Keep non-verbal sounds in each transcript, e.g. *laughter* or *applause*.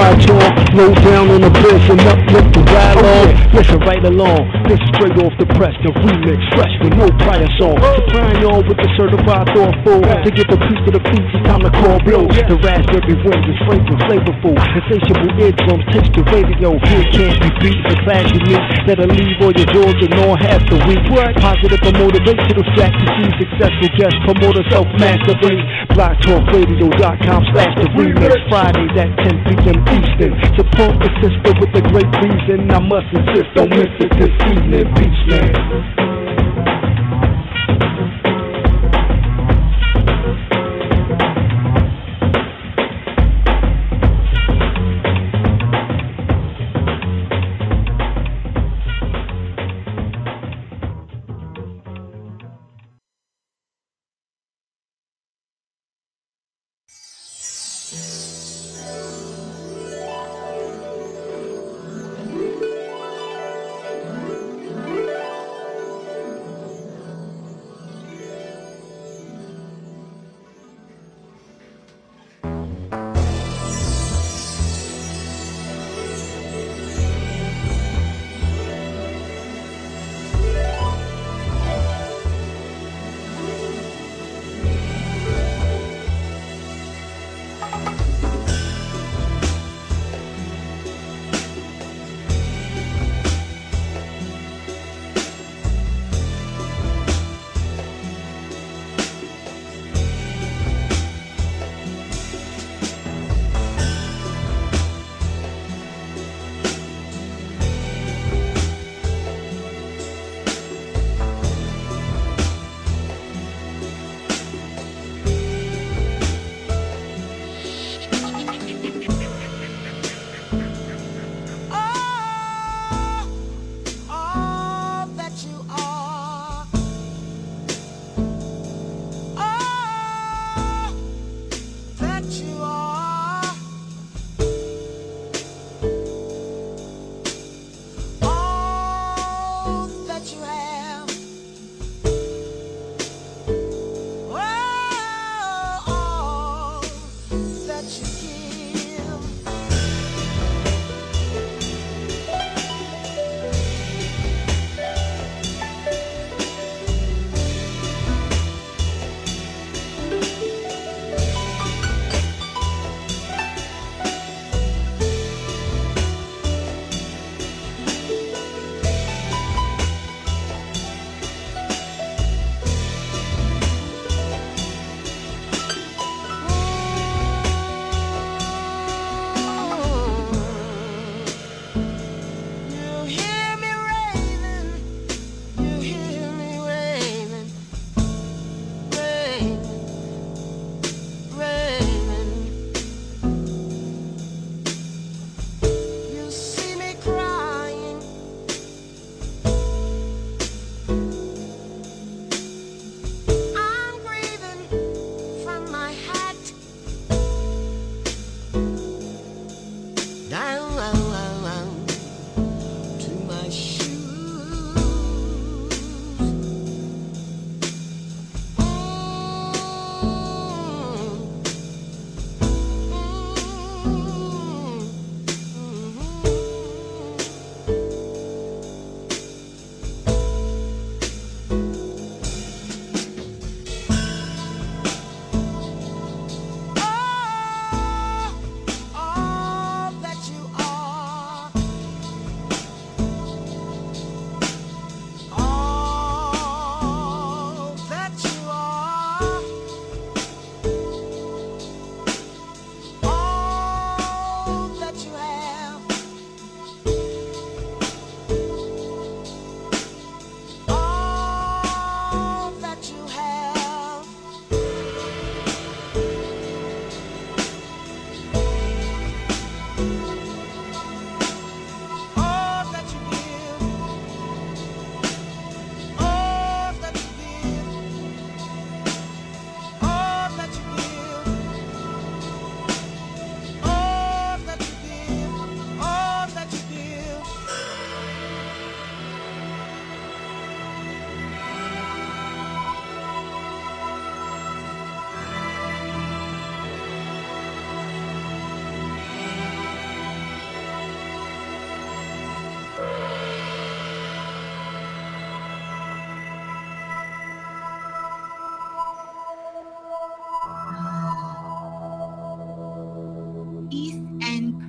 Ready for the fire talk? Low down on the bass and uplift the dialogue. Listen right along. This is straight off the press, the remix, fresh with no prior song. Supplying y'all with the certified thoughtful. Have to get the piece to the piece, it's time to call blow. The raspberry wind is fragrant, flavorful. Insatiable eardrums, taste the radio. Here can't be beat. The class unique that'll leave all your doors and all half the week. Positive and motivational strategy. Successful guest promoter self-mastery. BlogTalkRadio.com slash the remix. Fridays at 10 p.m. Eastern. Support the sister with a great reason. I must insist, don't miss it this evening. Peace,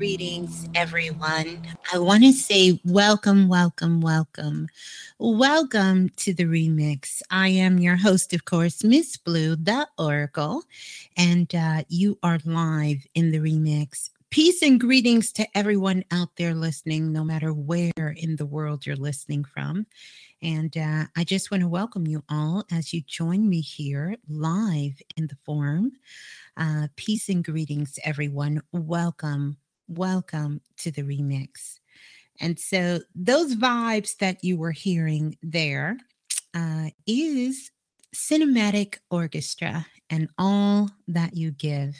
greetings, everyone. I want to say welcome, welcome, welcome. Welcome to the remix. I am your host, of course, Miss Blue, the Oracle, and uh, you are live in the remix. Peace and greetings to everyone out there listening, no matter where in the world you're listening from. And uh, I just want to welcome you all as you join me here live in the forum. Uh, peace and greetings, everyone. Welcome, welcome to the remix. And so, those vibes that you were hearing there uh, is cinematic orchestra and all that you give.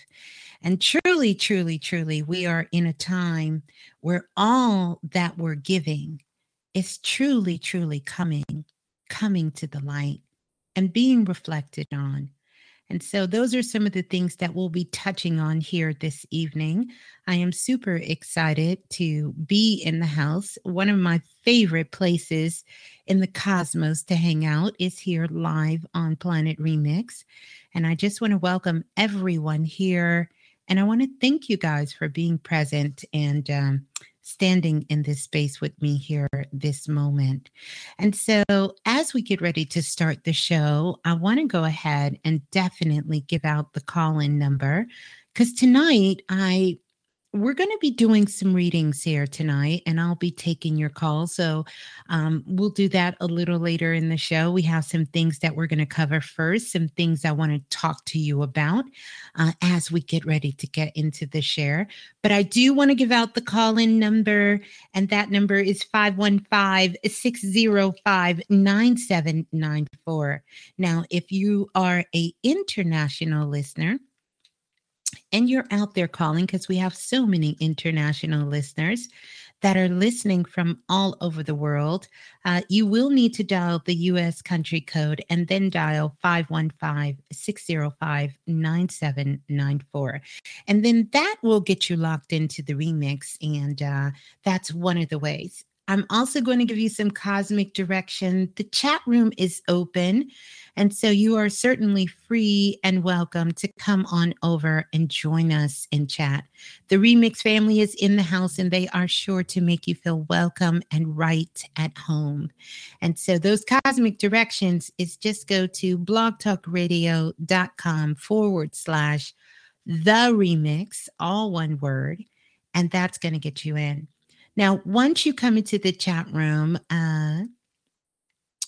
And truly, truly, truly, we are in a time where all that we're giving is truly, truly coming, coming to the light and being reflected on. And so, those are some of the things that we'll be touching on here this evening. I am super excited to be in the house. One of my favorite places in the cosmos to hang out is here live on Planet Remix. And I just want to welcome everyone here. And I want to thank you guys for being present and um, standing in this space with me here this moment. And so, as we get ready to start the show, I want to go ahead and definitely give out the call in number because tonight I we're going to be doing some readings here tonight, and I'll be taking your call. So um, we'll do that a little later in the show. We have some things that we're going to cover first, some things I want to talk to you about uh, as we get ready to get into the share. But I do want to give out the call in number, and that number is 515 605 9794. Now, if you are a international listener, and you're out there calling because we have so many international listeners that are listening from all over the world, uh, you will need to dial the US country code and then dial 515 605 9794. And then that will get you locked into the remix. And uh, that's one of the ways. I'm also going to give you some cosmic direction. The chat room is open. And so you are certainly free and welcome to come on over and join us in chat. The Remix family is in the house and they are sure to make you feel welcome and right at home. And so those cosmic directions is just go to blogtalkradio.com forward slash the remix, all one word, and that's going to get you in. Now, once you come into the chat room, uh,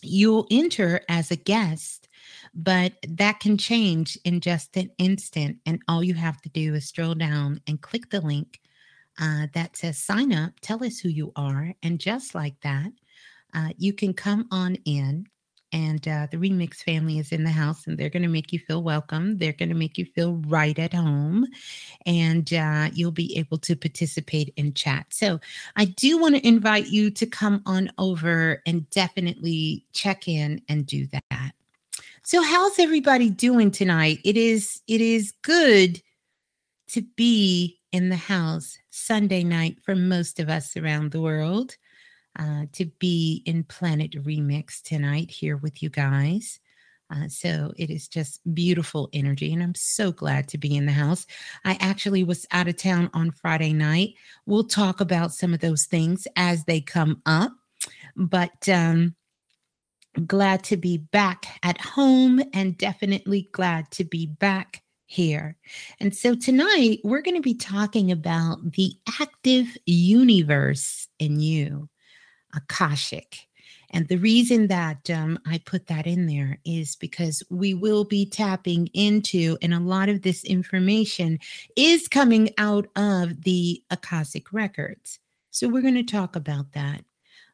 you'll enter as a guest, but that can change in just an instant. And all you have to do is scroll down and click the link uh, that says sign up, tell us who you are. And just like that, uh, you can come on in and uh, the remix family is in the house and they're going to make you feel welcome. They're going to make you feel right at home and uh, you'll be able to participate in chat. So i do want to invite you to come on over and definitely check in and do that. So how's everybody doing tonight? It is it is good to be in the house sunday night for most of us around the world uh, to be in Planet Remix tonight here with you guys. Uh, so it is just beautiful energy, and I'm so glad to be in the house. I actually was out of town on Friday night. We'll talk about some of those things as they come up, but um, glad to be back at home and definitely glad to be back here. And so tonight we're going to be talking about the active universe in you. Akashic. And the reason that um, I put that in there is because we will be tapping into, and a lot of this information is coming out of the Akashic records. So we're going to talk about that.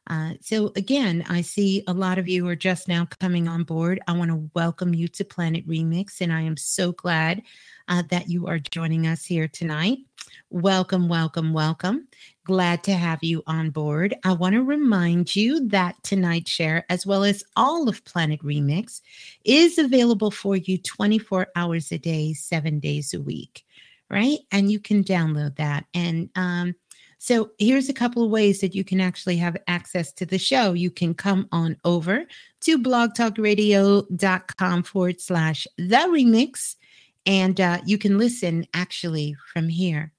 Uh, so, again, I see a lot of you are just now coming on board. I want to welcome you to Planet Remix, and I am so glad uh, that you are joining us here tonight. Welcome, welcome, welcome. Glad to have you on board. I want to remind you that tonight's share, as well as all of Planet Remix, is available for you 24 hours a day, seven days a week, right? And you can download that. And um, so here's a couple of ways that you can actually have access to the show. You can come on over to blogtalkradio.com forward slash the remix, and uh, you can listen actually from here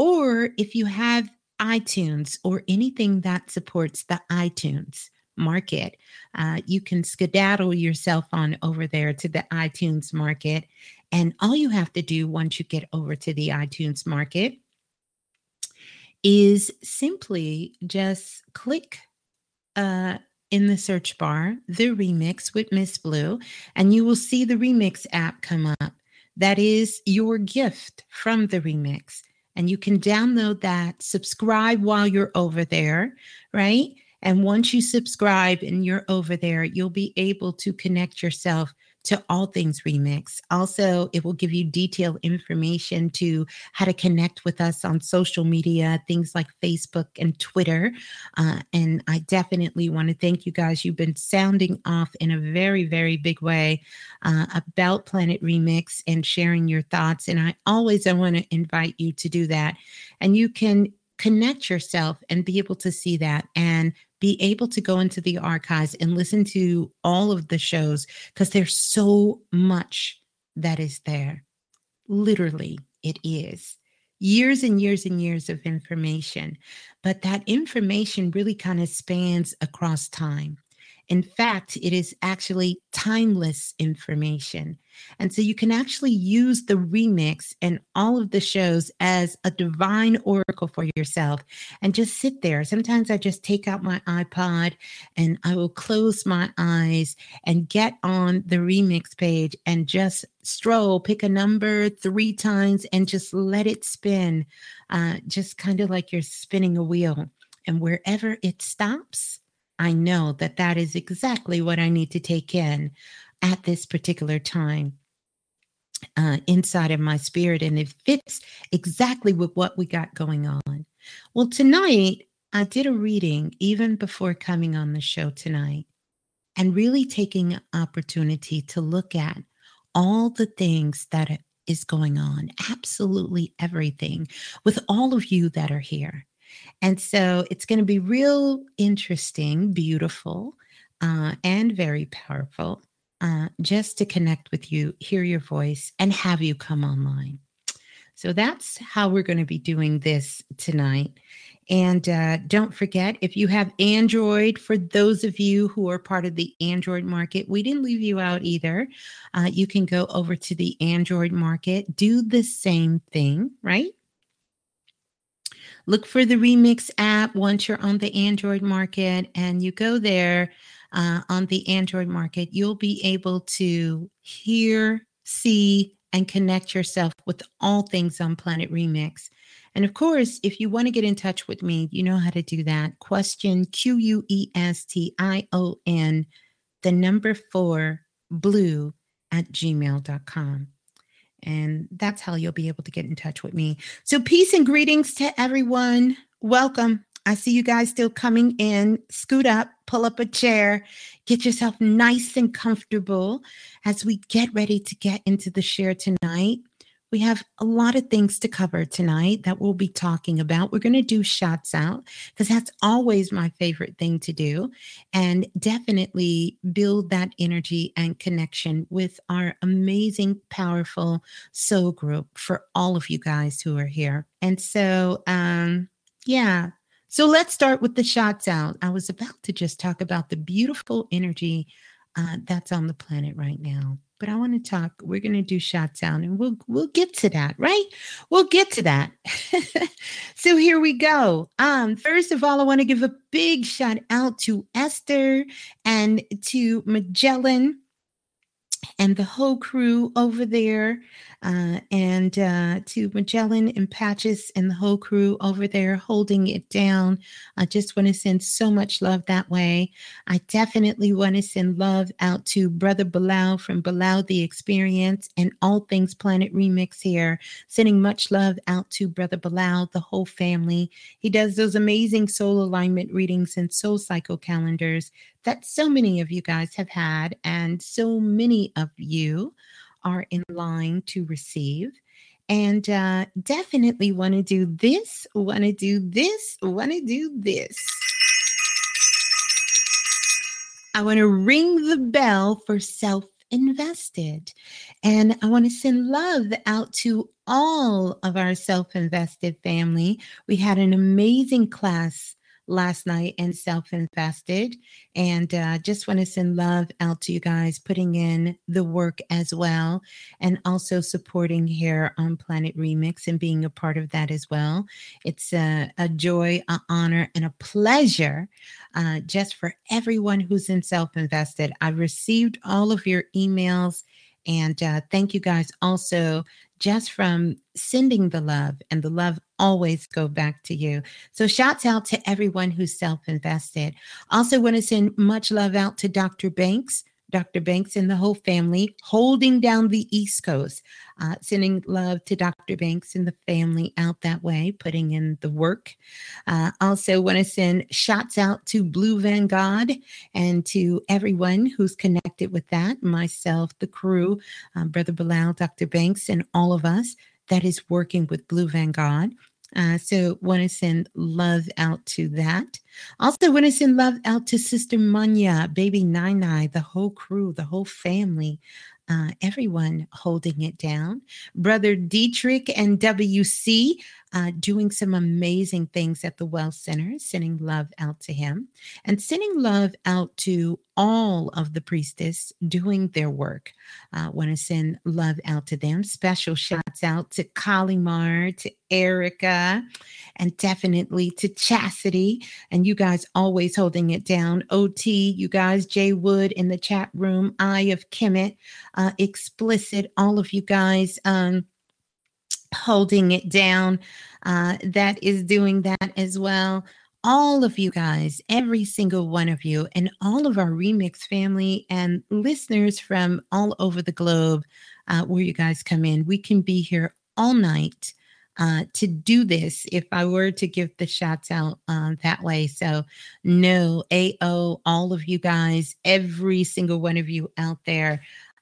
or if you have iTunes or anything that supports the iTunes market, uh, you can skedaddle yourself on over there to the iTunes market. And all you have to do once you get over to the iTunes market is simply just click uh, in the search bar the remix with Miss Blue, and you will see the remix app come up. That is your gift from the remix. And you can download that, subscribe while you're over there, right? And once you subscribe and you're over there, you'll be able to connect yourself to All Things Remix. Also, it will give you detailed information to how to connect with us on social media, things like Facebook and Twitter. Uh, and I definitely want to thank you guys. You've been sounding off in a very, very big way uh, about Planet Remix and sharing your thoughts. And I always I want to invite you to do that. And you can connect yourself and be able to see that and be able to go into the archives and listen to all of the shows because there's so much that is there. Literally, it is years and years and years of information. But that information really kind of spans across time. In fact, it is actually timeless information. And so you can actually use the remix and all of the shows as a divine oracle for yourself and just sit there. Sometimes I just take out my iPod and I will close my eyes and get on the remix page and just stroll, pick a number three times and just let it spin, uh, just kind of like you're spinning a wheel. And wherever it stops, I know that that is exactly what I need to take in at this particular time uh, inside of my spirit. And it fits exactly with what we got going on. Well, tonight, I did a reading even before coming on the show tonight and really taking an opportunity to look at all the things that is going on, absolutely everything with all of you that are here. And so it's going to be real interesting, beautiful, uh, and very powerful uh, just to connect with you, hear your voice, and have you come online. So that's how we're going to be doing this tonight. And uh, don't forget, if you have Android, for those of you who are part of the Android market, we didn't leave you out either. Uh, you can go over to the Android market, do the same thing, right? Look for the Remix app once you're on the Android market and you go there uh, on the Android market. You'll be able to hear, see, and connect yourself with all things on Planet Remix. And of course, if you want to get in touch with me, you know how to do that. Question Q U E S T I O N, the number four, blue at gmail.com. And that's how you'll be able to get in touch with me. So, peace and greetings to everyone. Welcome. I see you guys still coming in. Scoot up, pull up a chair, get yourself nice and comfortable as we get ready to get into the share tonight. We have a lot of things to cover tonight that we'll be talking about. We're going to do shots out because that's always my favorite thing to do and definitely build that energy and connection with our amazing, powerful soul group for all of you guys who are here. And so, um, yeah. So let's start with the shots out. I was about to just talk about the beautiful energy uh, that's on the planet right now but I want to talk. We're going to do shots out, and we'll we'll get to that, right? We'll get to that. *laughs* so here we go. Um, first of all, I want to give a big shout out to Esther and to Magellan and the whole crew over there, uh, and uh, to Magellan and Patches and the whole crew over there holding it down. I just want to send so much love that way. I definitely want to send love out to Brother Bilal from Bilal the Experience and All Things Planet Remix here. Sending much love out to Brother Bilal, the whole family. He does those amazing soul alignment readings and soul cycle calendars that so many of you guys have had, and so many of you are in line to receive. And uh, definitely want to do this, want to do this, want to do this. I want to ring the bell for self invested. And I want to send love out to all of our self invested family. We had an amazing class last night and self invested. And uh, just want to send love out to you guys, putting in the work as well, and also supporting here on Planet Remix and being a part of that as well. It's a, a joy, an honor, and a pleasure uh, just for everyone who's in self invested. I've received all of your emails. And uh, thank you guys also just from sending the love and the love always go back to you. So shouts out to everyone who's self-invested. Also want to send much love out to Dr. Banks. Dr. Banks and the whole family holding down the East Coast. Uh, sending love to Dr. Banks and the family out that way, putting in the work. Uh, also, want to send shots out to Blue Vanguard and to everyone who's connected with that myself, the crew, uh, Brother Bilal, Dr. Banks, and all of us that is working with Blue Vanguard. Uh, so want to send love out to that. Also want to send love out to Sister Manya, baby Nine the whole crew, the whole family, uh, everyone holding it down. Brother Dietrich and WC uh, doing some amazing things at the Well Center, sending love out to him and sending love out to all of the priestess doing their work. I uh, want to send love out to them. Special shouts out to Kalimar, to Erica, and definitely to Chastity. And you guys always holding it down. OT, you guys, Jay Wood in the chat room, Eye of Kemet, uh, Explicit, all of you guys. Um, holding it down uh, that is doing that as well. All of you guys, every single one of you, and all of our remix family and listeners from all over the globe, uh, where you guys come in, we can be here all night. Uh, to do this if I were to give the shots out uh, that way. So, no, AO, all of you guys, every single one of you out there,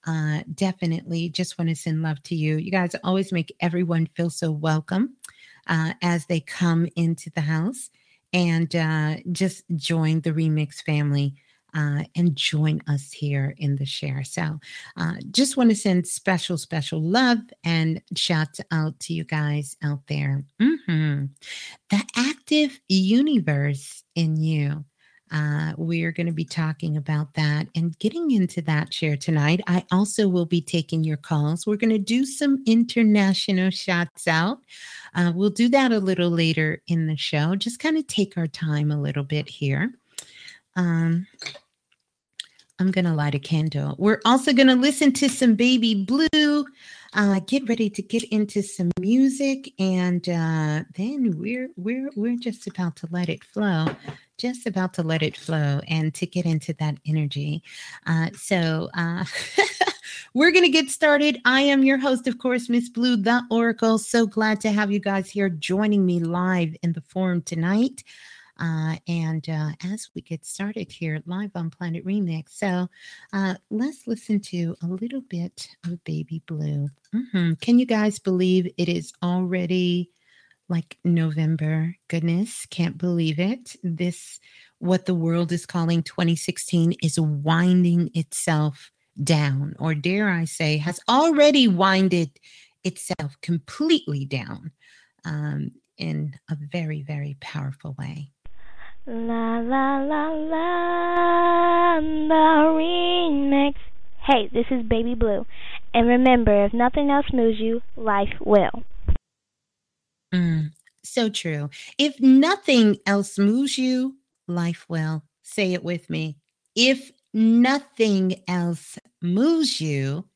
uh, definitely just want to send love to you. You guys always make everyone feel so welcome uh, as they come into the house and uh, just join the remix family. Uh, and join us here in the share. So, uh, just want to send special, special love and shout out to you guys out there. Mm-hmm. The active universe in you. Uh, we are going to be talking about that and getting into that share tonight. I also will be taking your calls. We're going to do some international shots out. Uh, we'll do that a little later in the show. Just kind of take our time a little bit here. Um, I'm going to light a candle. We're also going to listen to some Baby Blue. Uh, get ready to get into some music, and uh, then we're we're we're just about to let it flow just about to let it flow and to get into that energy. Uh, so uh, *laughs* we're going to get started. I am your host, of course, Miss Blue, the Oracle. So glad to have you guys here joining me live in the forum tonight. Uh, and uh, as we get started here live on Planet Remix, so uh, let's listen to a little bit of Baby Blue. Mm-hmm. Can you guys believe it is already like November. Goodness, can't believe it. This, what the world is calling 2016, is winding itself down, or dare I say, has already winded itself completely down um, in a very, very powerful way. La la la la, the remix. Hey, this is Baby Blue. And remember, if nothing else moves you, life will. Mm, so true. If nothing else moves you, life will. Say it with me. If nothing else moves you,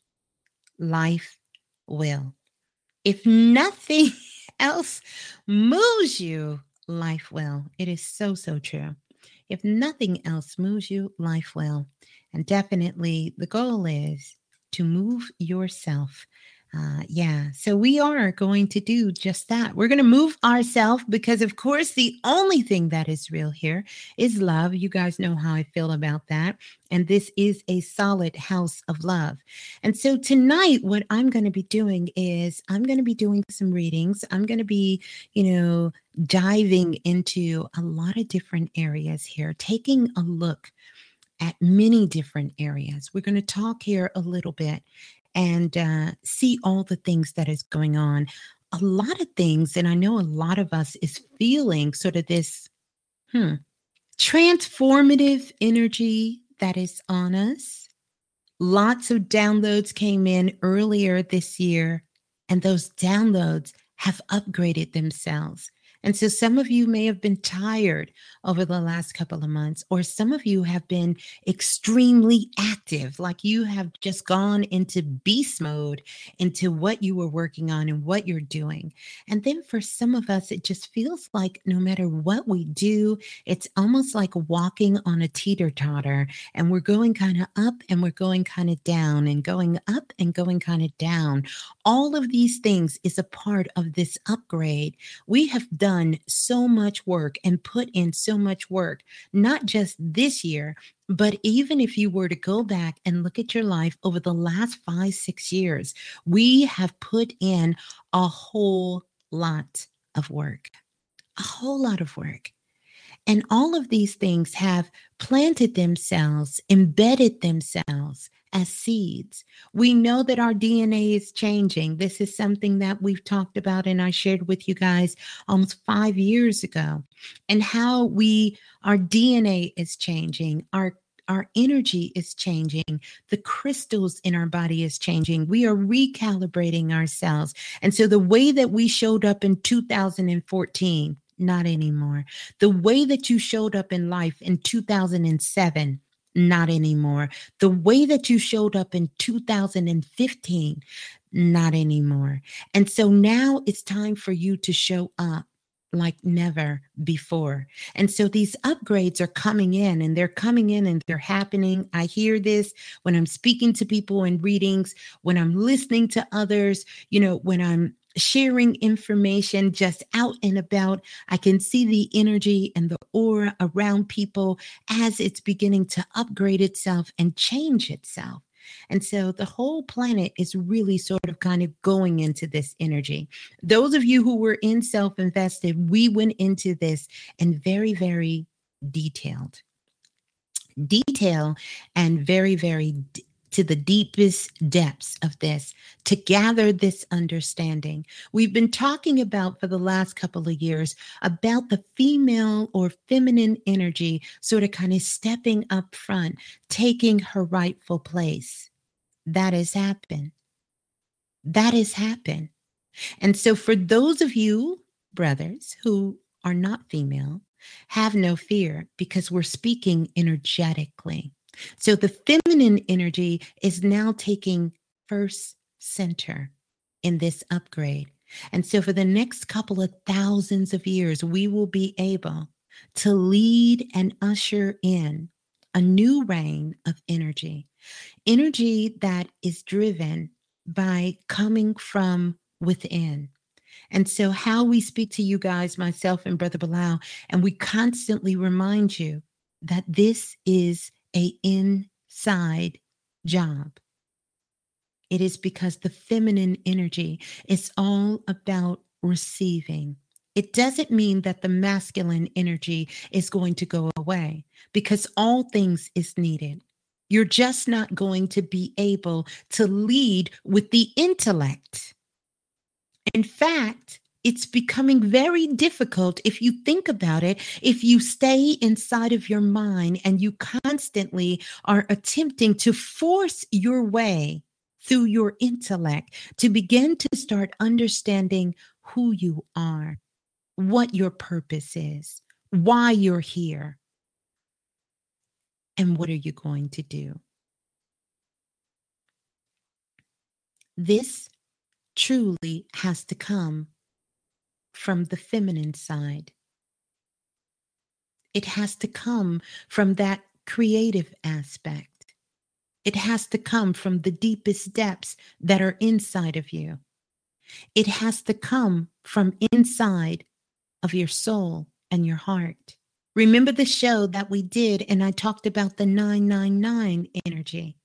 life will. If nothing *laughs* else moves you, life will. It is so, so true. If nothing else moves you, life will. And definitely the goal is to move yourself uh, yeah, so we are going to do just that. We're going to move ourselves because, of course, the only thing that is real here is love. You guys know how I feel about that. And this is a solid house of love. And so tonight, what I'm going to be doing is I'm going to be doing some readings. I'm going to be, you know, diving into a lot of different areas here, taking a look at many different areas. We're going to talk here a little bit and uh, see all the things that is going on. A lot of things, and I know a lot of us is feeling sort of this hmm, transformative energy that is on us. Lots of downloads came in earlier this year, and those downloads have upgraded themselves. And so some of you may have been tired over the last couple of months, or some of you have been extremely active, like you have just gone into beast mode into what you were working on and what you're doing. And then for some of us, it just feels like no matter what we do, it's almost like walking on a teeter totter, and we're going kind of up and we're going kind of down, and going up and going kind of down. All of these things is a part of this upgrade. We have done done so much work and put in so much work, not just this year, but even if you were to go back and look at your life over the last five, six years, we have put in a whole lot of work, a whole lot of work. And all of these things have planted themselves, embedded themselves as seeds. We know that our DNA is changing. This is something that we've talked about and I shared with you guys almost 5 years ago. And how we our DNA is changing. Our our energy is changing. The crystals in our body is changing. We are recalibrating ourselves. And so the way that we showed up in 2014 not anymore. The way that you showed up in life in 2007, not anymore. The way that you showed up in 2015, not anymore. And so now it's time for you to show up like never before. And so these upgrades are coming in and they're coming in and they're happening. I hear this when I'm speaking to people in readings, when I'm listening to others, you know, when I'm sharing information just out and about. I can see the energy and the aura around people as it's beginning to upgrade itself and change itself. And so the whole planet is really sort of kind of going into this energy. Those of you who were in self invested, we went into this and very, very detailed. Detail and very, very to the deepest depths of this to gather this understanding. We've been talking about for the last couple of years about the female or feminine energy sort of kind of stepping up front, taking her rightful place. That has happened. That has happened. And so, for those of you, brothers, who are not female, have no fear because we're speaking energetically. So the feminine energy is now taking first center in this upgrade. And so for the next couple of thousands of years, we will be able to lead and usher in a new reign of energy, energy that is driven by coming from within. And so, how we speak to you guys, myself and Brother Bilal, and we constantly remind you that this is a inside job. It is because the feminine energy is all about receiving. It doesn't mean that the masculine energy is going to go away because all things is needed. You're just not going to be able to lead with the intellect. In fact, it's becoming very difficult if you think about it, if you stay inside of your mind and you constantly are attempting to force your way through your intellect to begin to start understanding who you are, what your purpose is, why you're here, and what are you going to do. This truly has to come from the feminine side. It has to come from that creative aspect. It has to come from the deepest depths that are inside of you. It has to come from inside of your soul and your heart. Remember the show that we did, and I talked about the 999 energy?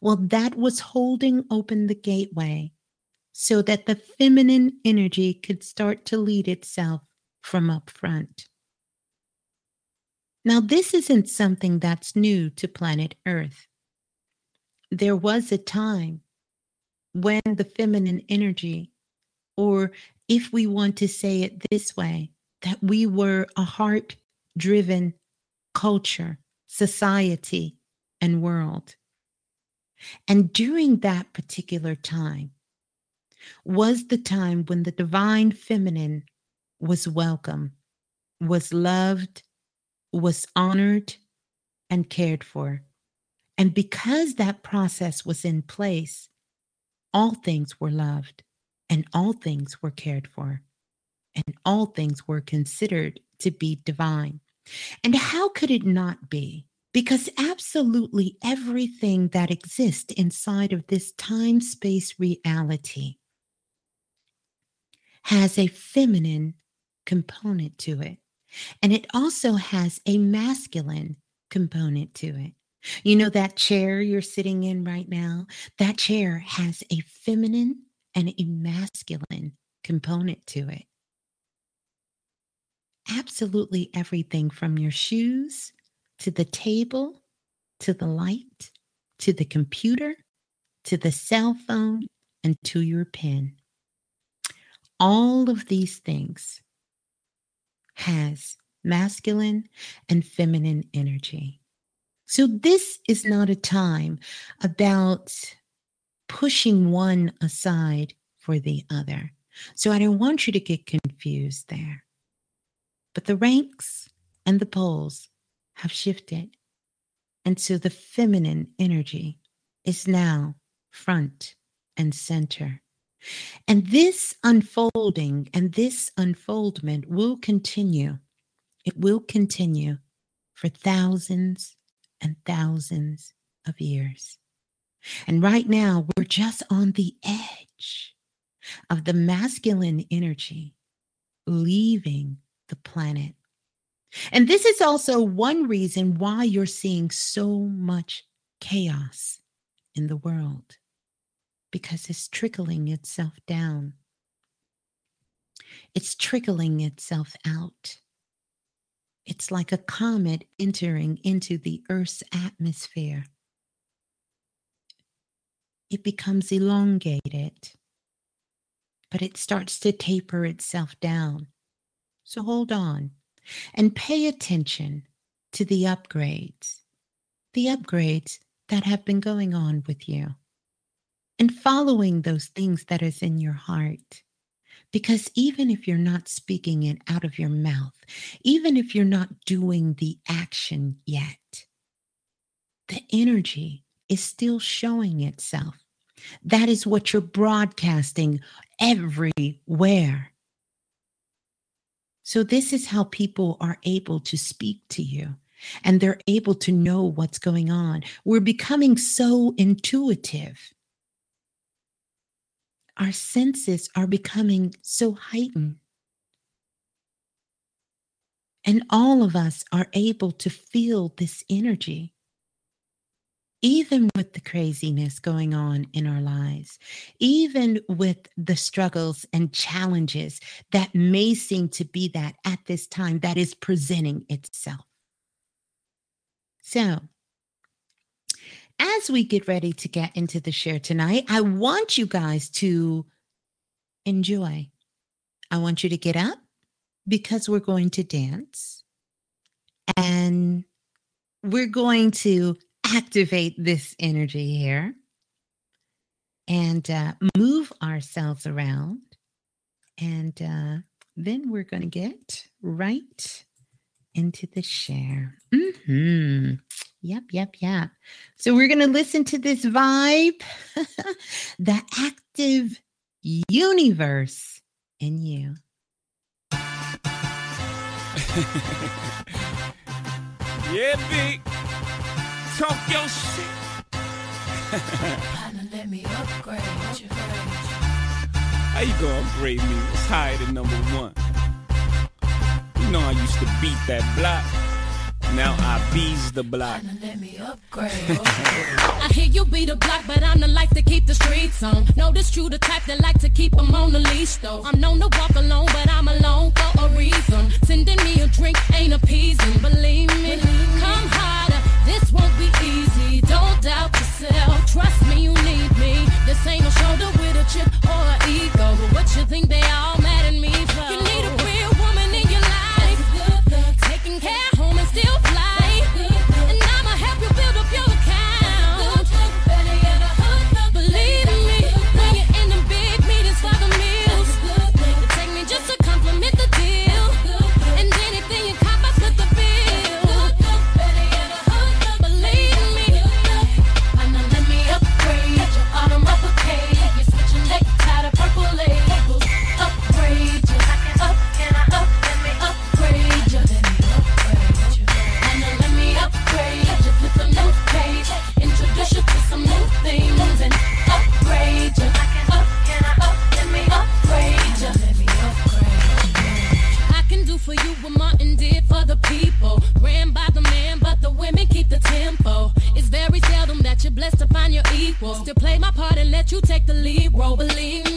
Well, that was holding open the gateway so that the feminine energy could start to lead itself from up front. Now, this isn't something that's new to planet Earth. There was a time when the feminine energy, or if we want to say it this way, that we were a heart driven culture, society, and world. And during that particular time was the time when the divine feminine was welcome, was loved, was honored and cared for. And because that process was in place, all things were loved and all things were cared for and all things were considered to be divine. And how could it not be? Because absolutely everything that exists inside of this time space reality has a feminine component to it. And it also has a masculine component to it. You know, that chair you're sitting in right now, that chair has a feminine and a masculine component to it. Absolutely everything from your shoes to the table to the light to the computer to the cell phone and to your pen. All of these things has masculine and feminine energy. So, this is not a time about pushing one aside for the other. So, I don't want you to get confused there. But the ranks and the poles have shifted. And so the feminine energy is now front and center. And this unfolding and this unfoldment will continue. It will continue for thousands and thousands of years. And right now, we're just on the edge of the masculine energy leaving the planet. And this is also one reason why you're seeing so much chaos in the world because it's trickling itself down. It's trickling itself out. It's like a comet entering into the Earth's atmosphere. It becomes elongated, but it starts to taper itself down. So hold on and pay attention to the upgrades, the upgrades that have been going on with you and following those things that is in your heart. Because even if you're not speaking it out of your mouth, even if you're not doing the action yet, the energy is still showing itself. That is what you're broadcasting everywhere. So, this is how people are able to speak to you and they're able to know what's going on. We're becoming so intuitive our senses are becoming so heightened. And all of us are able to feel this energy, even with the craziness going on in our lives, even with the struggles and challenges that may seem to be that at this time that is presenting itself. So, as we get ready to get into the share tonight, I want you guys to enjoy. I want you to get up because we're going to dance and we're going to activate this energy here and uh, move ourselves around. And uh, then we're going to get right into the share. Mm-hmm. Yep, yep, yep. So we're going to listen to this vibe, *laughs* the active universe in you. yeah, big. Talk your shit. let me upgrade you. How you gonna upgrade me? It's higher than number one. You know I used to beat that block. Now I bees the block. Let me upgrade. *laughs* I hear you be the block, but I'm the life to keep the streets on. Know this true the type that like to keep them on the leash though. I'm known to walk alone, but I'm alone for a reason. Sending me a drink ain't appeasing, believe me. Come harder, this won't be easy. Don't doubt yourself, trust me, you need me. This ain't a shoulder with a chip or an ego. But what you think they all mad at me for? You take the lead role. Believe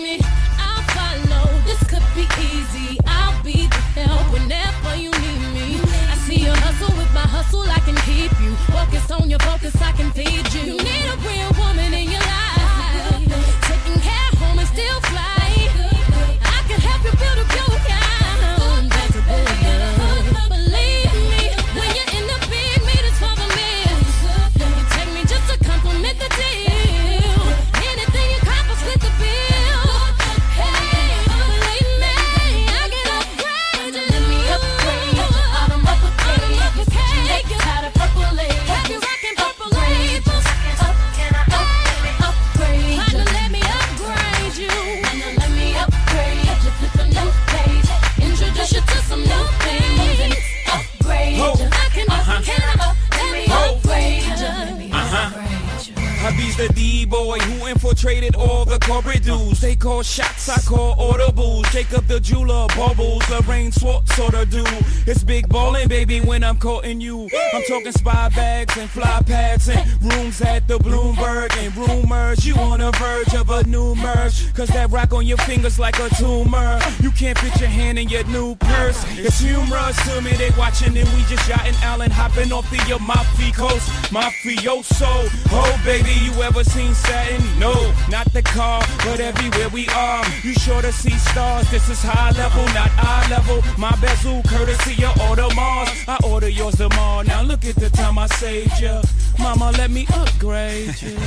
infiltrated all the corporate dudes. They call shots, I call audibles. Jacob the jeweler, bubbles, Lorraine Schwartz sort of do. It's big ballin', baby, when I'm courting you. I'm talking spy bags and fly pads and rooms at the Bloomberg and rumors. You on the verge of a new merge. Cause that rock on your fingers like a tumor. You can't fit your hand in your new purse. It's humorous to me, they watching and we just yachting Allen hopping off the Amalfi coast. Mafioso, oh baby, you ever seen Saturn? No, not the car, but everywhere we are. You sure to see stars, this is high level, not eye level. My bezel, courtesy of Audemars. I order yours tomorrow, now look at the time I saved ya. Mama, let me upgrade you.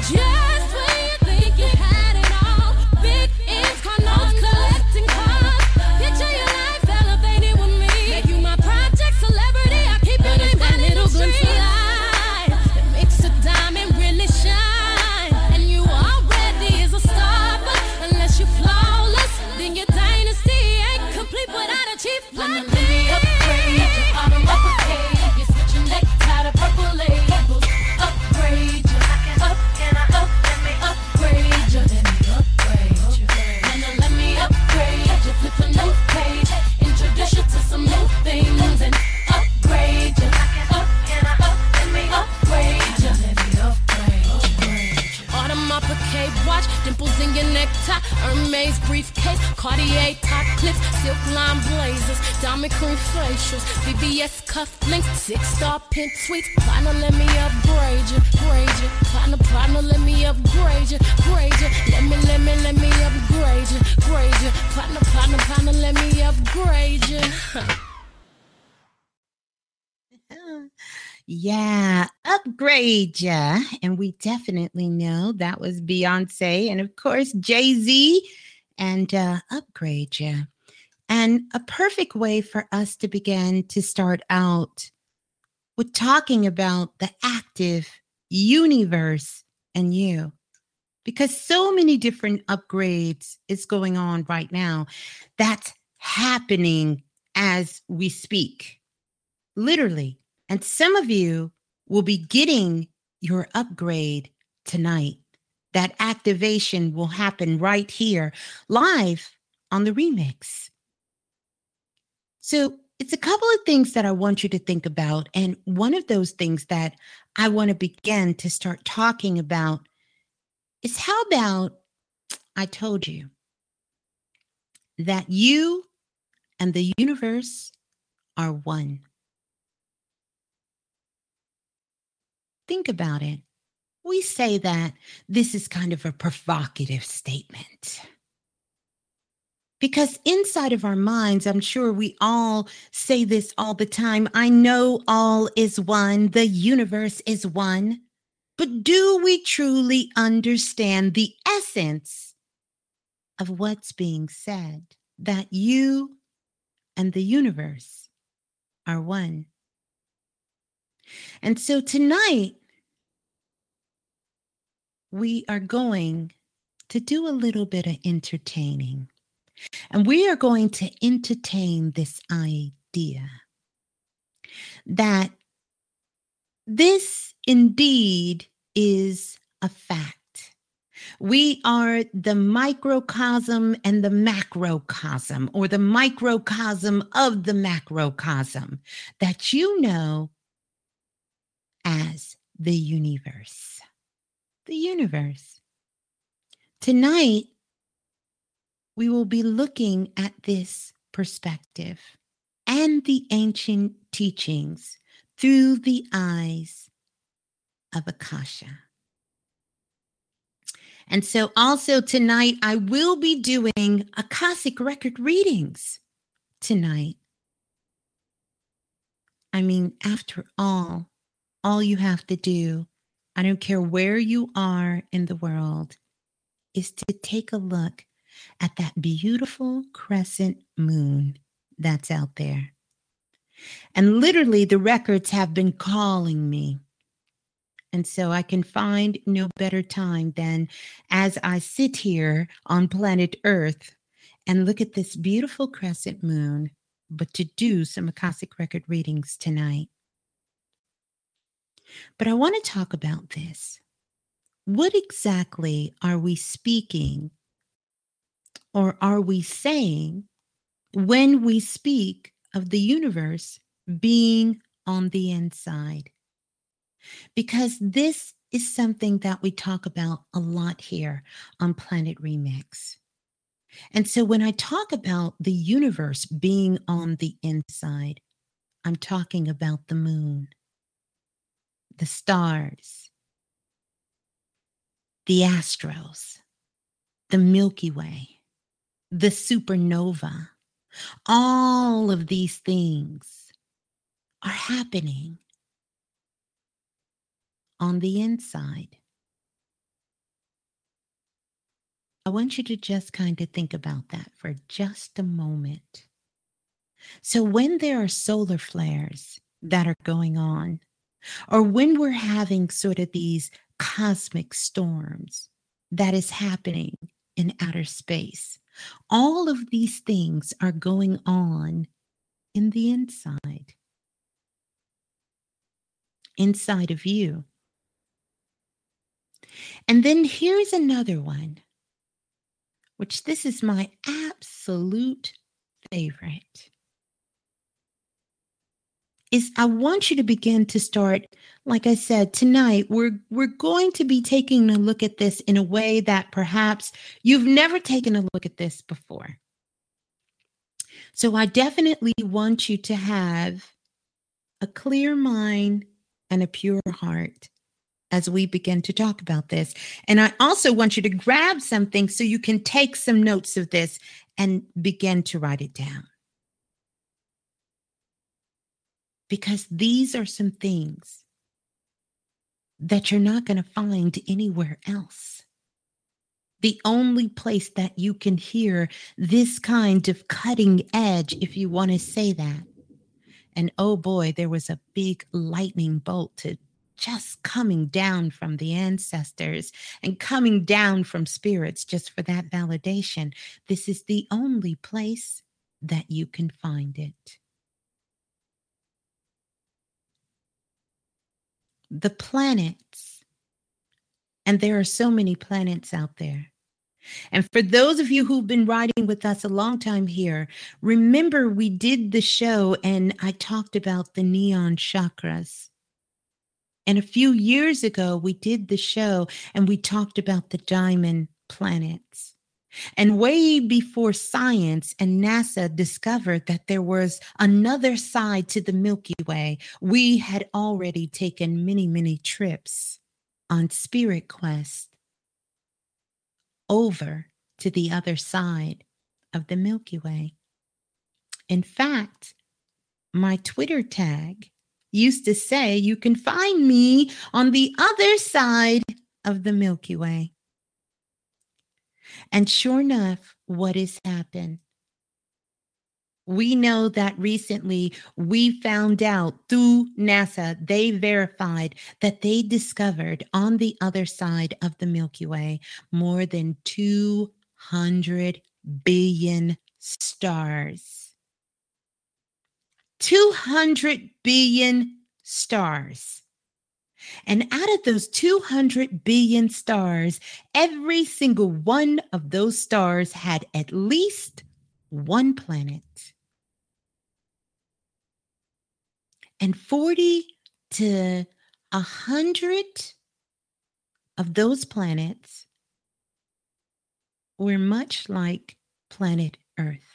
Just when you think you had necktie, Hermes briefcase, Cartier top clips, silk line blazers, diamond cream facials, VVS cufflinks, six star pimp suites. Partner, let me upgrade you, grade you. Partner, partner, let me upgrade you, grade you. Let me, let me, let me upgrade you, grade you. Partner, partner, partner, let me upgrade you. *laughs* Yeah, upgrade ya. And we definitely know that was Beyonce and of course Jay-Z and uh, upgrade ya. And a perfect way for us to begin to start out with talking about the active universe and you. Because so many different upgrades is going on right now. That's happening as we speak. Literally. And some of you will be getting your upgrade tonight. That activation will happen right here, live on the remix. So it's a couple of things that I want you to think about. And one of those things that I want to begin to start talking about is how about I told you that you and the universe are one. Think about it. We say that this is kind of a provocative statement. Because inside of our minds, I'm sure we all say this all the time I know all is one, the universe is one. But do we truly understand the essence of what's being said? That you and the universe are one. And so tonight, we are going to do a little bit of entertaining. And we are going to entertain this idea that this indeed is a fact. We are the microcosm and the macrocosm, or the microcosm of the macrocosm that you know as the universe. the universe. Tonight, we will be looking at this perspective and the ancient teachings through the eyes of Akasha. And so, also tonight, I will be doing Akashic record readings tonight. I mean, after all, all you have to do, I don't care where you are in the world, is to take a look at that beautiful crescent moon that's out there. And literally, the records have been calling me. And so I can find no better time than as I sit here on planet Earth and look at this beautiful crescent moon, but to do some Akashic record readings tonight. But I want to talk about this. What exactly are we speaking or are we saying when we speak of the universe being on the inside? Because this is something that we talk about a lot here on Planet Remix. And so when I talk about the universe being on the inside, I'm talking about the moon, the stars, the astros, the Milky Way, the supernova. All of these things are happening on the inside. I want you to just kind of think about that for just a moment. So, when there are solar flares that are going on, or when we're having sort of these cosmic storms that is happening in outer space, all of these things are going on in the inside, inside of you. And then here's another one, which this is my absolute favorite. Is I want you to begin to start, like I said, tonight, we're we're going to be taking a look at this in a way that perhaps you've never taken a look at this before. So I definitely want you to have a clear mind and a pure heart as we begin to talk about this. And I also want you to grab something so you can take some notes of this and begin to write it down. Because these are some things that you're not going to find anywhere else. The only place that you can hear this kind of cutting edge, if you want to say that. And oh boy, there was a big lightning bolt to just coming down from the ancestors and coming down from spirits just for that validation. This is the only place that you can find it. The planets, and there are so many planets out there. And for those of you who've been riding with us a long time here, remember we did the show and I talked about the neon chakras and a few years ago, we did the show and we talked about the diamond planets. And way before science and NASA discovered that there was another side to the Milky Way, we had already taken many, many trips on Spirit Quest over to the other side of the Milky Way. In fact, my Twitter tag used to say, You can find me on the other side of the Milky Way. And sure enough, what has happened? We know that recently we found out through NASA, they verified that they discovered on the other side of the Milky Way more than 200 billion stars. 200 billion stars. And out of those 200 billion stars, every single one of those stars had at least one planet. And 40 to 100 of those planets were much like planet Earth.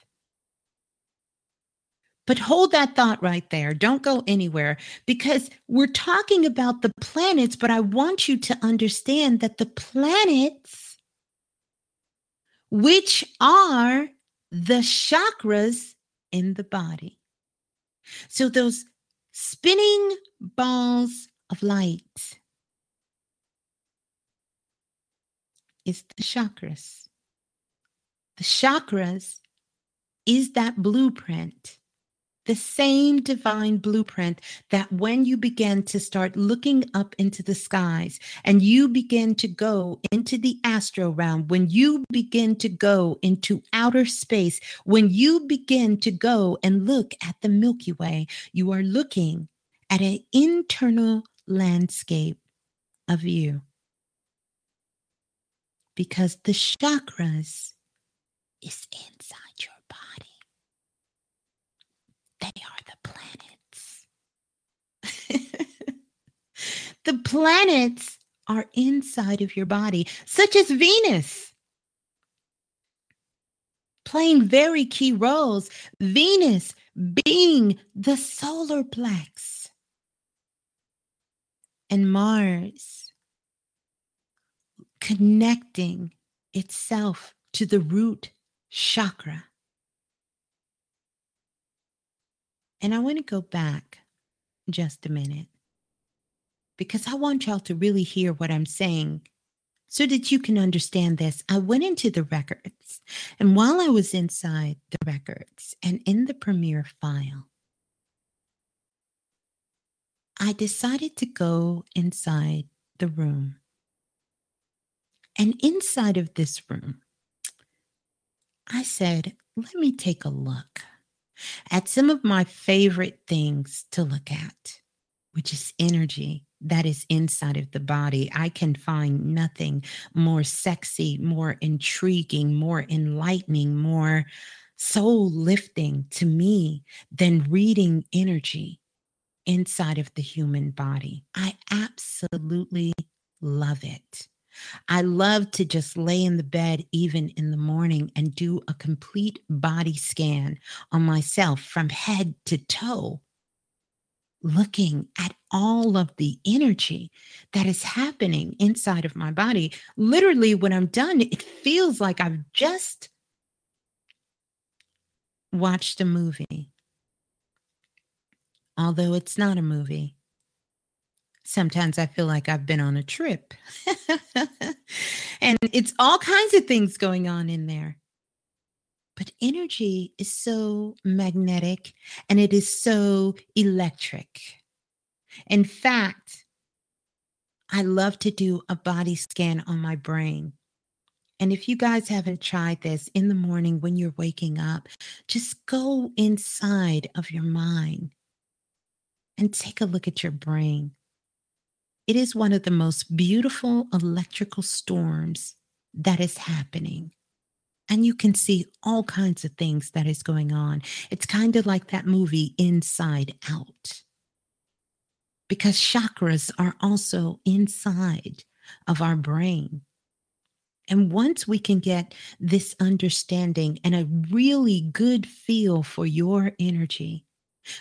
But hold that thought right there. Don't go anywhere because we're talking about the planets, but I want you to understand that the planets, which are the chakras in the body. So those spinning balls of light is the chakras. The chakras is that blueprint the same divine blueprint that when you begin to start looking up into the skies and you begin to go into the astro realm, when you begin to go into outer space, when you begin to go and look at the Milky Way, you are looking at an internal landscape of you. Because the chakras is inside they are the planets. *laughs* the planets are inside of your body, such as Venus, playing very key roles. Venus being the solar plex, and Mars connecting itself to the root chakra. And I want to go back just a minute because I want y'all to really hear what I'm saying so that you can understand this. I went into the records, and while I was inside the records and in the Premiere file, I decided to go inside the room. And inside of this room, I said, let me take a look at some of my favorite things to look at, which is energy that is inside of the body. I can find nothing more sexy, more intriguing, more enlightening, more soul lifting to me than reading energy inside of the human body. I absolutely love it. I love to just lay in the bed, even in the morning, and do a complete body scan on myself from head to toe, looking at all of the energy that is happening inside of my body. Literally, when I'm done, it feels like I've just watched a movie. Although it's not a movie, Sometimes I feel like I've been on a trip. *laughs* and it's all kinds of things going on in there. But energy is so magnetic and it is so electric. In fact, I love to do a body scan on my brain. And if you guys haven't tried this in the morning when you're waking up, just go inside of your mind and take a look at your brain. It is one of the most beautiful electrical storms that is happening. And you can see all kinds of things that is going on. It's kind of like that movie Inside Out. Because chakras are also inside of our brain. And once we can get this understanding and a really good feel for your energy,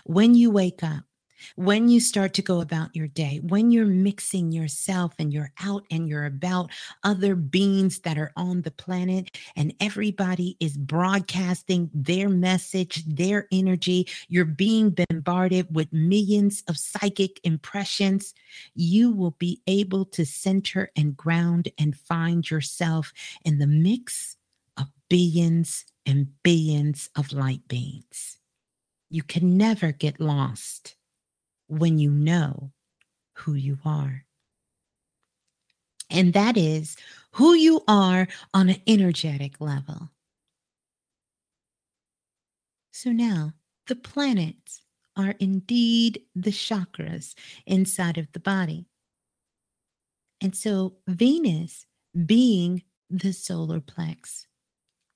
when you wake up, when you start to go about your day, when you're mixing yourself and you're out and you're about other beings that are on the planet, and everybody is broadcasting their message, their energy, you're being bombarded with millions of psychic impressions, you will be able to center and ground and find yourself in the mix of billions and billions of light beings. You can never get lost when you know who you are. And that is who you are on an energetic level. So now the planets are indeed the chakras inside of the body. And so Venus being the solar plex,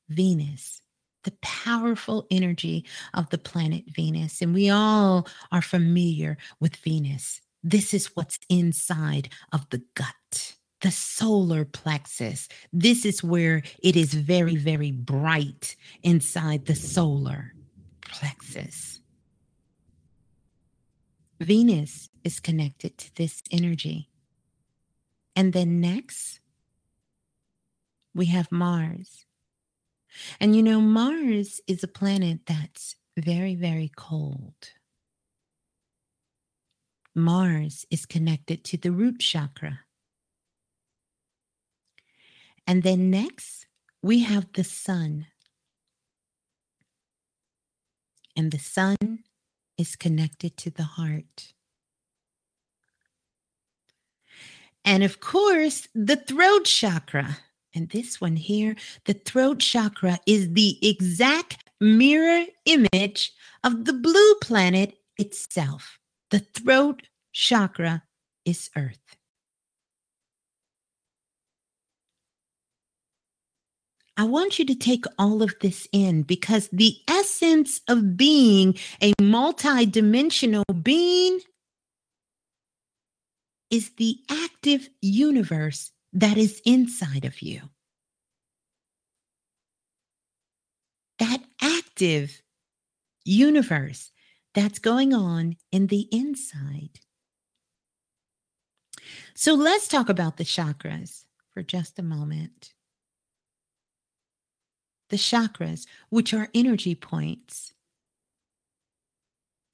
Venus the powerful energy of the planet Venus. And we all are familiar with Venus. This is what's inside of the gut. the solar plexus. This is where it is very, very bright inside the solar plexus. Venus is connected to this energy. And then next, we have Mars. And you know, Mars is a planet that's very, very cold. Mars is connected to the root chakra. And then next, we have the sun. And the sun is connected to the heart. And of course, the throat chakra. And this one here, the throat chakra is the exact mirror image of the blue planet itself. The throat chakra is Earth. I want you to take all of this in because the essence of being a multidimensional being is the active universe that is inside of you. That active universe that's going on in the inside. So let's talk about the chakras for just a moment. The chakras, which are energy points,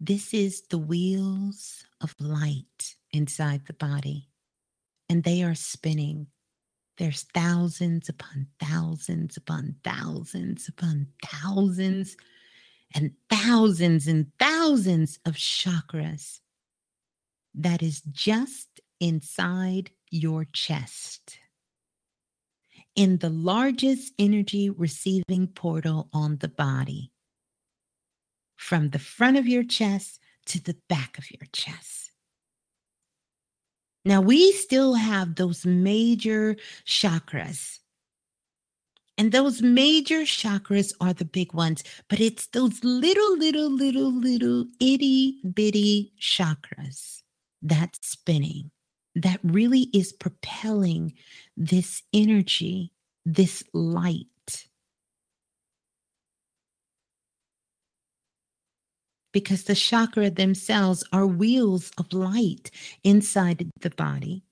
this is the wheels of light inside the body, and they are spinning. There's thousands upon thousands upon thousands upon thousands and thousands and thousands of chakras that is just inside your chest in the largest energy receiving portal on the body from the front of your chest to the back of your chest. Now, we still have those major chakras. And those major chakras are the big ones, but it's those little, little, little, little itty bitty chakras that's spinning that really is propelling this energy, this light. Because the chakra themselves are wheels of light inside the body.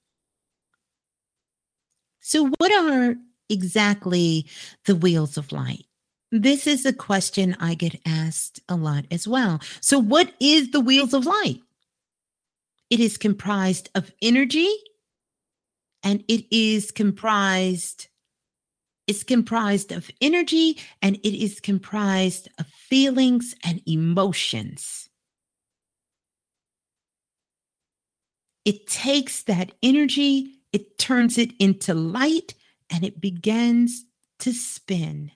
So, what are exactly the wheels of light? This is a question I get asked a lot as well. So, what is the wheels of light? It is comprised of energy and it is comprised it's comprised of energy and it is comprised of feelings and emotions. It takes that energy, it turns it into light, and it begins to spin.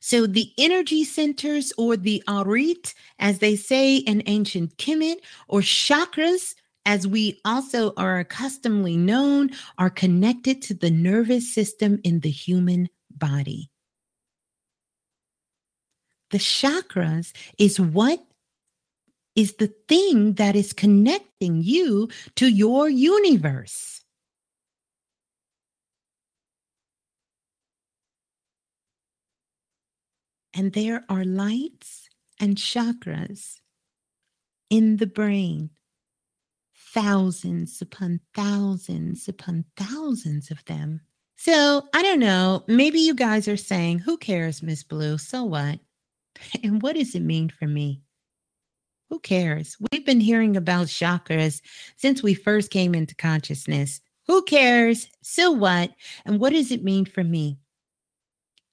So the energy centers or the arit, as they say in ancient Kemet, or chakras, as we also are accustomedly known, are connected to the nervous system in the human body. The chakras is what is the thing that is connecting you to your universe. And there are lights and chakras in the brain, thousands upon thousands upon thousands of them. So I don't know. Maybe you guys are saying, who cares, Miss Blue? So what? *laughs* And what does it mean for me? Who cares? We've been hearing about chakras since we first came into consciousness. Who cares? So what? And what does it mean for me?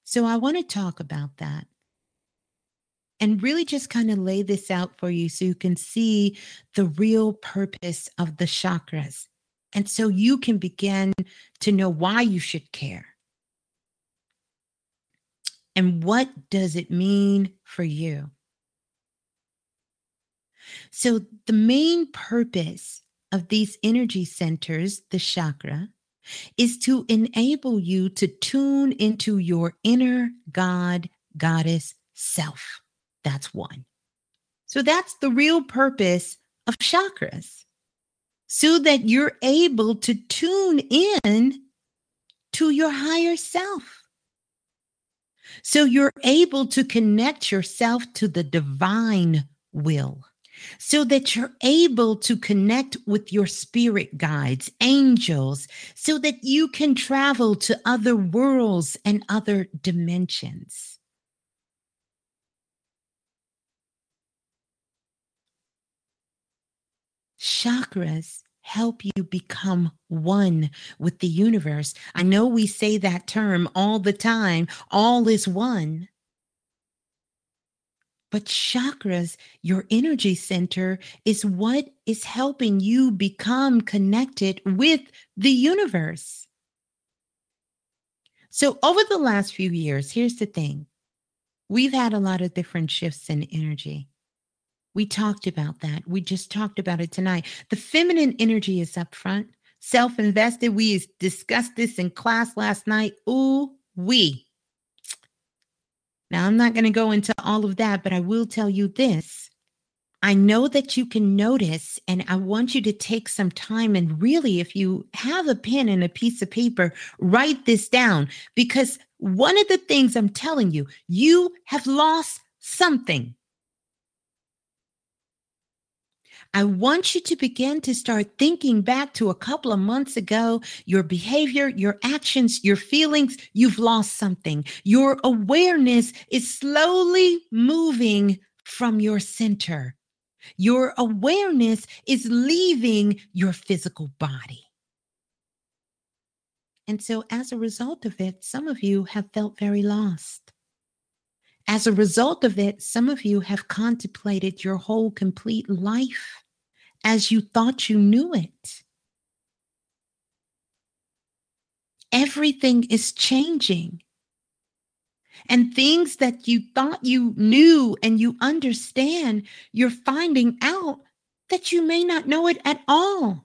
So I want to talk about that and really just kind of lay this out for you so you can see the real purpose of the chakras. And so you can begin to know why you should care. And what does it mean for you? So, the main purpose of these energy centers, the chakra, is to enable you to tune into your inner God, goddess self. That's one. So that's the real purpose of chakras. so that you're able to tune in to your higher self. So you're able to connect yourself to the divine will so that you're able to connect with your spirit guides, angels, so that you can travel to other worlds and other dimensions. Chakras help you become one with the universe. I know we say that term all the time all is one. But chakras, your energy center, is what is helping you become connected with the universe. So, over the last few years, here's the thing we've had a lot of different shifts in energy. We talked about that. We just talked about it tonight. The feminine energy is up front, self invested. We discussed this in class last night. Ooh, we. Now, I'm not going to go into all of that, but I will tell you this. I know that you can notice, and I want you to take some time and really, if you have a pen and a piece of paper, write this down because one of the things I'm telling you, you have lost something. I want you to begin to start thinking back to a couple of months ago, your behavior, your actions, your feelings, you've lost something. Your awareness is slowly moving from your center. Your awareness is leaving your physical body. And so, as a result of it, some of you have felt very lost. As a result of it, some of you have contemplated your whole complete life as you thought you knew it. Everything is changing. And things that you thought you knew and you understand, you're finding out that you may not know it at all.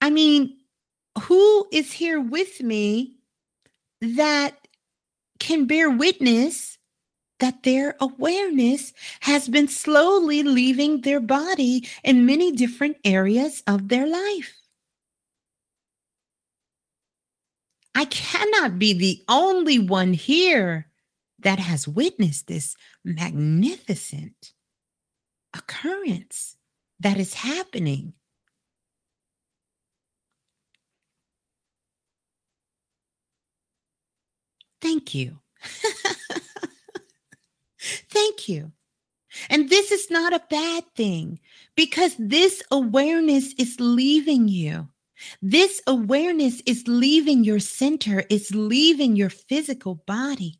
I mean, who is here with me that can bear witness that their awareness has been slowly leaving their body in many different areas of their life. I cannot be the only one here that has witnessed this magnificent occurrence that is happening. Thank you. *laughs* Thank you. And this is not a bad thing because this awareness is leaving you. This awareness is leaving your center, it's leaving your physical body.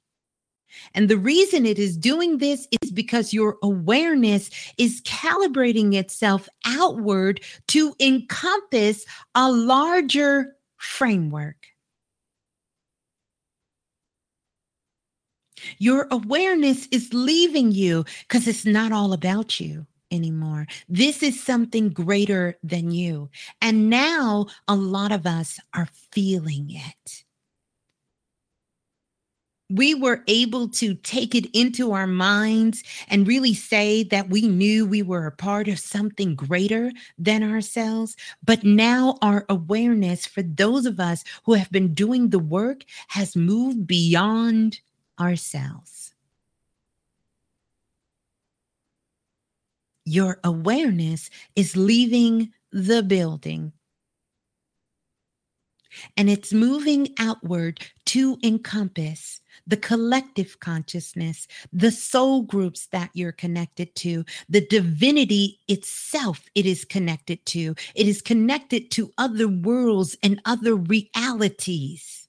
And the reason it is doing this is because your awareness is calibrating itself outward to encompass a larger framework. Your awareness is leaving you because it's not all about you anymore. This is something greater than you. And now a lot of us are feeling it. We were able to take it into our minds and really say that we knew we were a part of something greater than ourselves. But now our awareness, for those of us who have been doing the work, has moved beyond ourselves. Your awareness is leaving the building and it's moving outward to encompass the collective consciousness, the soul groups that you're connected to, the divinity itself it is connected to. It is connected to other worlds and other realities.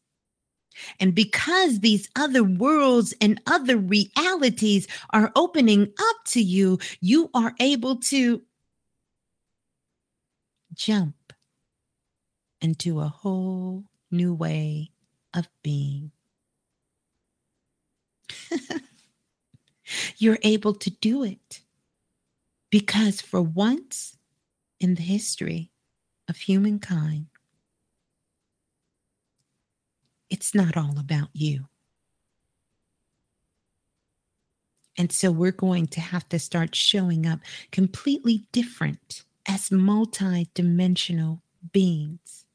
And because these other worlds and other realities are opening up to you, you are able to jump into a whole new way of being. *laughs* You're able to do it because for once in the history of humankind, it's not all about you. And so we're going to have to start showing up completely different as multi dimensional beings.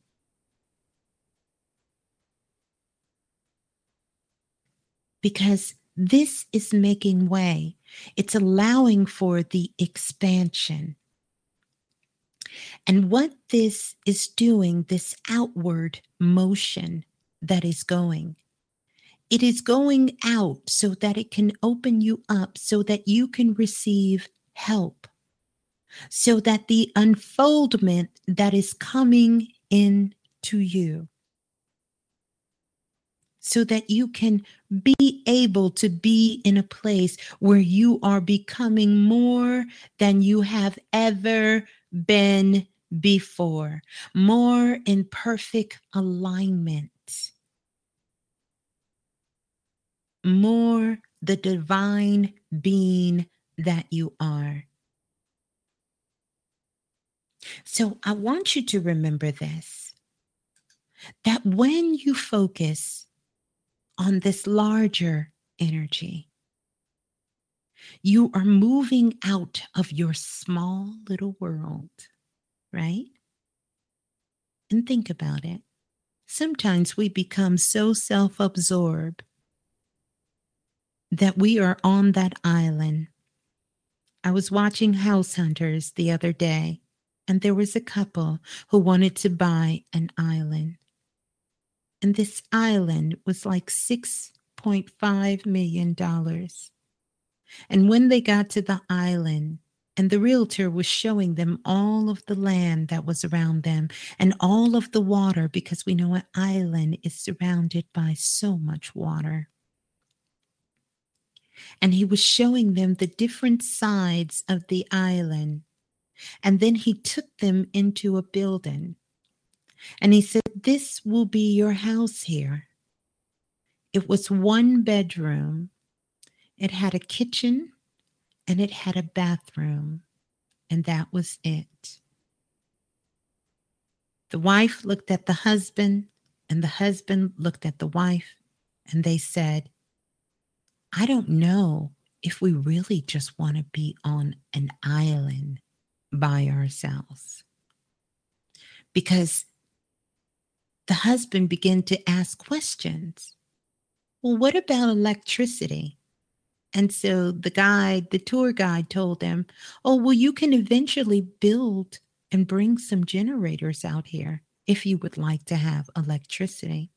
Because this is making way, it's allowing for the expansion. And what this is doing, this outward motion that is going, it is going out so that it can open you up so that you can receive help, so that the unfoldment that is coming in to you, so that you can be able to be in a place where you are becoming more than you have ever been before, more in perfect alignment more the divine being that you are. So I want you to remember this that when you focus on this larger energy, you are moving out of your small little world, right? And think about it. Sometimes we become so self absorbed that we are on that island. I was watching House Hunters the other day, and there was a couple who wanted to buy an island. And this island was like $6.5 million. And when they got to the island, and the realtor was showing them all of the land that was around them and all of the water because we know an island is surrounded by so much water and he was showing them the different sides of the island. And then he took them into a building. And he said, This will be your house here. It was one bedroom, it had a kitchen, and it had a bathroom. And that was it. The wife looked at the husband, and the husband looked at the wife, and they said, I don't know if we really just want to be on an island by ourselves. Because the husband began to ask questions. Well, what about electricity? And so the guide, the tour guide told him, Oh, well, you can eventually build and bring some generators out here if you would like to have electricity.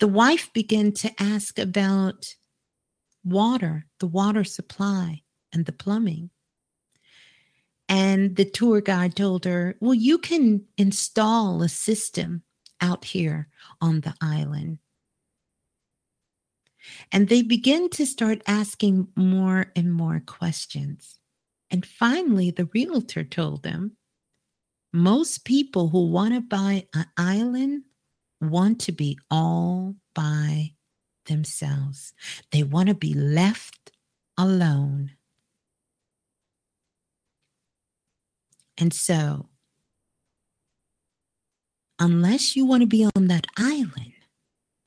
The wife began to ask about water, the water supply, and the plumbing. And the tour guide told her, Well, you can install a system out here on the island. And they begin to start asking more and more questions. And finally, the realtor told them most people who want to buy an island want to be all by themselves. They want to be left alone. And so, unless you want to be on that island,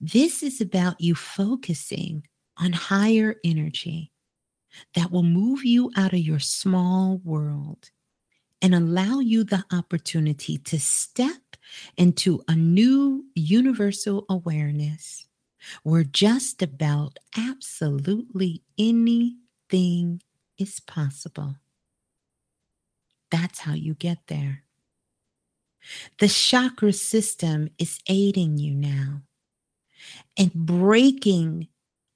this is about you focusing on higher energy that will move you out of your small world and allow you the opportunity to step into a new universal awareness where just about absolutely anything is possible. That's how you get there. The chakra system is aiding you now and breaking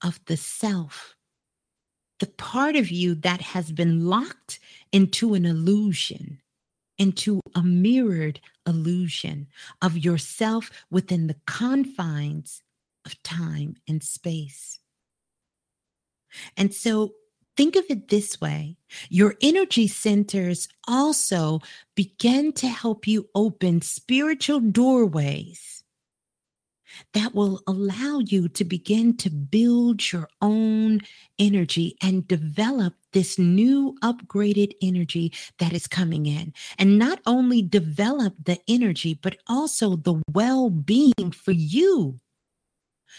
of the self, the part of you that has been locked into an illusion, into a mirrored illusion of yourself within the confines of time and space. And so think of it this way your energy centers also begin to help you open spiritual doorways that will allow you to begin to build your own energy and develop this new upgraded energy that is coming in. And not only develop the energy, but also the well being for you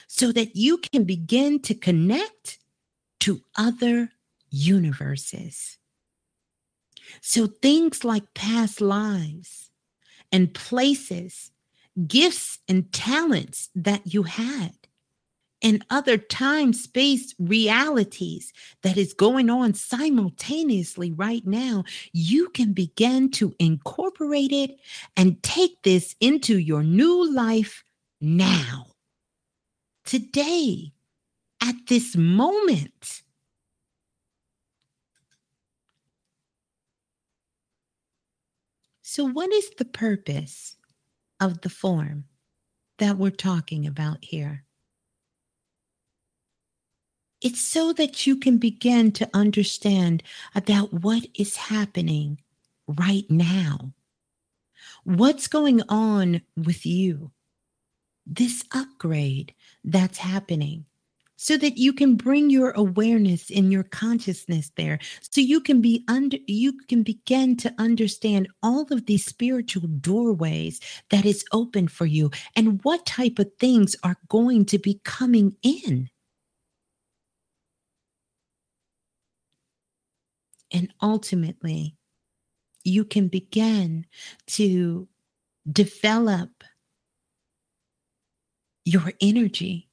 so that you can begin to connect to other universes. So things like past lives and places, gifts and talents that you had, and other time space realities that is going on simultaneously right now, you can begin to incorporate it and take this into your new life now, today, at this moment. So, what is the purpose of the form that we're talking about here? It's so that you can begin to understand about what is happening right now. What's going on with you? This upgrade that's happening so that you can bring your awareness and your consciousness there. So you can be under you can begin to understand all of these spiritual doorways that is open for you and what type of things are going to be coming in. And ultimately you can begin to develop your energy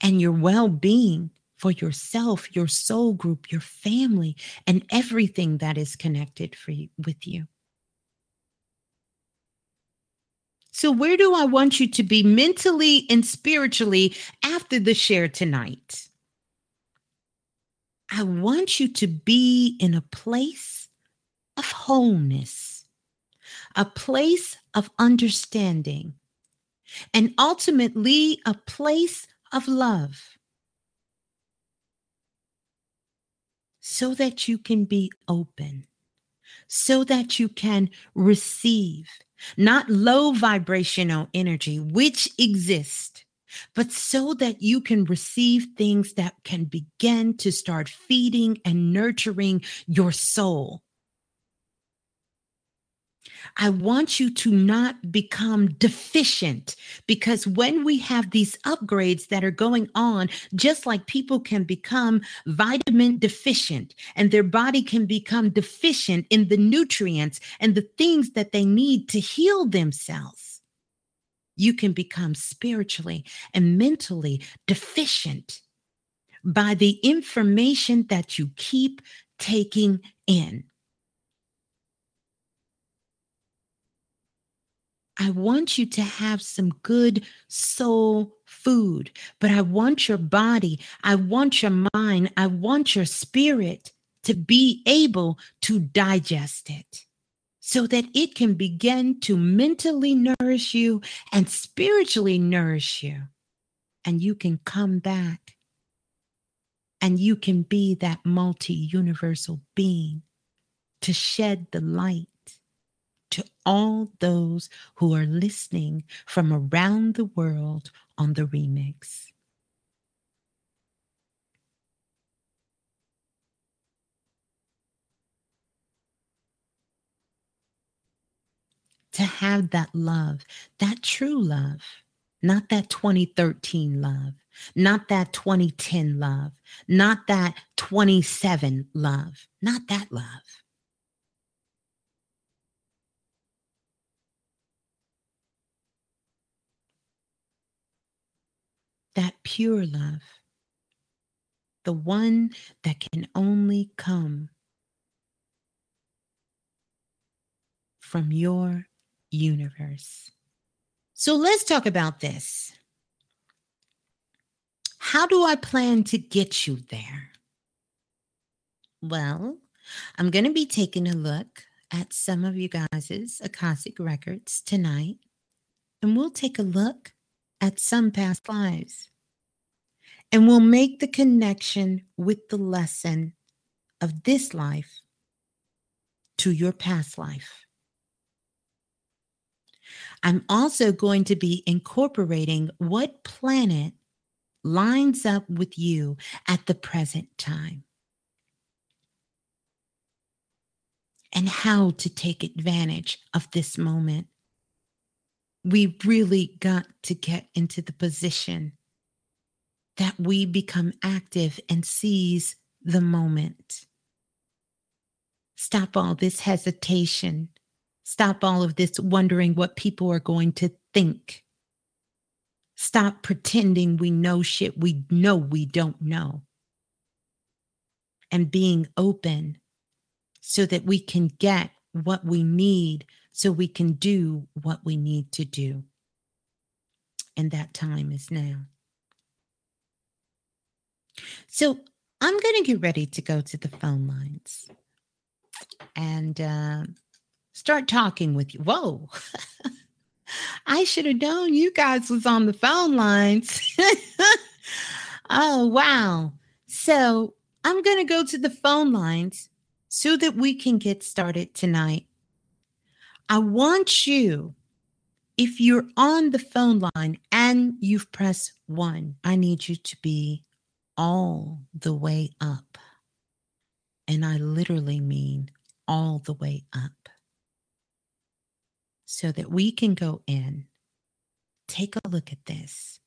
and your well being for yourself, your soul group, your family, and everything that is connected for you, with you. So, where do I want you to be mentally and spiritually after the share tonight? I want you to be in a place of wholeness, a place of understanding, and ultimately a place of love. So that you can be open, so that you can receive not low vibrational energy, which exists, but so that you can receive things that can begin to start feeding and nurturing your soul I want you to not become deficient because when we have these upgrades that are going on, just like people can become vitamin deficient and their body can become deficient in the nutrients and the things that they need to heal themselves, you can become spiritually and mentally deficient by the information that you keep taking in. I want you to have some good soul food, but I want your body, I want your mind, I want your spirit to be able to digest it so that it can begin to mentally nourish you and spiritually nourish you. And you can come back and you can be that multi universal being to shed the light to all those who are listening from around the world on the remix. To have that love, that true love, not that 2013 love, not that 2010 love, not that 27 love, not that love. That pure love, the one that can only come from your universe. So let's talk about this. How do I plan to get you there? Well, I'm going to be taking a look at some of you guys' Akashic records tonight, and we'll take a look at some past lives. And we'll make the connection with the lesson of this life to your past life. I'm also going to be incorporating what planet lines up with you at the present time and how to take advantage of this moment we really got to get into the position that we become active and seize the moment. Stop all this hesitation. Stop all of this wondering what people are going to think. Stop pretending we know shit we know we don't know. And being open so that we can get what we need so we can do what we need to do. And that time is now. So I'm going to get ready to go to the phone lines and uh, start talking with you. Whoa. *laughs* I should have known you guys was on the phone lines. *laughs* oh, wow. So I'm going to go to the phone lines so that we can get started tonight. I want you, if you're on the phone line and you've pressed one, I need you to be all the way up. And I literally mean all the way up. So that we can go in, take a look at this,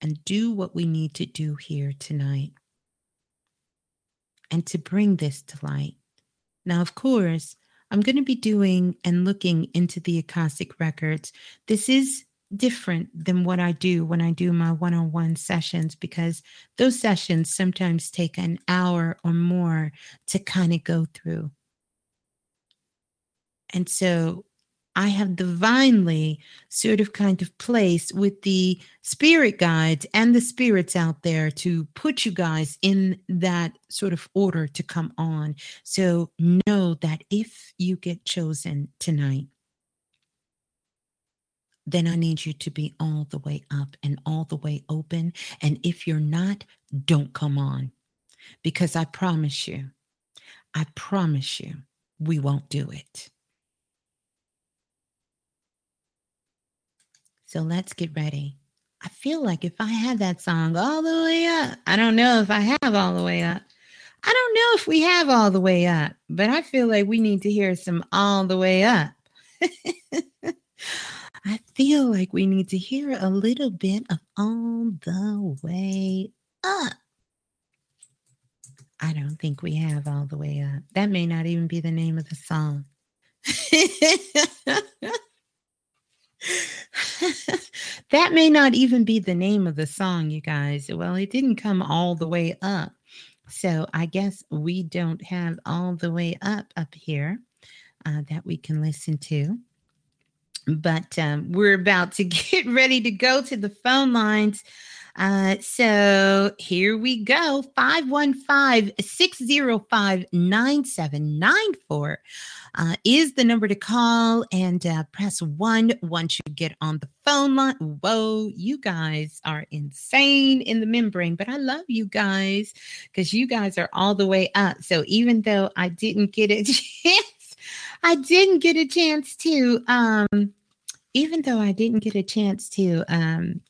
and do what we need to do here tonight. And to bring this to light. Now, of course, I'm going to be doing and looking into the Akashic records. This is different than what I do when I do my one on one sessions because those sessions sometimes take an hour or more to kind of go through. And so I have divinely sort of kind of placed with the spirit guides and the spirits out there to put you guys in that sort of order to come on. So know that if you get chosen tonight, then I need you to be all the way up and all the way open. And if you're not, don't come on because I promise you, I promise you, we won't do it. So let's get ready. I feel like if I had that song all the way up, I don't know if I have all the way up. I don't know if we have all the way up, but I feel like we need to hear some all the way up. *laughs* I feel like we need to hear a little bit of all the way up. I don't think we have all the way up. That may not even be the name of the song. *laughs* *laughs* that may not even be the name of the song, you guys. Well, it didn't come all the way up. So I guess we don't have all the way up up here uh, that we can listen to but um, we're about to *laughs* get ready to go to the phone lines. Uh, so here we go 515 605 9794 uh, is the number to call and uh, press one once you get on the phone line. Whoa, you guys are insane in the membrane, but I love you guys because you guys are all the way up. So even though I didn't get a *laughs* chance I didn't get a chance to um even though I didn't get a chance to um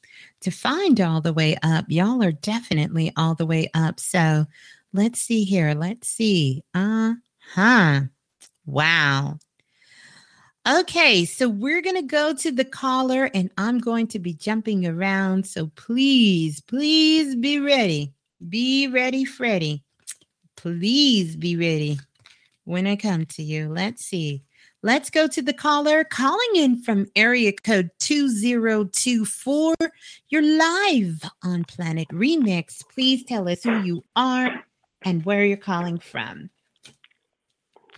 to find all the way up, y'all are definitely all the way up. So let's see here. Let's see. Uh-huh. Wow. Okay, so we're going to go to the caller and I'm going to be jumping around. So please, please be ready. Be ready, Freddie. Please be ready when I come to you. Let's see. Let's go to the caller calling in from area code 2024. You're live on Planet Remix. Please tell us who you are and where you're calling from.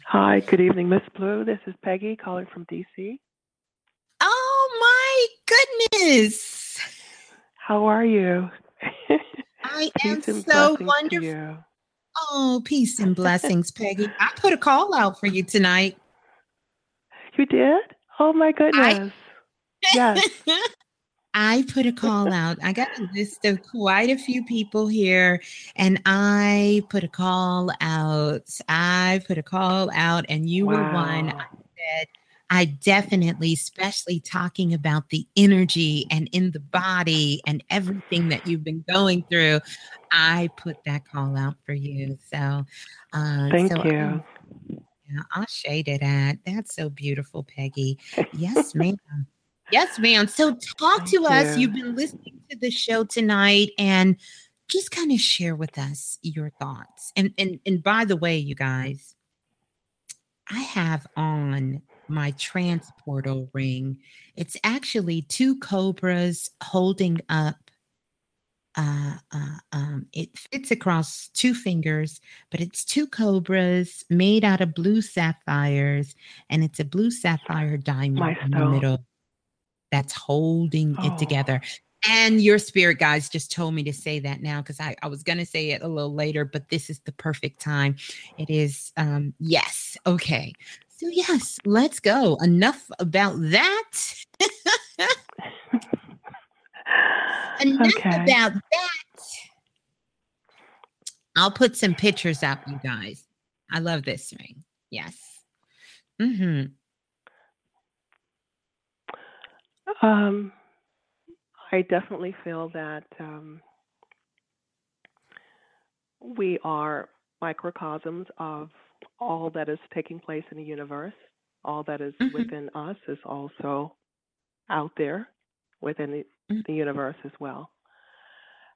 Hi, good evening, Miss Blue. This is Peggy calling from DC. Oh my goodness. How are you? I *laughs* am so wonderful. Oh, peace and *laughs* blessings, Peggy. I put a call out for you tonight. You did? Oh my goodness. I, yes. *laughs* I put a call out. I got a list of quite a few people here, and I put a call out. I put a call out, and you wow. were one. I said, I definitely, especially talking about the energy and in the body and everything that you've been going through, I put that call out for you. So, uh, thank so you. Um, I'll shade it at. That's so beautiful, Peggy. Yes, *laughs* ma'am. Yes, ma'am. So talk Thank to us. You. You've been listening to the show tonight, and just kind of share with us your thoughts. And and and by the way, you guys, I have on my transportal ring. It's actually two cobras holding up uh, uh, um, it fits across two fingers, but it's two cobras made out of blue sapphires, and it's a blue sapphire diamond in the middle that's holding oh. it together. And your spirit guides just told me to say that now because I, I was going to say it a little later, but this is the perfect time. It is, um, yes. Okay. So, yes, let's go. Enough about that. *laughs* Enough okay. about that. I'll put some pictures up, you guys. I love this ring. Yes. Mm-hmm. Um, I definitely feel that um, we are microcosms of all that is taking place in the universe. All that is mm-hmm. within us is also out there within the. The universe as well.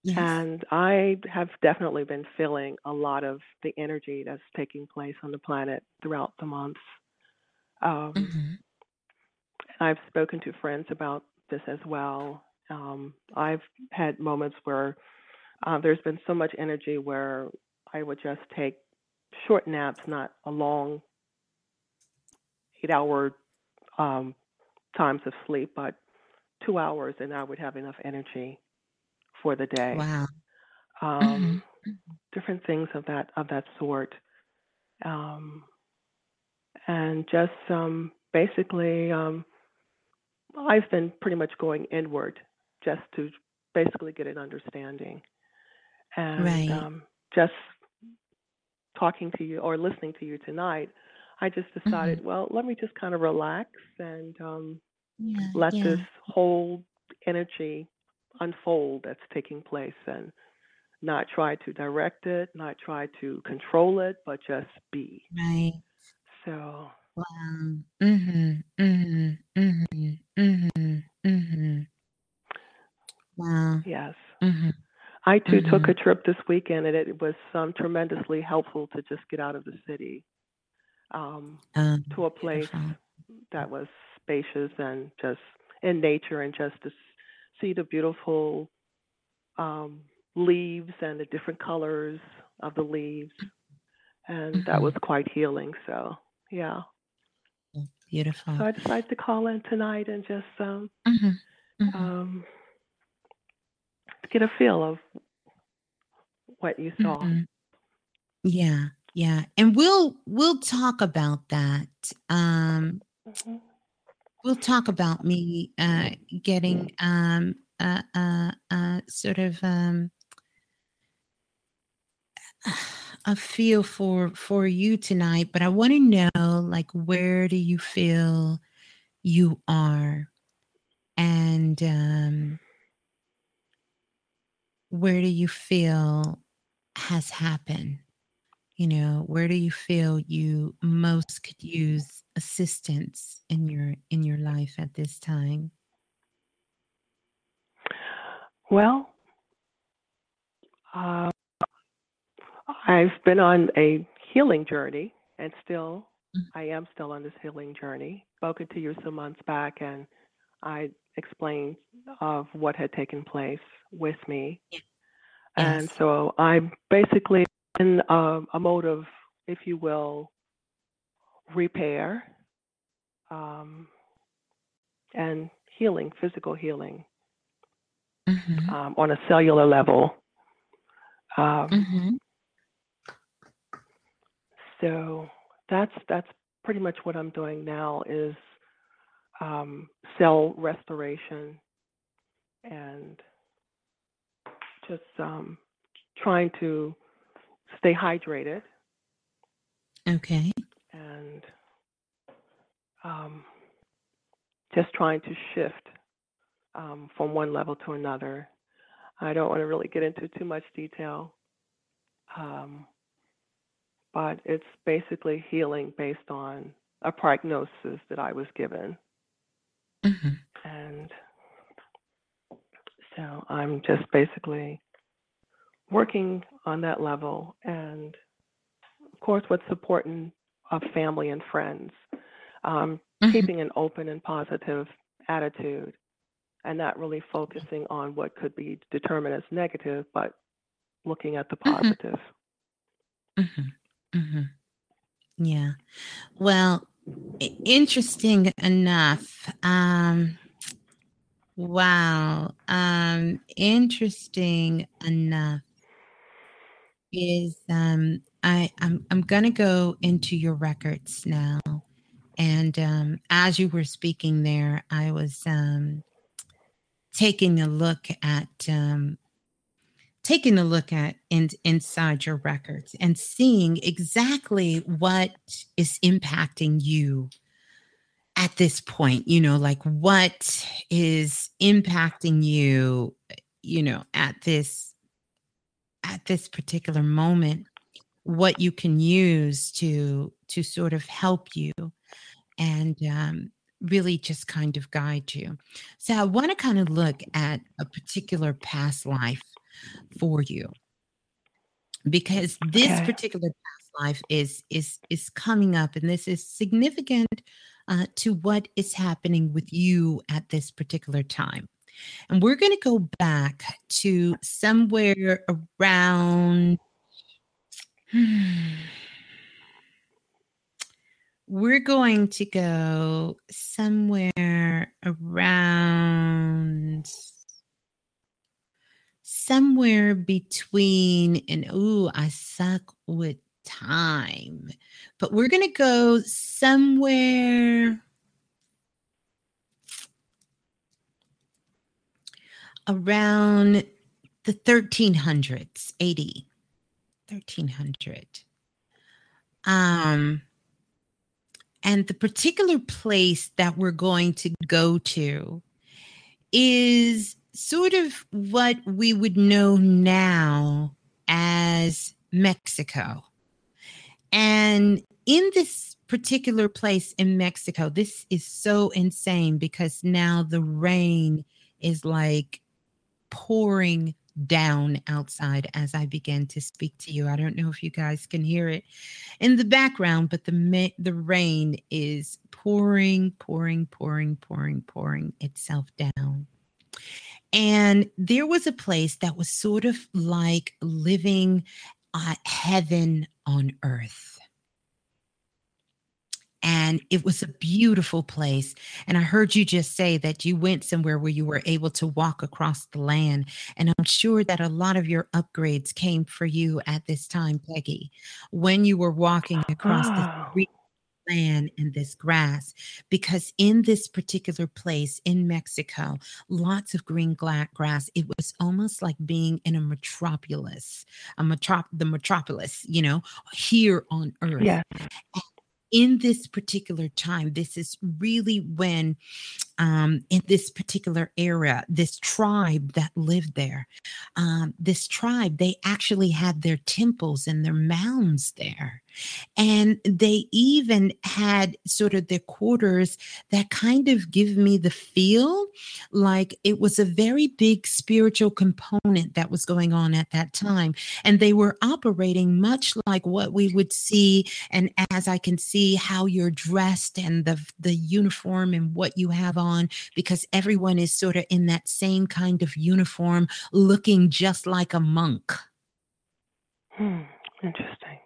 Yes. And I have definitely been feeling a lot of the energy that's taking place on the planet throughout the months. Um, mm-hmm. I've spoken to friends about this as well. Um, I've had moments where uh, there's been so much energy where I would just take short naps, not a long eight hour um, times of sleep, but two hours, and I would have enough energy for the day. Wow. Um, mm-hmm. Different things of that of that sort, um, and just um, basically, um, I've been pretty much going inward just to basically get an understanding, and right. um, just talking to you or listening to you tonight. I just decided, mm-hmm. well, let me just kind of relax and um, yeah, let yeah. this whole energy unfold that's taking place and not try to direct it, not try to control it, but just be. Right. So. Wow. Mm-hmm. Mm-hmm. Mm-hmm. Mhm. Mhm. Wow. Yes. Mm-hmm. I too mm-hmm. took a trip this weekend, and it was um, tremendously helpful to just get out of the city um, um, to a place beautiful. that was spacious and just in nature, and just to see the beautiful um, leaves and the different colors of the leaves, and mm-hmm. that was quite healing. So, yeah. Beautiful. So I decided to call in tonight and just um, mm-hmm. Mm-hmm. um get a feel of what you saw. Mm-hmm. Yeah, yeah, and we'll we'll talk about that. Um, mm-hmm. We'll talk about me uh, getting um, uh, uh, uh, sort of um, a feel for for you tonight, but I want to know like where do you feel you are, and um, where do you feel has happened? You know, where do you feel you most could use assistance in your in your life at this time? Well, uh, I've been on a healing journey, and still, mm-hmm. I am still on this healing journey. Spoken to you some months back, and I explained of what had taken place with me. Yes. And so I'm basically in a, a, mode of, if you will, repair um, and healing, physical healing mm-hmm. um, on a cellular level. Um, mm-hmm. So that's that's pretty much what I'm doing now is um, cell restoration and just um, trying to stay hydrated. Okay. And um, just trying to shift um, from one level to another. I don't want to really get into too much detail, um, but it's basically healing based on a prognosis that I was given. Mm-hmm. And so I'm just basically working on that level, and of course, with supporting of family and friends, um, Mhm. keeping an open and positive attitude, and not really focusing on what could be determined as negative, but looking at the Mhm. positive. Mhm. Mhm. Yeah. Well, interesting enough. Um, wow. Um, interesting enough is um I I'm I'm gonna go into your records now. And um as you were speaking there, I was um taking a look at um taking a look at in, inside your records and seeing exactly what is impacting you at this point you know like what is impacting you you know at this at this particular moment what you can use to to sort of help you and um, really just kind of guide you so i want to kind of look at a particular past life for you because this Okay. particular past life is is is coming up and this is significant uh, to what is happening with you at this particular time and we're going to go back to somewhere around *sighs* we're going to go somewhere around somewhere between and ooh i suck with time but we're going to go somewhere around the 1300s 80 1300 um and the particular place that we're going to go to is sort of what we would know now as Mexico. And in this particular place in Mexico, this is so insane because now the rain is like pouring down outside as I begin to speak to you. I don't know if you guys can hear it in the background, but the the rain is pouring, pouring, pouring, pouring, pouring itself down. And there was a place that was sort of like living uh, heaven on earth. And it was a beautiful place. And I heard you just say that you went somewhere where you were able to walk across the land. And I'm sure that a lot of your upgrades came for you at this time, Peggy, when you were walking across the oh. green land and this grass. Because in this particular place in Mexico, lots of green grass. It was almost like being in a metropolis, a metrop- the metropolis, you know, here on earth Yes. In this particular time, this is really when, um, in this particular era, this tribe that lived there, um, this tribe, they actually had their temples and their mounds there. And they even had sort of their quarters that kind of give me the feel like it was a very big spiritual component that was going on at that time. And they were operating much like what we would see and as I can see how you're dressed and the the uniform and what you have on because everyone is sort of in that same kind of uniform looking just like a monk Hmm. Interesting.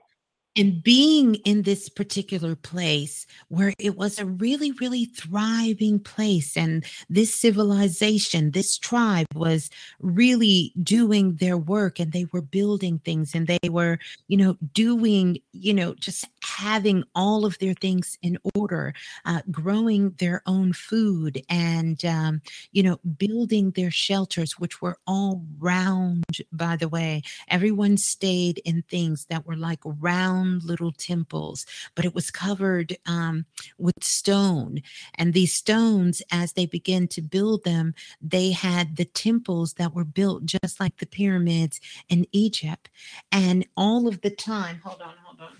And being in this particular place where it was a really really thriving place and this civilization this tribe was really doing their work and they were building things and they were you know doing you know just having all of their things in order uh, growing their own food and um, you know building their shelters which were all round by the way everyone stayed in things that were like round little temples, but it was covered um, with stone. And these stones, as they began to build them, they had the temples that were built just like the pyramids in Egypt. And all of the time, hold on, hold on,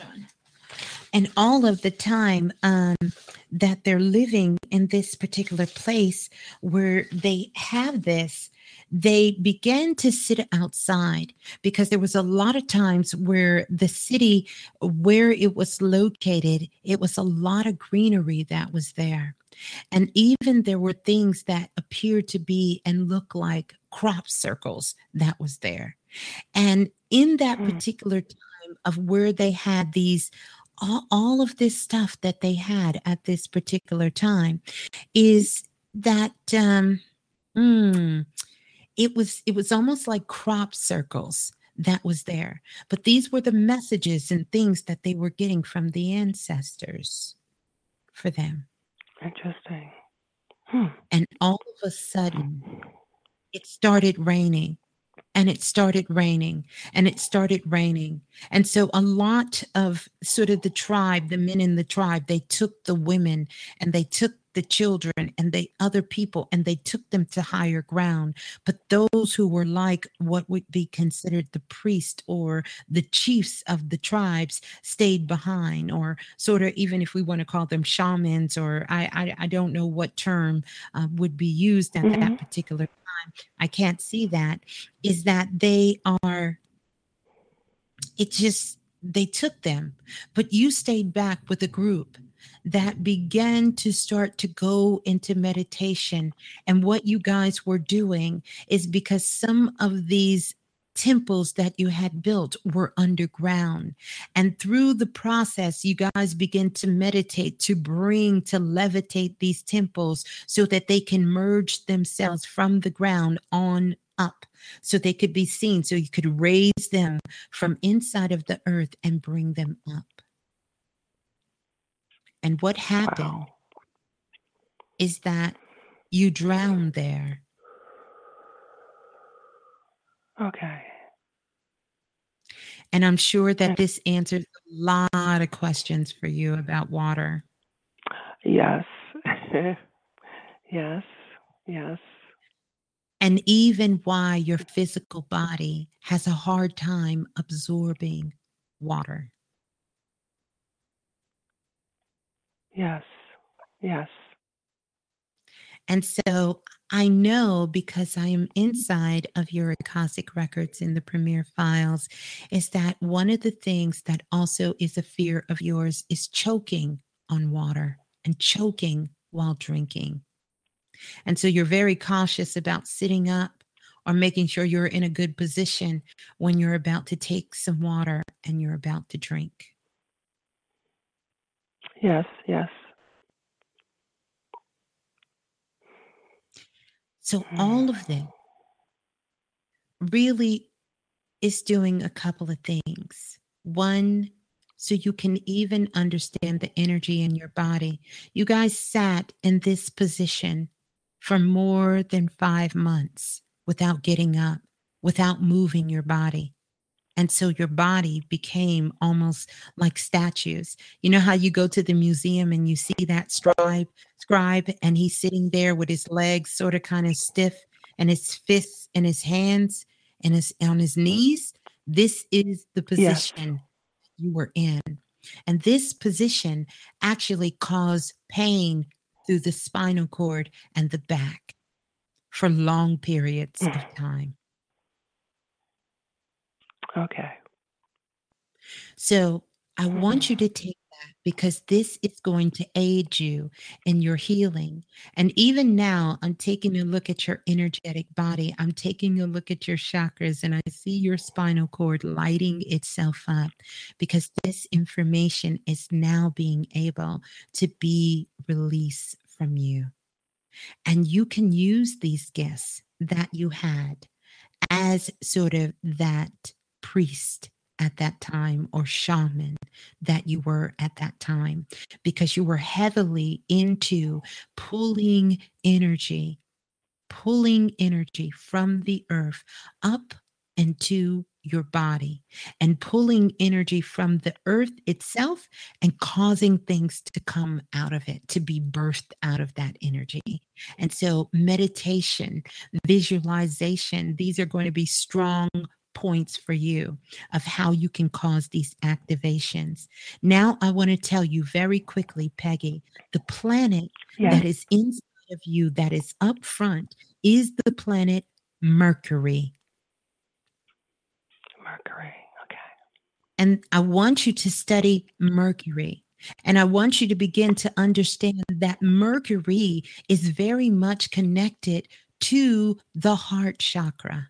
on, and all of the time um, that they're living in this particular place where they have this they began to sit outside because there was a lot of times where the city where it was located it was a lot of greenery that was there. And even there were things that appeared to be and look like crop circles that was there. And in that Hmm. particular time of where they had these all, all of this stuff that they had at this particular time is that um mm, it was it was almost like crop circles that was there but these were the messages and things that they were getting from the ancestors for them Interesting. Hmm. and all of a sudden it started raining and it started raining and it started raining and so a lot of sort of the tribe the men in the tribe they took the women and they took the children and the other people and they took them to higher ground but those who were like what would be considered the priest or the chiefs of the tribes stayed behind or sort of even if we want to call them shamans or i i, I don't know what term uh, would be used at that Mhm. particular time i can't see that is that they are it just they took them. But you stayed back with a group that began to start to go into meditation. And what you guys were doing is because some of these temples that you had built were underground. And through the process you guys begin to meditate to bring to levitate these temples so that they can merge themselves from the ground on up so they could be seen so you could raise them from inside of the earth and bring them up. And what happened Wow. is that you drowned there Okay. and i'm sure that this answers a lot of questions for you about water Yes. *laughs* yes. Yes. and even why your physical body has a hard time absorbing water Yes. Yes. And so I know because I am inside of your Akashic records in the Premier files, is that one of the things that also is a fear of yours is choking on water and choking while drinking. And so you're very cautious about sitting up or making sure you're in a good position when you're about to take some water and you're about to drink. Yes. Yes. So all of mm. them really is doing a couple of things. One, so you can even understand the energy in your body. You guys sat in this position for more than five months without getting up, without moving your body. And so your body became almost like statues. You know how you go to the museum and you see that scribe, scribe, and he's sitting there with his legs sort of kind of stiff and his fists and his hands and his on his knees. This is the Yes. position you were in. And this position actually caused pain through the spinal cord and the back for long periods of mm. time. Okay. So I want you mm. to take that because this is going to aid you in your healing. And even now, I'm taking a look at your energetic body. I'm taking a look at your chakras, and I see your spinal cord lighting itself up because this information is now being able to be released from you. And you can use these gifts that you had as sort of that priest at that time or shaman that you were at that time because you were heavily into pulling energy, pulling energy from the earth up into your body and pulling energy from the earth itself and causing things to come out of it, to be birthed out of that energy. And so, meditation, visualization, these are going to be strong points for you of how you can cause these activations. Now, I want to tell you very quickly, Peggy, the planet Yes. that is inside of you, that is up front, is the planet Mercury. Mercury. Okay. And I want you to study Mercury. And I want you to begin to understand that Mercury is very much connected to the heart chakra.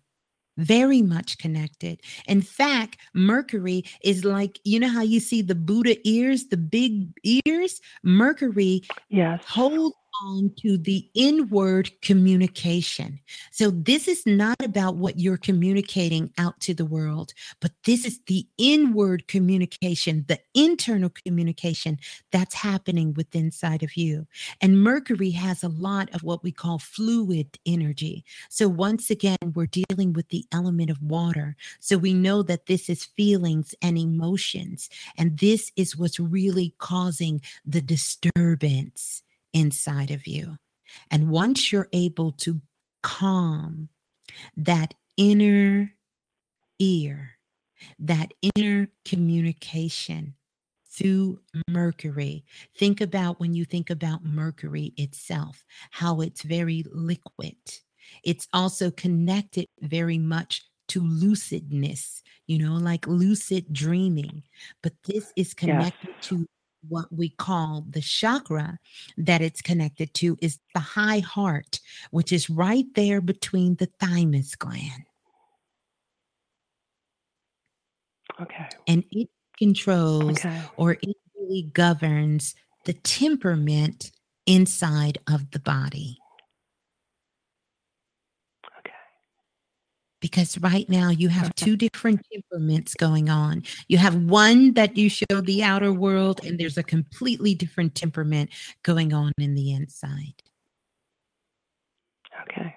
Very much connected. In fact, Mercury is like, you know how you see the Buddha ears, the big ears? Mercury Yes. hold on to the inward communication. So, this is not about what you're communicating out to the world, but this is the inward communication, the internal communication that's happening within inside of you. And Mercury has a lot of what we call fluid energy. So, once again, we're dealing with the element of water. So, we know that this is feelings and emotions. And this is what's really causing the disturbance inside of you. And once you're able to calm that inner ear, that inner communication through Mercury, think about when you think about Mercury itself, how it's very liquid. It's also connected very much to lucidness, you know, like lucid dreaming. But this is connected to what we call the chakra that it's connected to is the high heart, which is right there between the thymus gland. Okay. And it controls Okay. or it really governs the temperament inside of the body. Because right now you have *laughs* two different temperaments going on. You have one that you show the outer world, and there's a completely different temperament going on in the inside. Okay.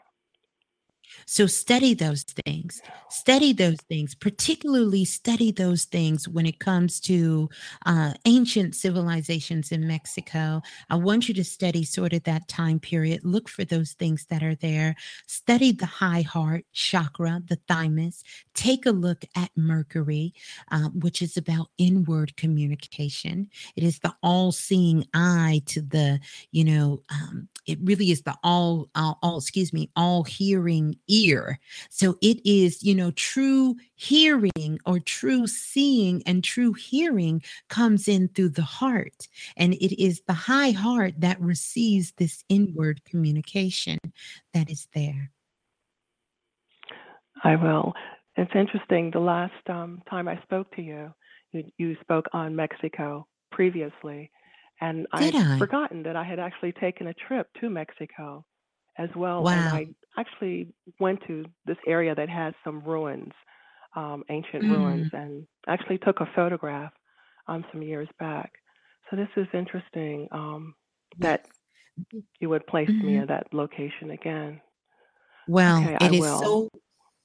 So study those things. Study those things, particularly study those things when it comes to uh, ancient civilizations in Mexico. I want you to study sort of that time period. Look for those things that are there. Study the high heart chakra, the thymus. Take a look at Mercury, uh, which is about inward communication. It is the all-seeing eye to the, you know, um, it really is the all, all, all, excuse me, all hearing ear. So it is, you know, true hearing or true seeing and true hearing comes in through the heart. And it is the high heart that receives this inward communication that is there. I will. It's interesting. The last um, time I spoke to you, you, you spoke on Mexico previously, and I'd I? forgotten that I had actually taken a trip to Mexico as well. Wow. And I actually went to this area that has some ruins, um, ancient Mm. ruins, and actually took a photograph um, some years back. So this is interesting um, that you would place me Mhm. at that location again. Well, Okay, I it is will. so,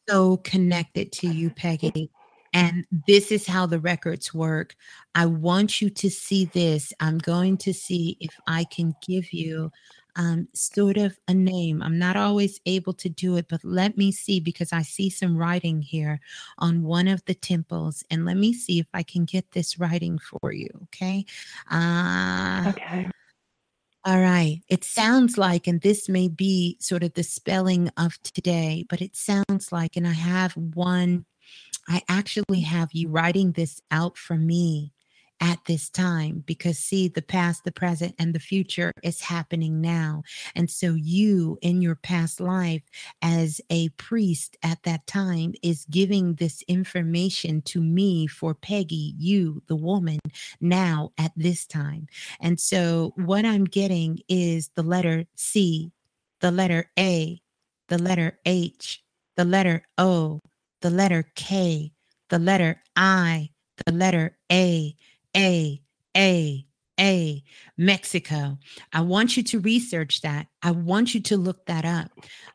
so connected to you, Peggy. And this is how the records work. I want you to see this. I'm going to see if I can give you um, sort of a name. I'm not always able to do it, but let me see because I see some writing here on one of the temples. And let me see if I can get this writing for you. Okay. Uh, Okay. all right. It sounds like, and this may be sort of the spelling of today, but it sounds like, and I have one, I actually have you writing this out for me at this time because see, the past, the present, and the future is happening now. And so you in your past life as a priest at that time is giving this information to me for Peggy, you, the woman, now at this time. And so what I'm getting is the letter C, the letter A, the letter H, the letter O, the letter K, the letter I, the letter A, A, A, A, Mexico. I want you to research that. I want you to look that up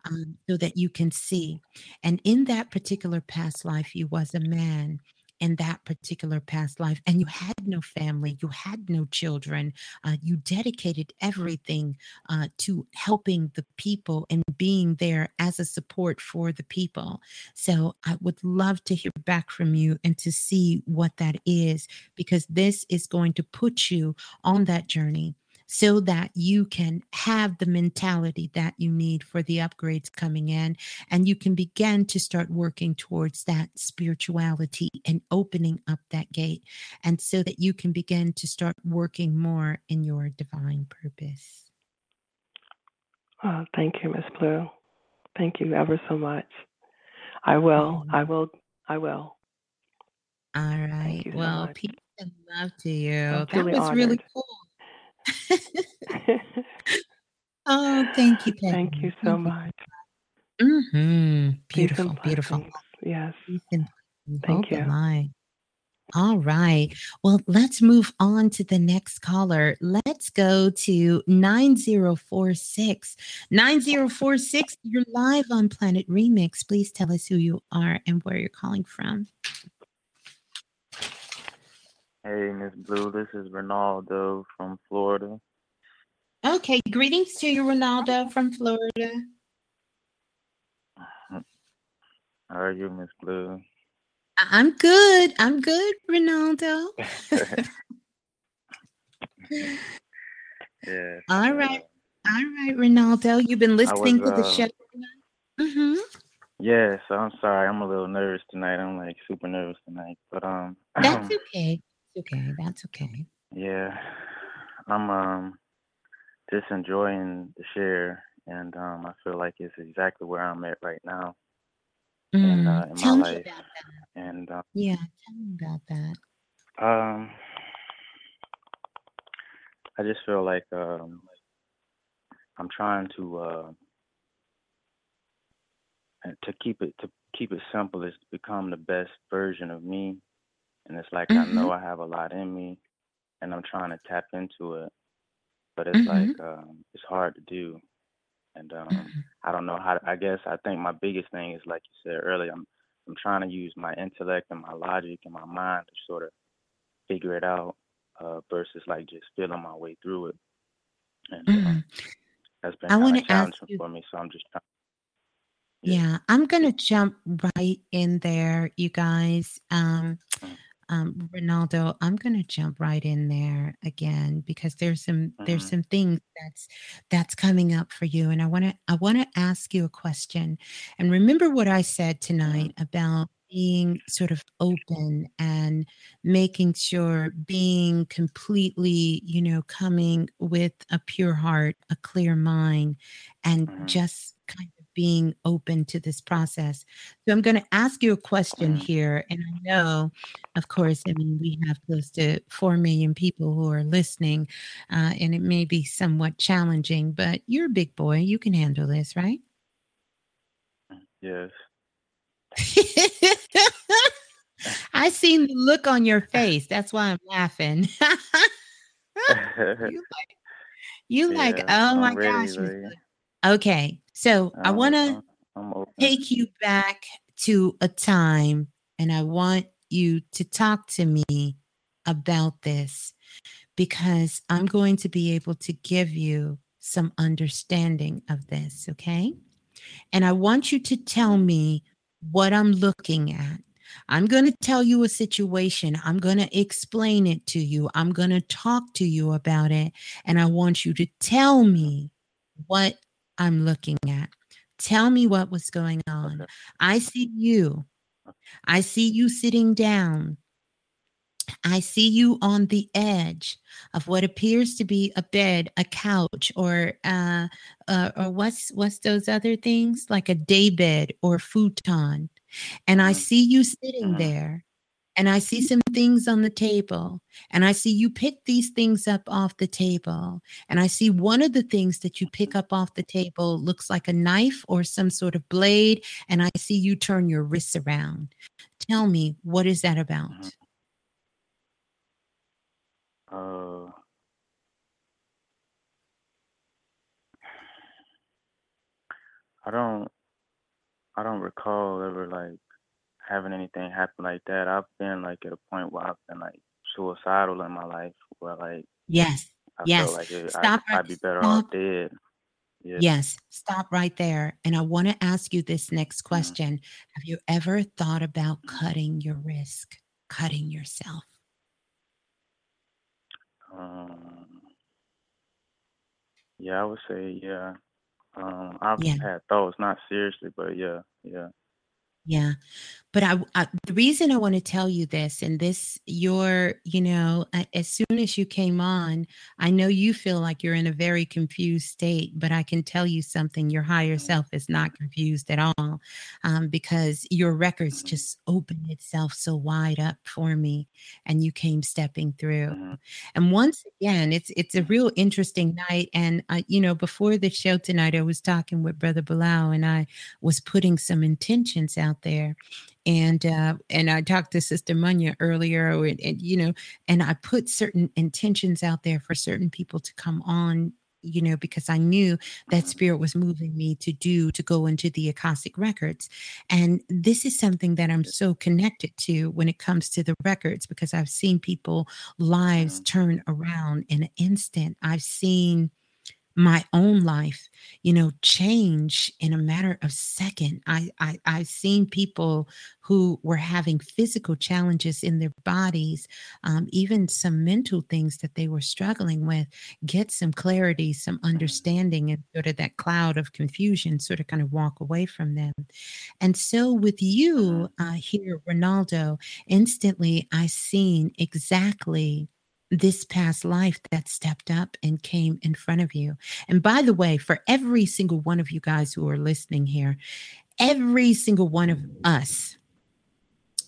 um, so that you can see. And in that particular past life, you was a man in that particular past life and you had no family, you had no children, uh, you dedicated everything uh, to helping the people and being there as a support for the people. So I would love to hear back from you and to see what that is, because this is going to put you on that journey so that you can have the mentality that you need for the upgrades coming in and you can begin to start working towards that spirituality and opening up that gate and so that you can begin to start working more in your divine purpose. Oh, thank you, Miss Blue. Thank you ever so much. I will. Mm-hmm. I will. I will. All right. so well, much. peace and love to you. I'm That was really cool. Oh, thank you, Peggy. Thank you so much. Mm-hmm. Peace Beautiful, beautiful. Yes. Peace and blessings. Thank Hold you. line. All right. Well, let's move on to the next caller. Let's go to 9046. 9046, you're live on Planet Remix. Please tell us who you are and where you're calling from. Hey, Miss Blue, this is Ronaldo from Florida. Okay. Greetings to you, Ronaldo from Florida. How are you, Miss Blue? I'm good. I'm good, Ronaldo. *laughs* yeah. All right. All right, Ronaldo. You've been listening was, to the uh, show. Mm-hmm. Yeah, so I'm sorry, I'm a little nervous tonight. I'm like super nervous tonight. But um That's *clears throat* okay. Okay. That's okay. yeah. I'm um just enjoying the share and um I feel like it's exactly where I'm at right now in Mm, uh, in my me life. about that. And um Yeah, tell me about that. Um, I just feel like um, I'm trying to uh, to keep it to keep it simple is to become the best version of me, and it's like I Mm-hmm. know I have a lot in me, and I'm trying to tap into it, but it's Mm-hmm. like um, it's hard to do, and um, Mhm. I don't know how. To, I guess I think my biggest thing is like you said earlier. I'm I'm trying to use my intellect and my logic and my mind to sort of figure it out uh, versus like just feeling my way through it. And uh, Mhm. that's been I kind want of to challenging you. for me. So I'm just trying. Yeah, I'm gonna jump right in there, you guys. Um, Mm. Um, Ronaldo, I'm gonna jump right in there again because there's some there's Mhm. some things that's that's coming up for you, and I want to I want to ask you a question. And remember what I said tonight about being sort of open and making sure being completely, you know, coming with a pure heart, a clear mind, and Mhm. just being open to this process. So I'm going to ask you a question here. And I know, of course, I mean, we have close to 4 million people who are listening, uh, and it may be somewhat challenging, but you're a big boy. You can handle this, right? Yes. *laughs* I seen the look on your face. That's why I'm laughing. *laughs* *laughs* you like, you like, oh my I'm ready, gosh. Blue." Okay. So I want to I'm, I'm open. take you back to a time and I want you to talk to me about this because I'm going to be able to give you some understanding of this, okay? And I want you to tell me what I'm looking at. I'm going to tell you a situation. I'm going to explain it to you. I'm going to talk to you about it. And I want you to tell me what I'm looking at. Tell me what was going on. Okay. I see you. I see you sitting down. I see you on the edge of what appears to be a bed, a couch, or uh, uh, or what's what's those other things like a day bed or futon. And I Mhm. see you sitting Mhm. there, and I see some things on the table, and I see you pick these things up off the table, and I see one of the things that you pick up off the table looks like a knife or some sort of blade, and I see you turn your wrists around. Tell me, what is that about? Mhm. Uh, *sighs* I don't, I don't recall ever like having anything happen like that. I've been like at a point where I've been like suicidal in my life, where like yes, I yes. like it, Stop I, right- I'd be better stop. off dead. Yeah. Yes, stop right there. And I want to ask you this next Mm-hmm. question. Have you ever thought about cutting your risk, cutting yourself? Um, yeah, I would say yeah. Um, I've Yeah. had thoughts, not seriously, but yeah, yeah. Yeah. But I, I the reason I want to tell you this and this you're, you know, as soon as you came on, I know you feel like you're in a very confused state, but I can tell you something your higher self is not confused at all. Um, because your records just opened itself so wide up for me and you came stepping through. Mhm. And once again, it's it's a real interesting night. And uh, you know, before the show tonight, I was talking with Brother Bilal, and I was putting some intentions out there. And uh, and I talked to Sister Munya earlier, and, and you know, and I put certain intentions out there for certain people to come on. You know, because I knew that spirit was moving me to do to go into the Akashic records. And this is something that I'm so connected to when it comes to the records because I've seen people lives turn around in an instant. I've seen my own life, you know, change in a matter of second. I, I I've seen people who were having physical challenges in their bodies, um, even some mental things that they were struggling with, get some clarity, some understanding, and sort of that cloud of confusion sort of kind of walk away from them. And so with you uh, here, Ronaldo, instantly I seen exactly this past life that stepped up and came in front of you. And by the way, for every single one of you guys who are listening here, every single one of us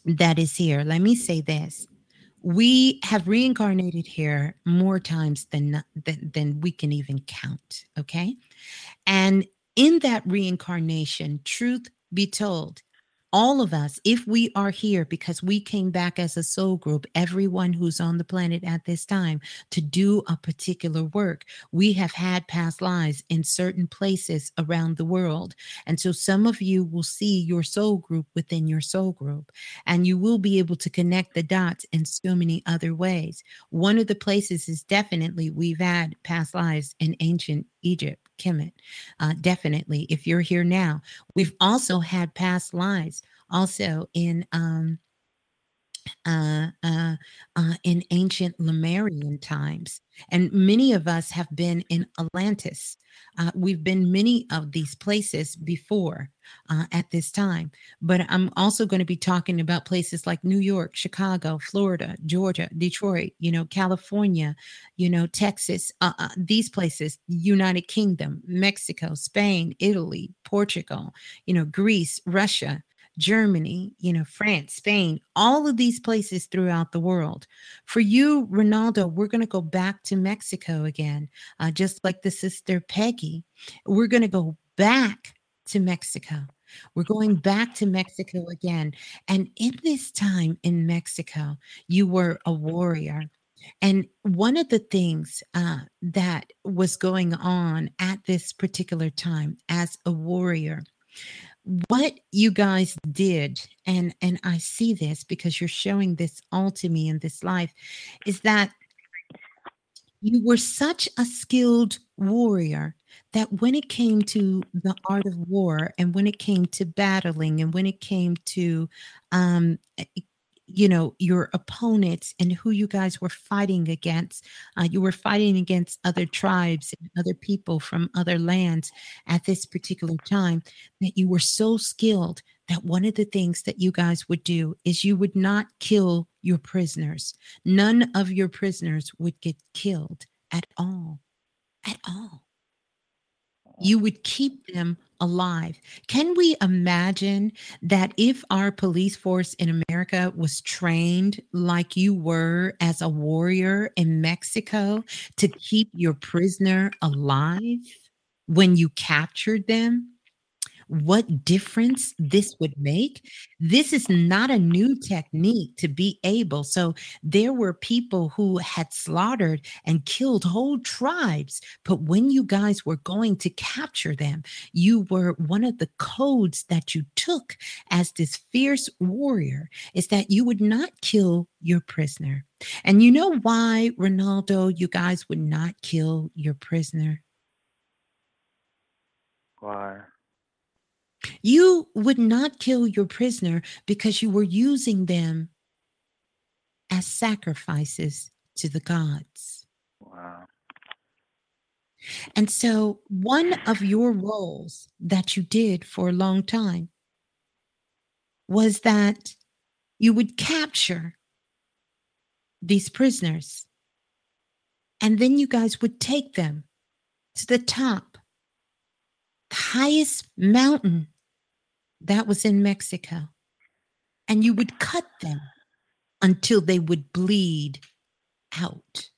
that is here, let me say this. We have reincarnated here more times than, than than we can even count, okay? And in that reincarnation, truth be told, all of us, if we are here because we came back as a soul group, everyone who's on the planet at this time to do a particular work, we have had past lives in certain places around the world. And so some of you will see your soul group within your soul group, and you will be able to connect the dots in so many other ways. One of the places is definitely we've had past lives in ancient Egypt, Kemet. Uh, definitely, if you're here now, we've also had past lives also in um, uh, uh, uh, in ancient Lemurian times. And many of us have been in Atlantis. Uh, we've been many of these places before uh, at this time. But I'm also going to be talking about places like New York, Chicago, Florida, Georgia, Detroit, you know, California, you know, Texas, uh, these places, United Kingdom, Mexico, Spain, Italy, Portugal, you know, Greece, Russia, Germany, you know, France, Spain, all of these places throughout the world. For you, Ronaldo, we're going to go back to Mexico again, uh, just like the sister Peggy. We're going to go back to Mexico. We're going back to Mexico again. And in this time in Mexico, you were a warrior. And one of the things uh, that was going on at this particular time as a warrior, what you guys did and and i see this because you're showing this all to me in this life is that you were such a skilled warrior that when it came to the art of war and when it came to battling and when it came to um you know your opponents and who you guys were fighting against uh, you were fighting against other tribes and other people from other lands at this particular time that you were so skilled that one of the things that you guys would do is you would not kill your prisoners. None of your prisoners would get killed at all at all. You would keep them alive. Can we imagine that if our police force in America was trained like you were as a warrior in Mexico to keep your prisoner alive when you captured them? What difference this would make. This is not a new technique to be able. So there were people who had slaughtered and killed whole tribes. But when you guys were going to capture them, you were one of the codes that you took as this fierce warrior is that you would not kill your prisoner. And you know why, Ronaldo, you guys would not kill your prisoner? Why? You would not kill your prisoner because you were using them as sacrifices to the gods. Wow. And so, one of your roles that you did for a long time was that you would capture these prisoners and then you guys would take them to the top the highest mountain that was in Mexico. And you would cut them until they would bleed out.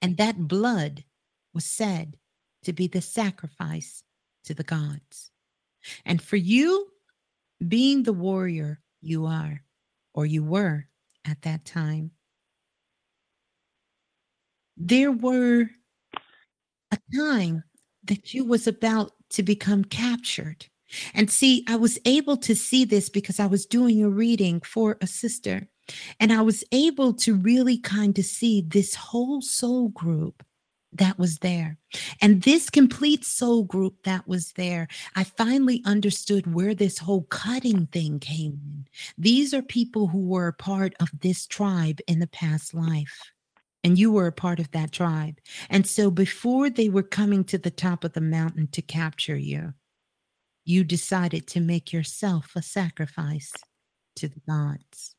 And that blood was said to be the sacrifice to the gods. And for you, being the warrior you are, or you were at that time, there were a time that you was about to become captured. And see, I was able to see this because I was doing a reading for a sister. And I was able to really kind of see this whole soul group that was there. And this complete soul group that was there, I finally understood where this whole cutting thing came in. These are people who were a part of this tribe in the past life and you were a part of that tribe. And so before they were coming to the top of the mountain to capture you, you decided to make yourself a sacrifice to the gods.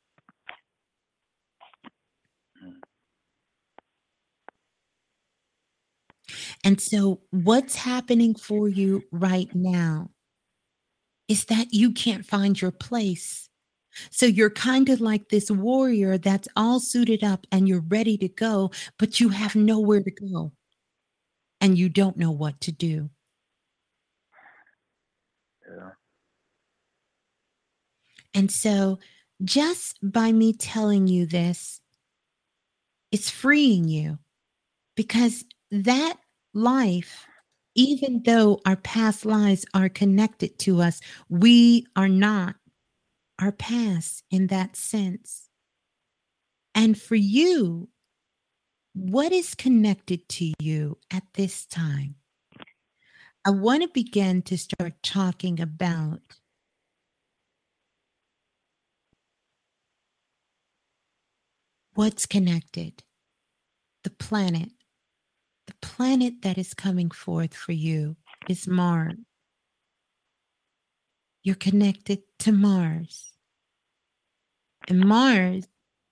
And so, what's happening for you right now is that you can't find your place so you're kind of like this warrior that's all suited up and you're ready to go, but you have nowhere to go and you don't know what to do. Yeah. And so just by me telling you this, it's freeing you because that life, even though our past lives are connected to us, we are not our past in that sense. And for you, what is connected to you at this time? I want to begin to start talking about what's connected. The planet. The planet that is coming forth for you is Mars. You're connected to Mars. And Mars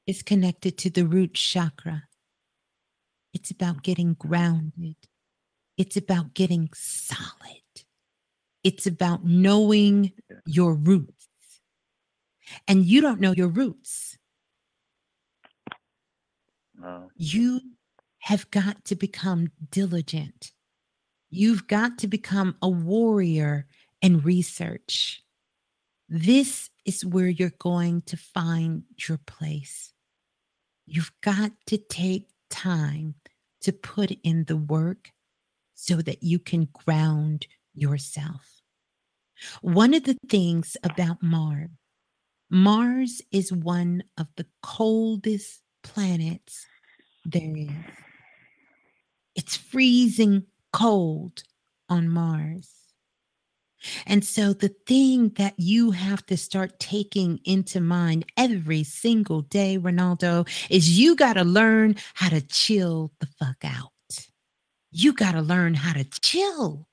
is connected to the root chakra. It's about getting grounded. It's about getting solid. It's about knowing your roots. And you don't know your roots. No. You have got to become diligent. You've got to become a warrior and research. This is where you're going to find your place. You've got to take time to put in the work so that you can ground yourself. One of the things about Mars, Mars is one of the coldest planets there is. It's freezing cold on Mars. And so, the thing that you have to start taking into mind every single day, Ronaldo, is you got to learn how to chill the fuck out. You got to learn how to chill.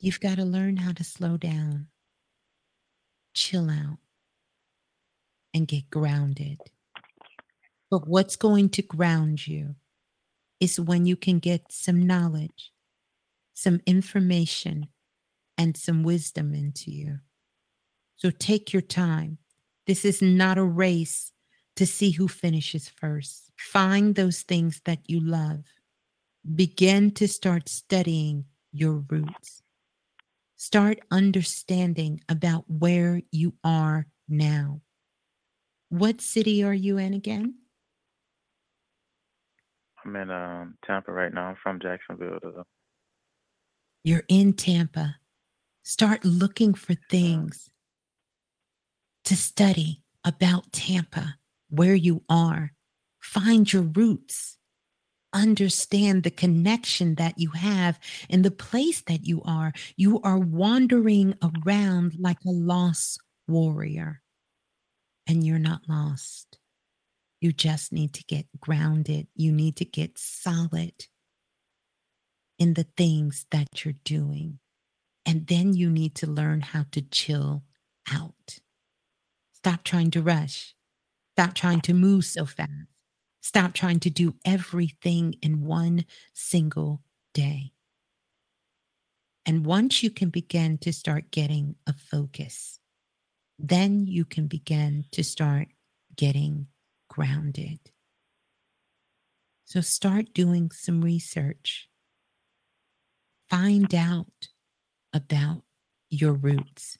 You've got to learn how to slow down, chill out, and get grounded. But what's going to ground you? is when you can get some knowledge, some information, and some wisdom into you. So take your time. This is not a race to see who finishes first. Find those things that you love begin to start studying your roots. Start understanding about where you are now. What city are you in again? I'm in um, Tampa right now. I'm from Jacksonville. Though. You're in Tampa. Start looking for things to study about Tampa, where you are. Find your roots. Understand the connection that you have in the place that you are. You are wandering around like a lost warrior, and you're not lost. You just need to get grounded. You need to get solid in the things that you're doing. And then you need to learn how to chill out. Stop trying to rush. Stop trying to move so fast. Stop trying to do everything in one single day. And once you can begin to start getting a focus, then you can begin to start getting grounded. So start doing some research. Find out about your roots.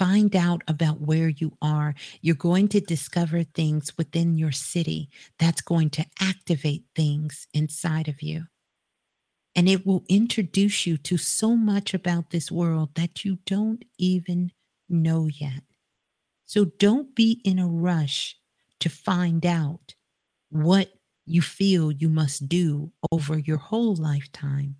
Find out about where you are. You're going to discover things within your city that's going to activate things inside of you. And it will introduce you to so much about this world that you don't even know yet. So don't be in a rush to find out what you feel you must do over your whole lifetime.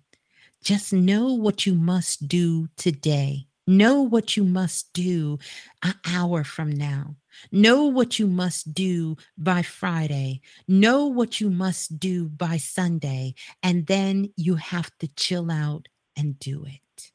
Just know what you must do today. Know what you must do an hour from now. Know what you must do by Friday. Know what you must do by Sunday. And then you have to chill out and do it.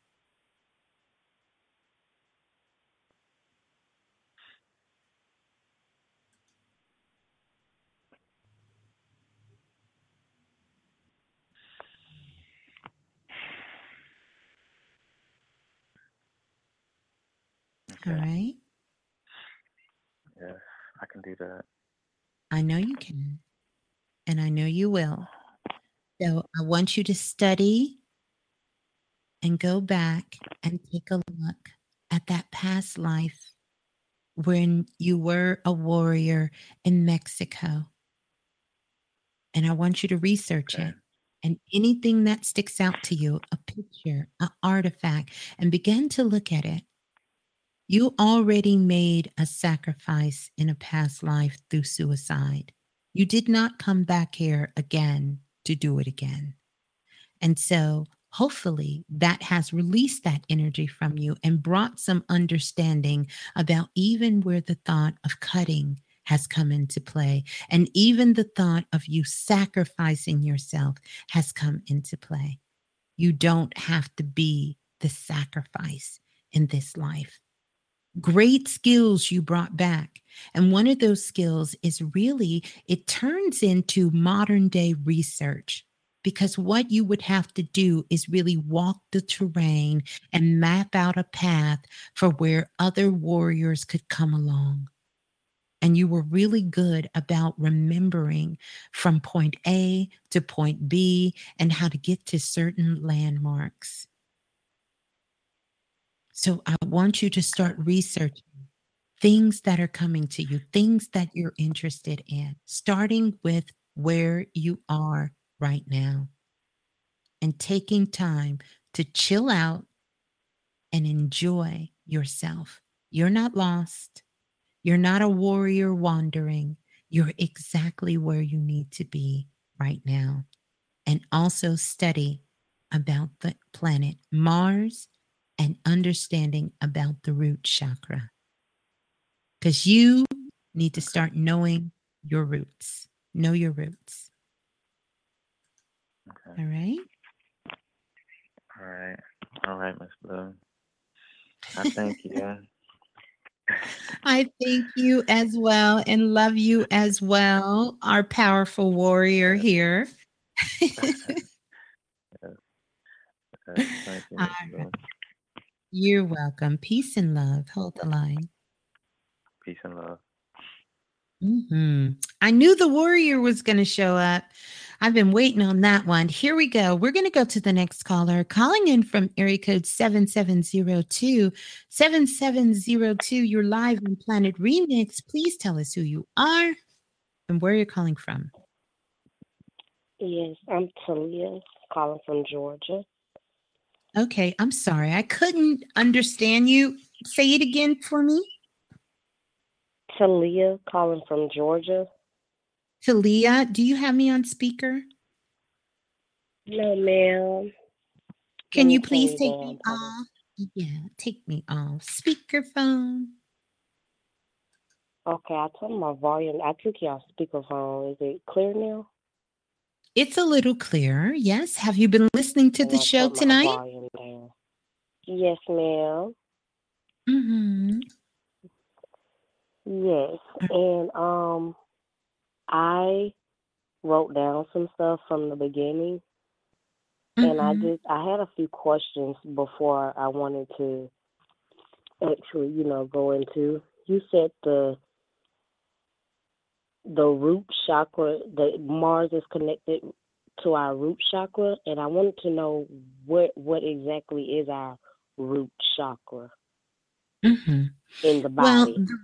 All right. Yeah, I can do that. I know you can, and I know you will. So I want you to study and go back and take a look at that past life when you were a warrior in Mexico. And I want you to research Okay. it. And anything that sticks out to you, a picture, an artifact, and begin to look at it. You already made a sacrifice in a past life through suicide. You did not come back here again to do it again. And so, hopefully, that has released that energy from you and brought some understanding about even where the thought of cutting has come into play. And even the thought of you sacrificing yourself has come into play. You don't have to be the sacrifice in this life great skills you brought back. And one of those skills is really, it turns into modern day research because what you would have to do is really walk the terrain and map out a path for where other warriors could come along. And you were really good about remembering from point A to point B and how to get to certain landmarks. So I want you to start researching things that are coming to you, things that you're interested in, starting with where you are right now and taking time to chill out and enjoy yourself. You're not lost. You're not a warrior wandering. You're exactly where you need to be right now. And also study about the planet Mars and understanding about the root chakra. Because you need to start knowing your roots. Know your roots. Okay. All right. All right. All right, Miss Blue. I thank you. *laughs* I thank you as well and love you as well, our powerful warrior here. *laughs* Okay, thank you, *laughs* Miss All Blue. right. You're welcome. Peace and love. Hold the line. Peace and love. Mm-hmm. I knew the warrior was going to show up. I've been waiting on that one. Here we go. We're going to go to the next caller calling in from area code 7702. 7702, you're live on Planet Remix. Please tell us who you are and where you're calling from. Yes, I'm Talia calling from Georgia. Okay, I'm sorry. I couldn't understand you. Say it again for me. Talia calling from Georgia. Talia, do you have me on speaker? No, ma'am. Can you please take me off? Yeah, take me off speakerphone. Okay, I turned my volume. I took you off speakerphone. Is it clear now? It's a little clearer. Yes. Have you been listening to the show tonight? Yes, ma'am. Mm-hmm. Yes, and um, I wrote down some stuff from the beginning, and I Mhm. just I had a few questions before I wanted to actually, you know, go into. You said the the root chakra, the Mars is connected to our root chakra, and I wanted to know what what exactly is our root chakra Mm-hmm. in the body. the-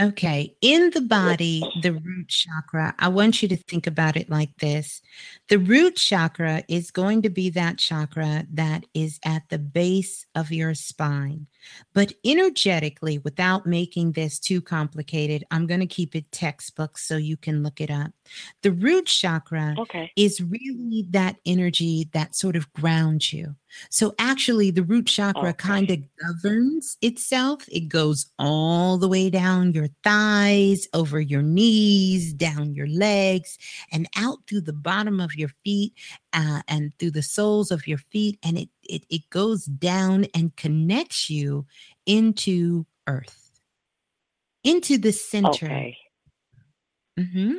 okay. In the body, the root chakra, I want you to think about it like this the root chakra is going to be that chakra that is at the base of your spine. But energetically, without making this too complicated, I'm going to keep it textbook so you can look it up. The root chakra Okay. is really that energy that sort of grounds you. So actually, the root chakra kind of governs itself. It goes all the way down your thighs, over your knees, down your legs, and out through the bottom of your feet uh, and through the soles of your feet. And it, it, it goes down and connects you into earth, into the center. Okay. Hmm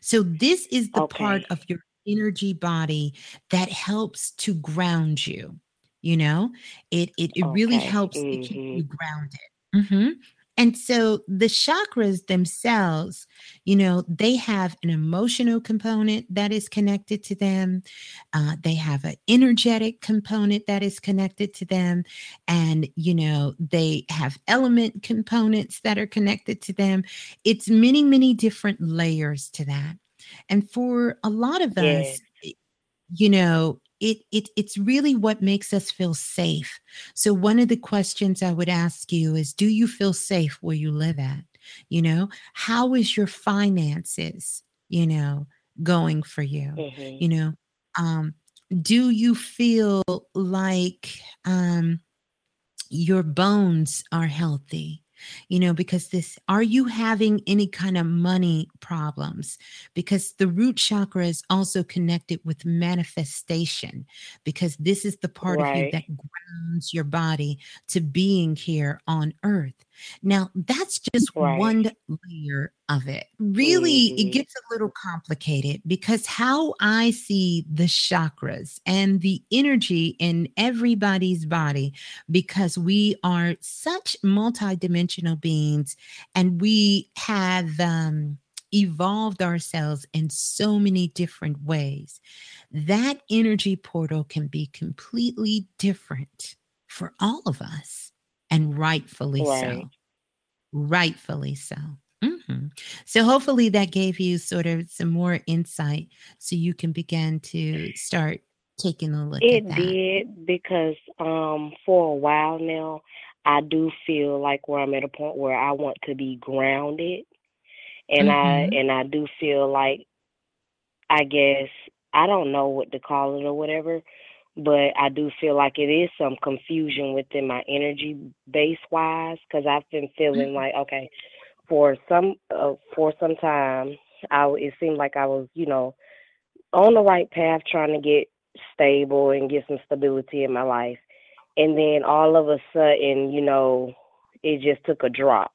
So this is the part of your energy body that helps to ground you. You know, it it, it really Okay. helps to keep you Mhm. grounded. hmm And so the chakras themselves, you know, they have an emotional component that is connected to them. Uh, they have an energetic component that is connected to them. And, you know, they have element components that are connected to them. It's many, many different layers to that. And for a lot of Yes. us, you know, it, it it's really what makes us feel safe. So one of the questions I would ask you is do you feel safe where you live at? You know, how is your finances, you know, going for you? Mhm. You know, um do you feel like um your bones are healthy you know because this are you having any kind of money problems? Because the root chakra is also connected with manifestation because this is the part of you that grounds your body to being here on earth. Now that's just Right. one layer of it really it Mhm. gets a little complicated because how i see the chakras and the energy in everybody's body because we are such multidimensional beings and we have um, evolved ourselves in so many different ways. That energy portal can be completely different for all of us, and rightfully Right. so. Rightfully so. Mhm. So, hopefully, that gave you sort of some more insight so you can begin to start taking a look It at that. did because um for a while now I do feel like where I'm at a point where I want to be grounded and I Mhm. and I do feel like I guess I don't know what to call it or whatever, but I do feel like it is some confusion within my energy base wise because I've been feeling like okay for some uh, for some time I it seemed like I was you know on the right path trying to get stable and get some stability in my life. And then all of a sudden you know it just took a drop.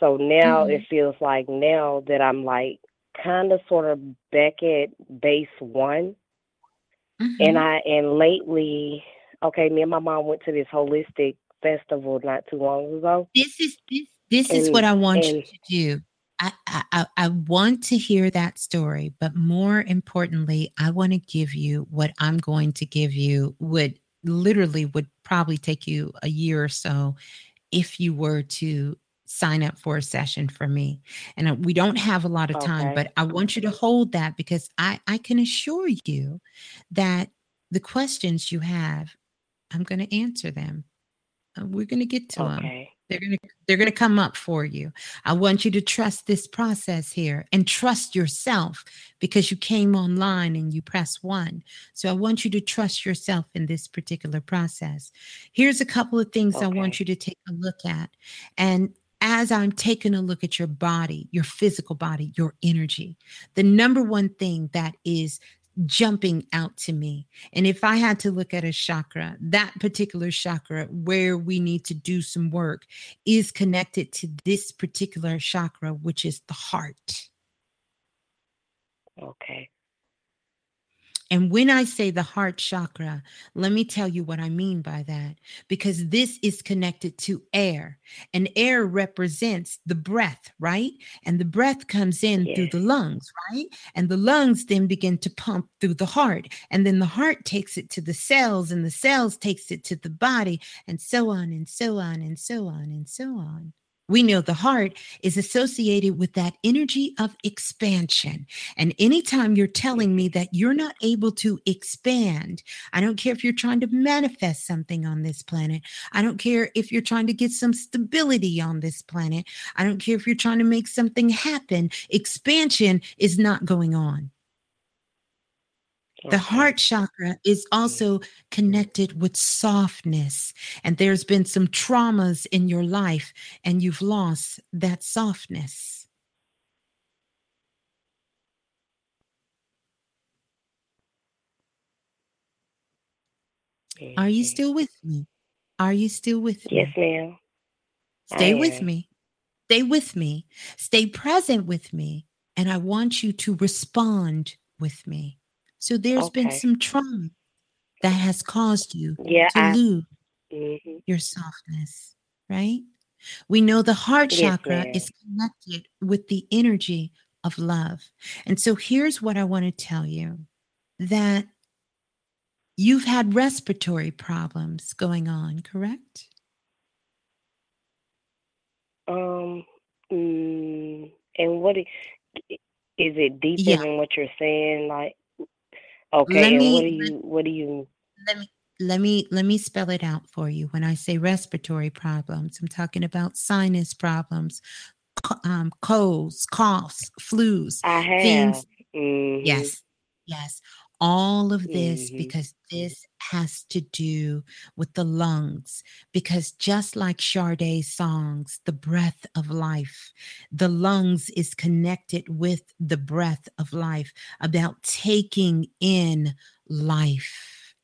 So now it feels like now that i'm like kind of sort of back at base one. And Mhm. i and lately okay me and my mom went to this holistic festival not too long ago. This is this this is what I want you to do. I, I, I want to hear that story, but more importantly, I want to give you what I'm going to give you would literally would probably take you a year or so if you were to sign up for a session for me. And we don't have a lot of time, Okay. but I want you to hold that because I, I can assure you that the questions you have, I'm going to answer them. Uh, We're going to get to them. Okay. They're going to they're going to come up for you. I want you to trust this process here and trust yourself because you came online and you press 1. So I want you to trust yourself in this particular process. Here's a couple of things I want you to take a look at. And as I'm taking a look at your body, your physical body, your energy, the number one thing that is jumping out to me. And if I had to look at a chakra, that particular chakra where we need to do some work is connected to this particular chakra, which is the heart. Okay. And when I say the heart chakra, let me tell you what I mean by that. Because this is connected to air, and air represents the breath, right? And the breath comes in through the lungs, right? And the lungs then begin to pump through the heart. And then the heart takes it to the cells, and the cells takes it to the body, and so on and so on and so on and so on. We know the heart is associated with that energy of expansion. And anytime you're telling me that you're not able to expand, I don't care if you're trying to manifest something on this planet. I don't care if you're trying to get some stability on this planet. I don't care if you're trying to make something happen. Expansion is not going on. The heart chakra is also mm-hmm. connected with softness. And there's been some traumas in your life, and you've lost that softness. Are you mm-hmm. still with me? Are you still with me? Yes, ma'am. Stay with me. Stay with me. Stay present with me. And I want you to respond with me. So there's been some trauma that has caused you Yeah, to I- lose hmm your softness, right? We know the heart Yes, chakra ma'am. is connected with the energy of love. And so here's what I want to tell you that you've had respiratory problems going on, correct? Um, mm, and what is, is it deeper Yeah. than what you're saying? Like, okay, me what do you, what do you, let me let me let me spell it out for you. When i say respiratory problems i'm talking about sinus problems um, colds coughs flus I have, things mhm. yes yes all of this Mhm. because this has to do with the lungs because just like Sade's songs the breath of life the lungs is connected with the breath of life about taking in life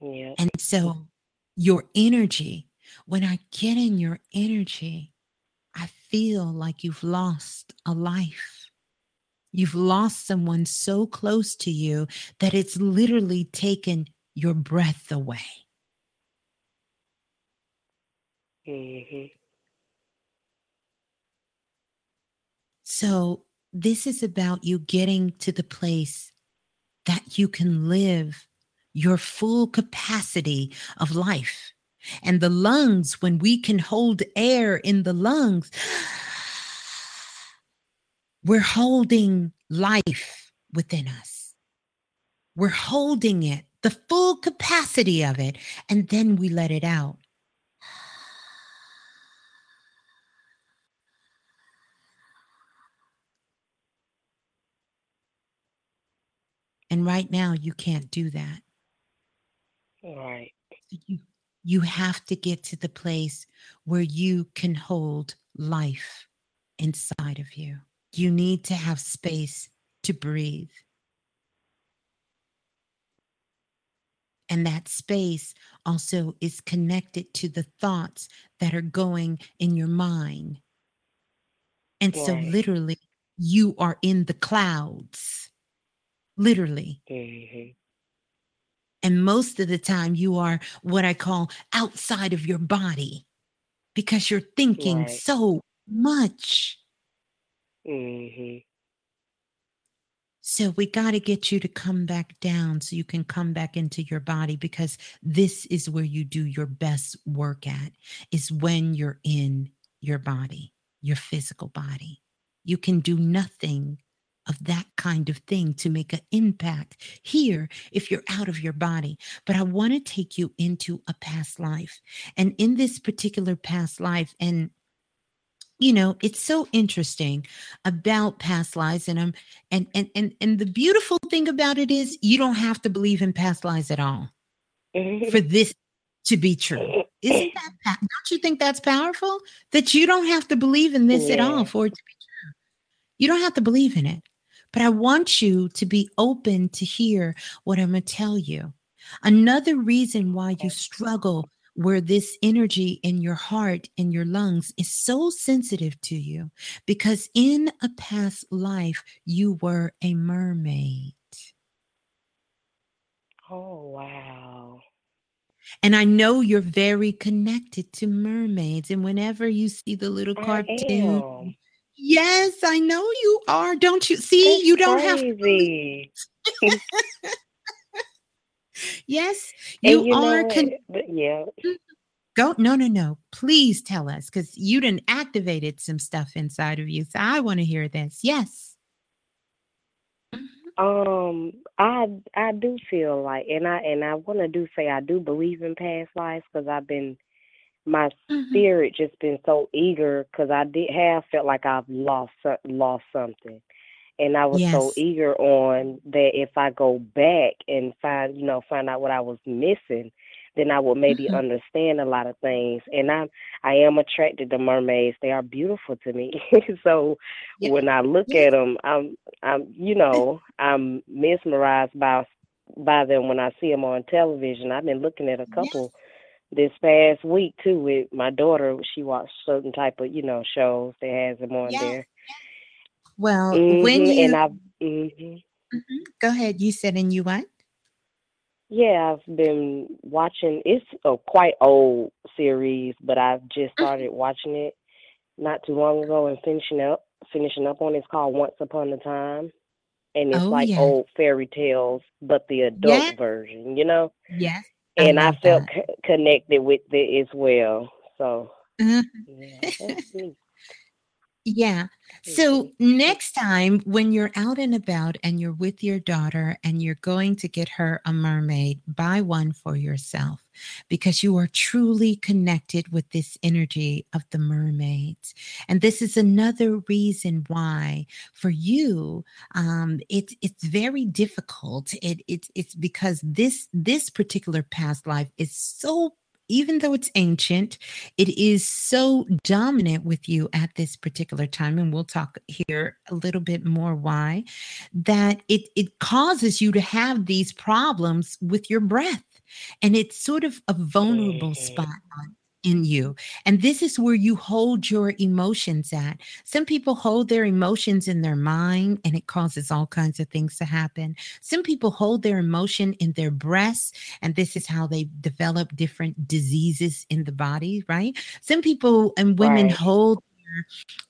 yeah, And so your energy, when I get in your energy, I feel like you've lost a life. You've lost someone so close to you that it's literally taken your breath away. hmm So, this is about you getting to the place that you can live your full capacity of life. And the lungs, when we can hold air in the lungs, we're holding life within us. We're holding it, the full capacity of it, and then we let it out. And right now, you can't do that. right, You, you have to get to the place where you can hold life inside of you. You need to have space to breathe. And that space also is connected to the thoughts that are going in your mind. And so, literally, you are in the clouds. Literally. hmm And most of the time, you are what I call outside of your body because you're thinking Right. so much. Mhm. So we got to get you to come back down so you can come back into your body because this is where you do your best work at is when you're in your body, your physical body. You can do nothing of that kind of thing to make an impact here if you're out of your body. But I want to take you into a past life. And in this particular past life, and you know it's so interesting about past lives and um and and and and the beautiful thing about it is you don't have to believe in past lives at all for this to be true. Isn't that *laughs* don't you think that's powerful? That you don't have to believe in this at all for it to be true. You don't have to believe in it but i want you to be open to hear what i'm going to tell you. Another reason why you struggle where this energy in your heart and your lungs is so sensitive to you because in a past life you were a mermaid Oh wow. and i know you're very connected to mermaids and whenever you see the little cartoon yes i know you are don't you see That's you don't have to crazy. *laughs* yes you, you are what? con- yeah. go no no no please tell us because you done activated some stuff inside of you so i want to hear this yes Um, I I do feel like, and I and I want to do say I do believe in past lives because I've been my Mhm. spirit just been so eager because I did have felt like I've lost lost something, and I was so eager on that if I go back and find you know find out what I was missing, then I would maybe Mhm. understand a lot of things. And I I am attracted to mermaids; they are beautiful to me. *laughs* so Yeah. when I look Yeah. at them, I'm I'm you know *laughs* I'm mesmerized by by them when I see them on television. I've been looking at a couple this past week too with my daughter. She watched certain type of you know shows that has them on Yes. there. Well when hmm you And I've hmm Mhm. go ahead you said and you what yeah I've been watching. It's a quite old series, but I've just Mm-hmm. started watching it not too long ago and finishing up finishing up on. it. It's called Once Upon a Time. And it's Oh, like yes. old fairy tales, but the adult Yes. version, you know. yes and I, love felt c- connected with it as well. So Mhm. *laughs* yeah. Yeah. So next time when you're out and about and you're with your daughter and you're going to get her a mermaid, buy one for yourself because you are truly connected with this energy of the mermaids. And this is another reason why for you um it's it's very difficult. It it's it's because this this particular past life is so even though it's ancient, it is so dominant with you at this particular time and we'll talk here a little bit more why that it it causes you to have these problems with your breath. And it's sort of a vulnerable mm. spot on- in you. And this is where you hold your emotions at. Some people hold their emotions in their mind and it causes all kinds of things to happen. Some people hold their emotion in their breasts and this is how they develop different diseases in the body right? Some people and women Right. hold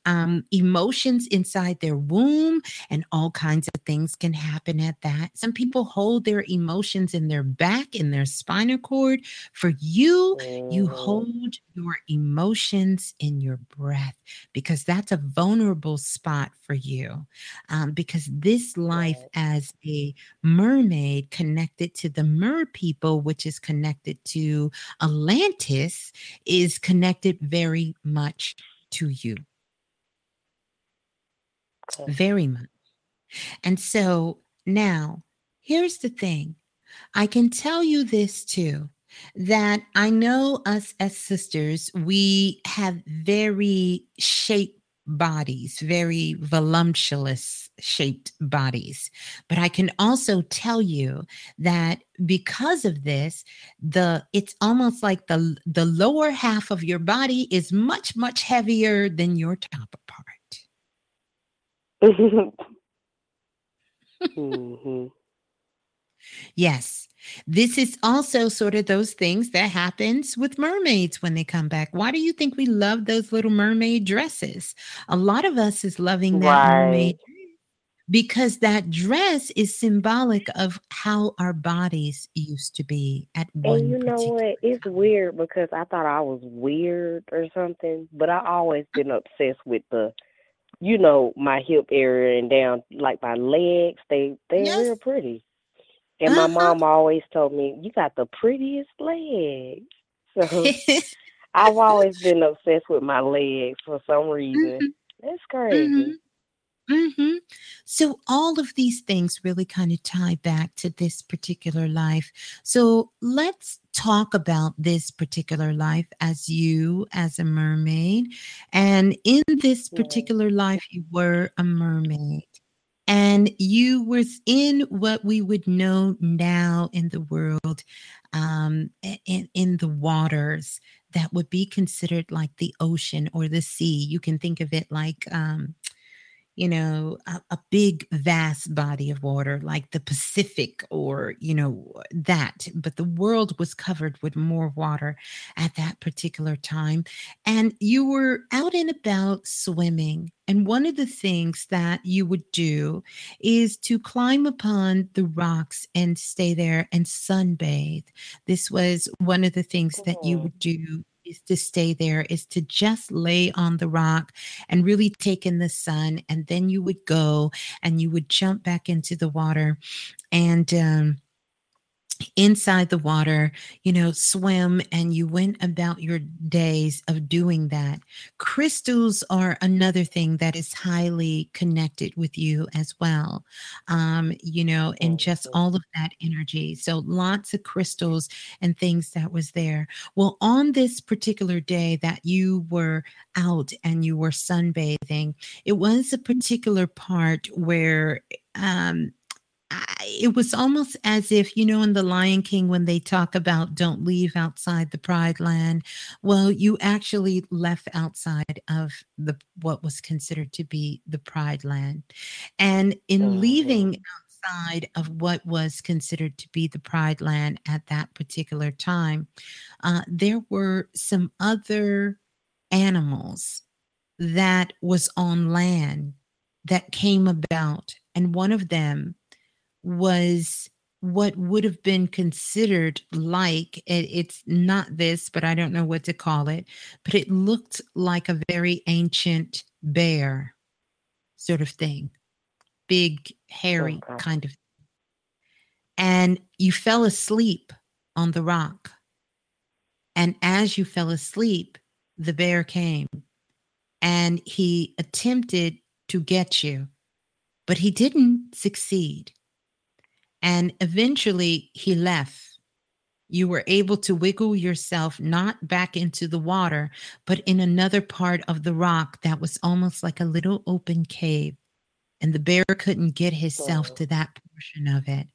um, emotions inside their womb and all kinds of things can happen at that. Some people hold their emotions in their back in their spinal cord. For you you Mhm. hold your emotions in your breath because that's a vulnerable spot for you. Um, because this life as a mermaid connected to the mer people which is connected to atlantis is connected very much to you. Okay. very much. And so now here's the thing. I can tell you this too that I know us as sisters, we have very shaped bodies, very voluptuous shaped bodies. But I can also tell you that because of this, the it's almost like the the lower half of your body is much much heavier than your top part. mhm. Yes. This is also sort of those things that happens with mermaids when they come back. Why do you think we love those little mermaid dresses? A lot of us is loving that Right. mermaid because that dress is symbolic of how our bodies used to be at one And you know what? It's weird because I thought I was weird or something, but I always been obsessed with the, you know, my hip area and down like my legs. They they're Yes. real pretty. And my Uh-huh. mom always told me, "You got the prettiest legs." So *laughs* I've always been obsessed with my legs for some reason. That's crazy. Hmm So all of these things really kind of tie back to this particular life. So let's talk about this particular life as you as a mermaid. And in this particular life, you were a mermaid. And you were in what we would know now in the world, um, in, in the waters that would be considered like the ocean or the sea. You can think of it like um, you know, a, a big, vast body of water like the Pacific or, you know, that. But the world was covered with more water at that particular time. And you were out and about swimming. And one of the things that you would do is to climb upon the rocks and stay there and sunbathe. This was one of the things that you Mhm. would do is to stay there is to just lay on the rock and really take in the sun and then you would go and you would jump back into the water. And um inside the water, you know, swim, and you went about your days of doing that. Crystals are another thing that is highly connected with you as well. Um, you know, and just Mhm. all of that energy. So lots of crystals and things that was there. Well, on this particular day that you were out and you were sunbathing, it was a particular part where um I, it was almost as if you know in the lion king when they talk about don't leave outside the pride land well you actually left outside of the what was considered to be the pride land and in Mhm. leaving outside of what was considered to be the pride land at that particular time uh, there were some other animals that was on land that came about and one of them was what would have been considered like it, it's not this but i don't know what to call it but it looked like a very ancient bear sort of thing big hairy kind of and you fell asleep on the rock. And as you fell asleep the bear came and he attempted to get you but he didn't succeed and eventually he left. You were able to wiggle yourself not back into the water, but in another part of the rock that was almost like a little open cave. And the bear couldn't get himself Oh. to that oh. portion of it.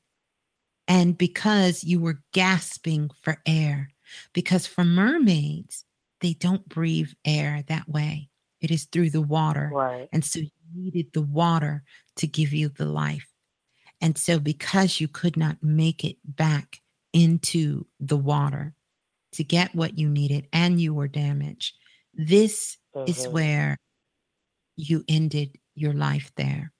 And because you were gasping for air, because for mermaids, they don't breathe air that way. It is through the water. Right. And so you needed the water to give you the life. And so, because you could not make it back into the water to get what you needed and you were damaged, this is Mhm. where you ended your life there,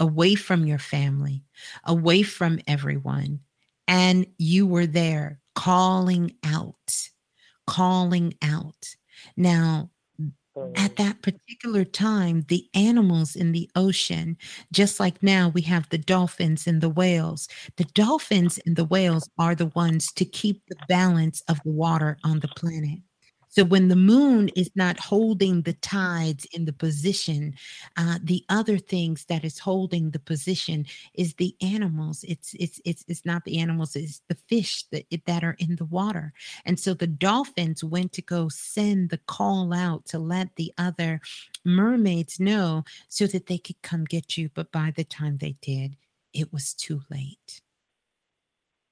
away from your family, away from everyone. And you were there calling out, calling out. Now, at that particular time, the animals in the ocean, just like now we have the dolphins and the whales, the dolphins and the whales are the ones to keep the balance of the water on the planet. So when the moon is not holding the tides in the position, uh, the other things that is holding the position is the animals. It's it's it's it's not the animals. It's the fish that that are in the water. And so the dolphins went to go send the call out to let the other mermaids know so that they could come get you. But by the time they did, it was too late.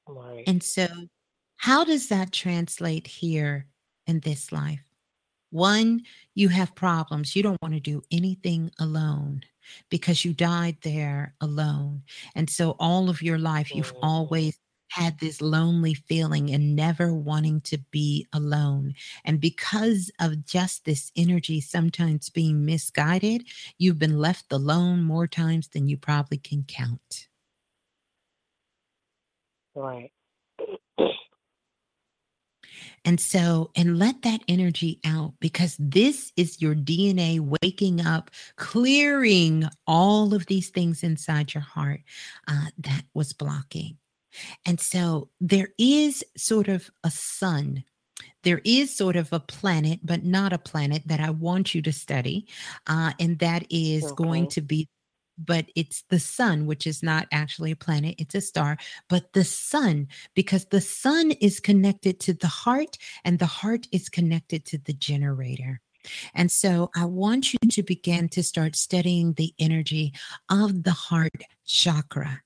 Right. And so, how does that translate here in this life? One, you have problems. You don't want to do anything alone because you died there alone. And so, all of your life, you've Mhm. always had this lonely feeling and never wanting to be alone. And because of just this energy sometimes being misguided, you've been left alone more times than you probably can count. Right. And so, and let that energy out because this is your DNA waking up, clearing all of these things inside your heart uh, that was blocking. And so, there is sort of a sun. There is sort of a planet, but not a planet that I want you to study. Uh, and that is okay. going to be but it's the sun, which is not actually a planet, it's a star, but the sun, because the sun is connected to the heart and the heart is connected to the generator. And so I want you to begin to start studying the energy of the heart chakra.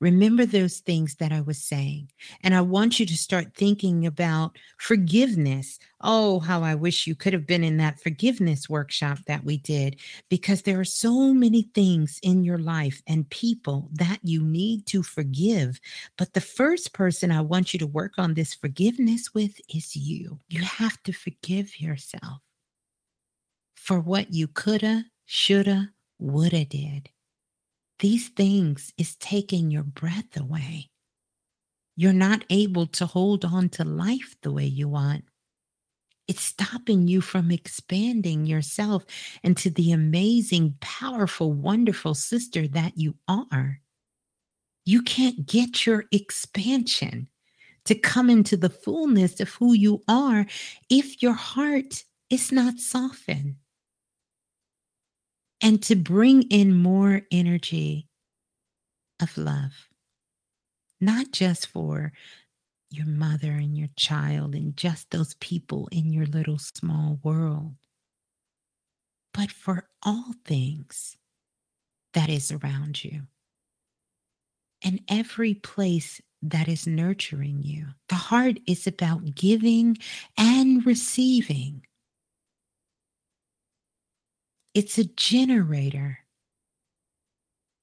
Remember those things that I was saying. And I want you to start thinking about forgiveness. Oh, how I wish you could have been in that forgiveness workshop that we did, because there are so many things in your life and people that you need to forgive. But the first person I want you to work on this forgiveness with is you. You have to forgive yourself for what you coulda, shoulda, woulda did. These things is taking your breath away. You're not able to hold on to life the way you want. It's stopping you from expanding yourself into the amazing, powerful, wonderful sister that you are. You can't get your expansion to come into the fullness of who you are if your heart is not softened and to bring in more energy of love, not just for your mother and your child and just those people in your little small world, but for all things that is around you and every place that is nurturing you. The heart is about giving and receiving. It's a generator.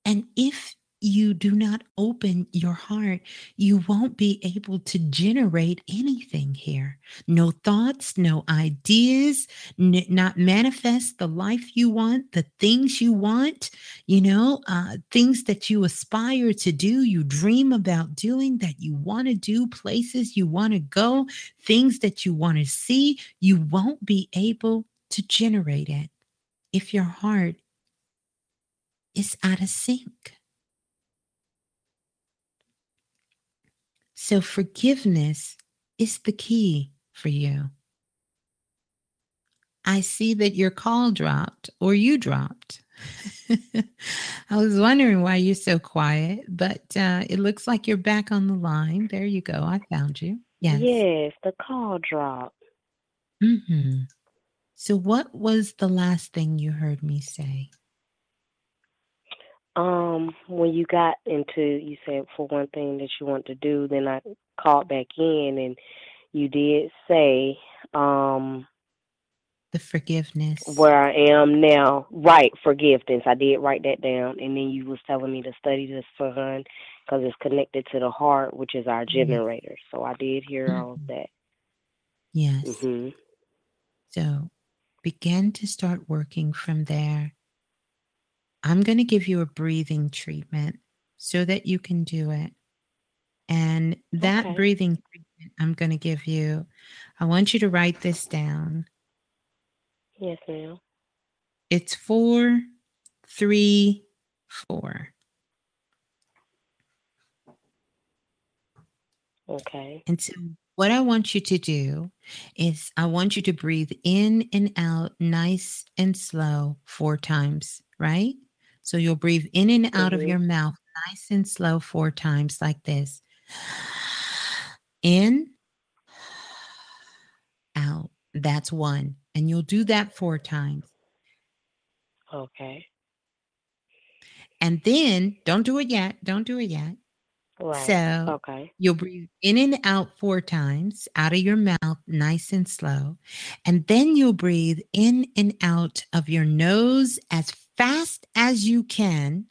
And if you do not open your heart, you won't be able to generate anything here. No thoughts, no ideas, n- not manifest the life you want, the things you want, you know, uh, things that you aspire to do, you dream about doing, that you want to do, places you want to go, things that you want to see. You won't be able to generate it if your heart is out of sync. So, forgiveness is the key for you. I see that your call dropped or you dropped. *laughs* I was wondering why you're so quiet, but uh, it looks like you're back on the line. There you go. I found you. Yes. Yes, the call dropped. Mm-hmm. So, what was the last thing you heard me say? Um, when you got into, you said for one thing that you want to do, then I called back in and you did say, um, the forgiveness. where I am now, right, forgiveness. I did write that down. And then you was telling me to study the sun because it's connected to the heart, which is our generator. So I did hear all of that. Yes. hmm So, begin to start working from there. I'm going to give you a breathing treatment so that you can do it. And that Okay. breathing treatment I'm going to give you, I want you to write this down. Yes, ma'am. It's four, three, four. Okay. And so, what I want you to do is, I want you to breathe in and out nice and slow four times, right? So, you'll breathe in and out of Mhm. your mouth nice and slow four times, like this in, out. That's one. And you'll do that four times. Okay. And then, don't do it yet. Don't do it yet. Right. So, Okay. You'll breathe in and out four times out of your mouth, nice and slow. And then you'll breathe in and out of your nose as fast as you can.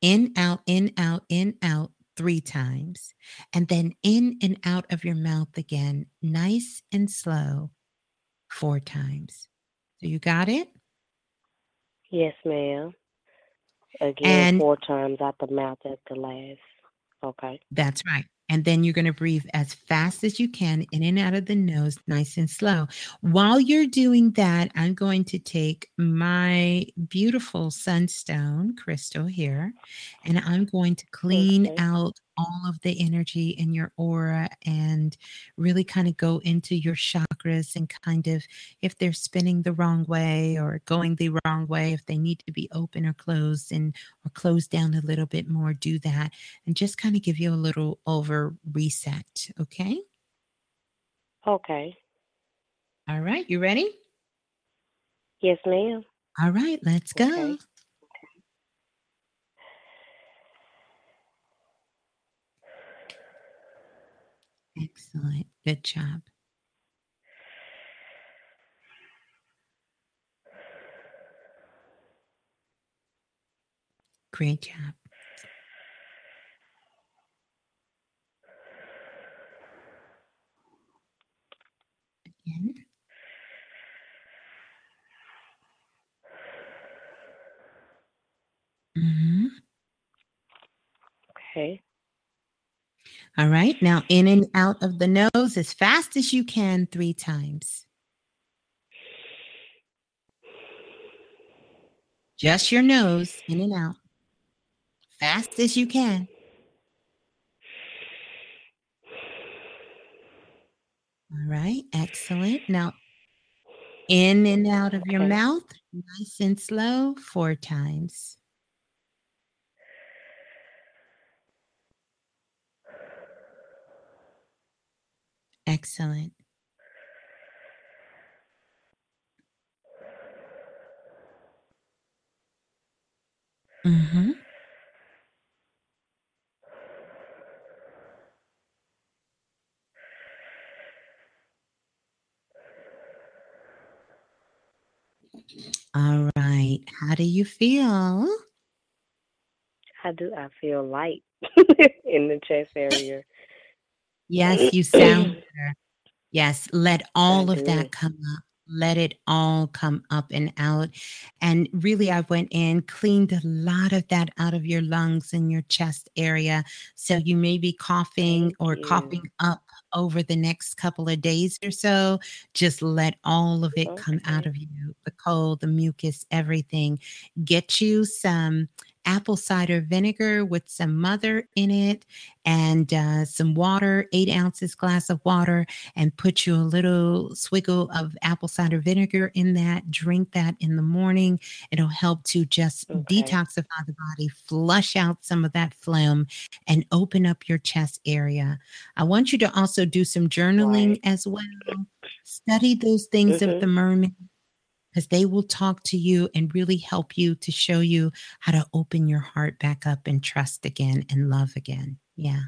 In, out, in, out, in, out three times, and then in and out of your mouth again, nice and slow, four times. So you got it? Yes, ma'am. Again, And- four times out the mouth at the last. Okay. That's right. And then you're going to breathe as fast as you can in and out of the nose, nice and slow. While you're doing that, I'm going to take my beautiful sunstone crystal here and I'm going to clean Okay. out all of the energy in your aura and really kind of go into your chakras and kind of if they're spinning the wrong way or going the wrong way, if they need to be open or closed and or closed down a little bit more, do that and just kind of give you a little over reset. Okay. Okay. All right. You ready? Yes, ma'am. All right. Let's go. Okay. Excellent. Good job. Great job. Again. Mhm. Okay. All right. Now in and out of the nose as fast as you can three times. Just your nose in and out. Fast as you can. All right. Excellent. Now in and out of your mouth, nice and slow, four times. Excellent. Mm-hmm. All right. How do you feel? How do I feel light *laughs* in the chest area? Yes, you sound *clears throat* better. Yes, let all of that mm-hmm. come up. Let it all come up and out. And really, I went in, cleaned a lot of that out of your lungs and your chest area. So you may be coughing or coughing up over the next couple of days or so. Just let all of it come out of you the cold, the mucus, everything. Get you some apple cider vinegar with some mother in it and uh, some water, eight ounces glass of water, and put you a little swiggle of apple cider vinegar in that. Drink that in the morning. It'll help to just Okay. detoxify the body, flush out some of that phlegm, and open up your chest area. I want you to also do some journaling Right. as well. Study those things of Mhm. the mermaid because they will talk to you and really help you to show you how to open your heart back up and trust again and love again. Yeah.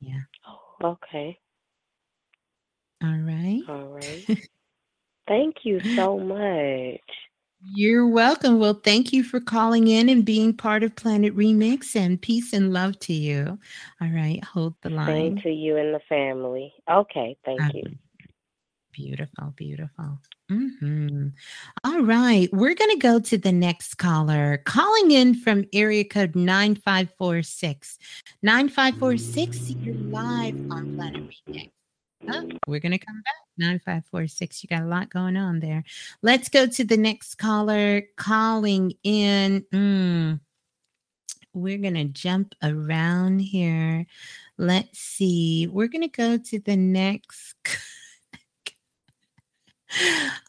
Yeah. Oh, okay. All right. All right. *laughs* Thank you so much. You're welcome. Well, thank you for calling in and being part of Planet Remix and peace and love to you. All right. Hold the Same line. to you and the family. Okay. Thank you. Beautiful, beautiful. Hmm All right, we're going to go to the next caller. Calling in from area code 9546. 9546, you're live on Planet. Oh, we're going to come back. 9546, you got a lot going on there. Let's go to the next caller calling in. Mm, we're going to jump around here. Let's see. We're going to go to the next. *laughs*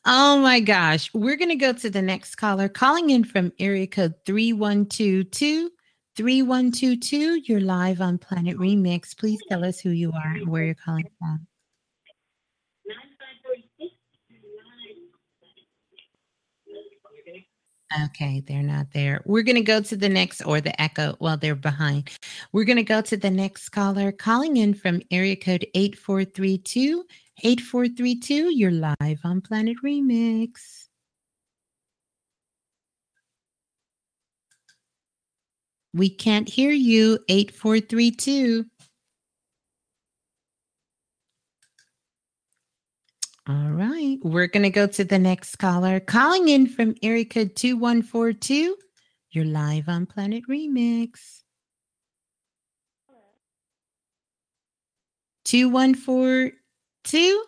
Oh my gosh. We're going to go to the next caller calling in from area code 3122. 3122, you're live on Planet Remix. Please tell us who you are and where you're calling from. Okay, they're not there. We're going to go to the next, or the echo. Well, they're behind. We're going to go to the next caller calling in from area code 8432. 8432, you're live on Planet Remix. We can't hear you. 8432. All right. We're going to go to the next caller. Calling in from code 2142. You're live on Planet Remix. 2142.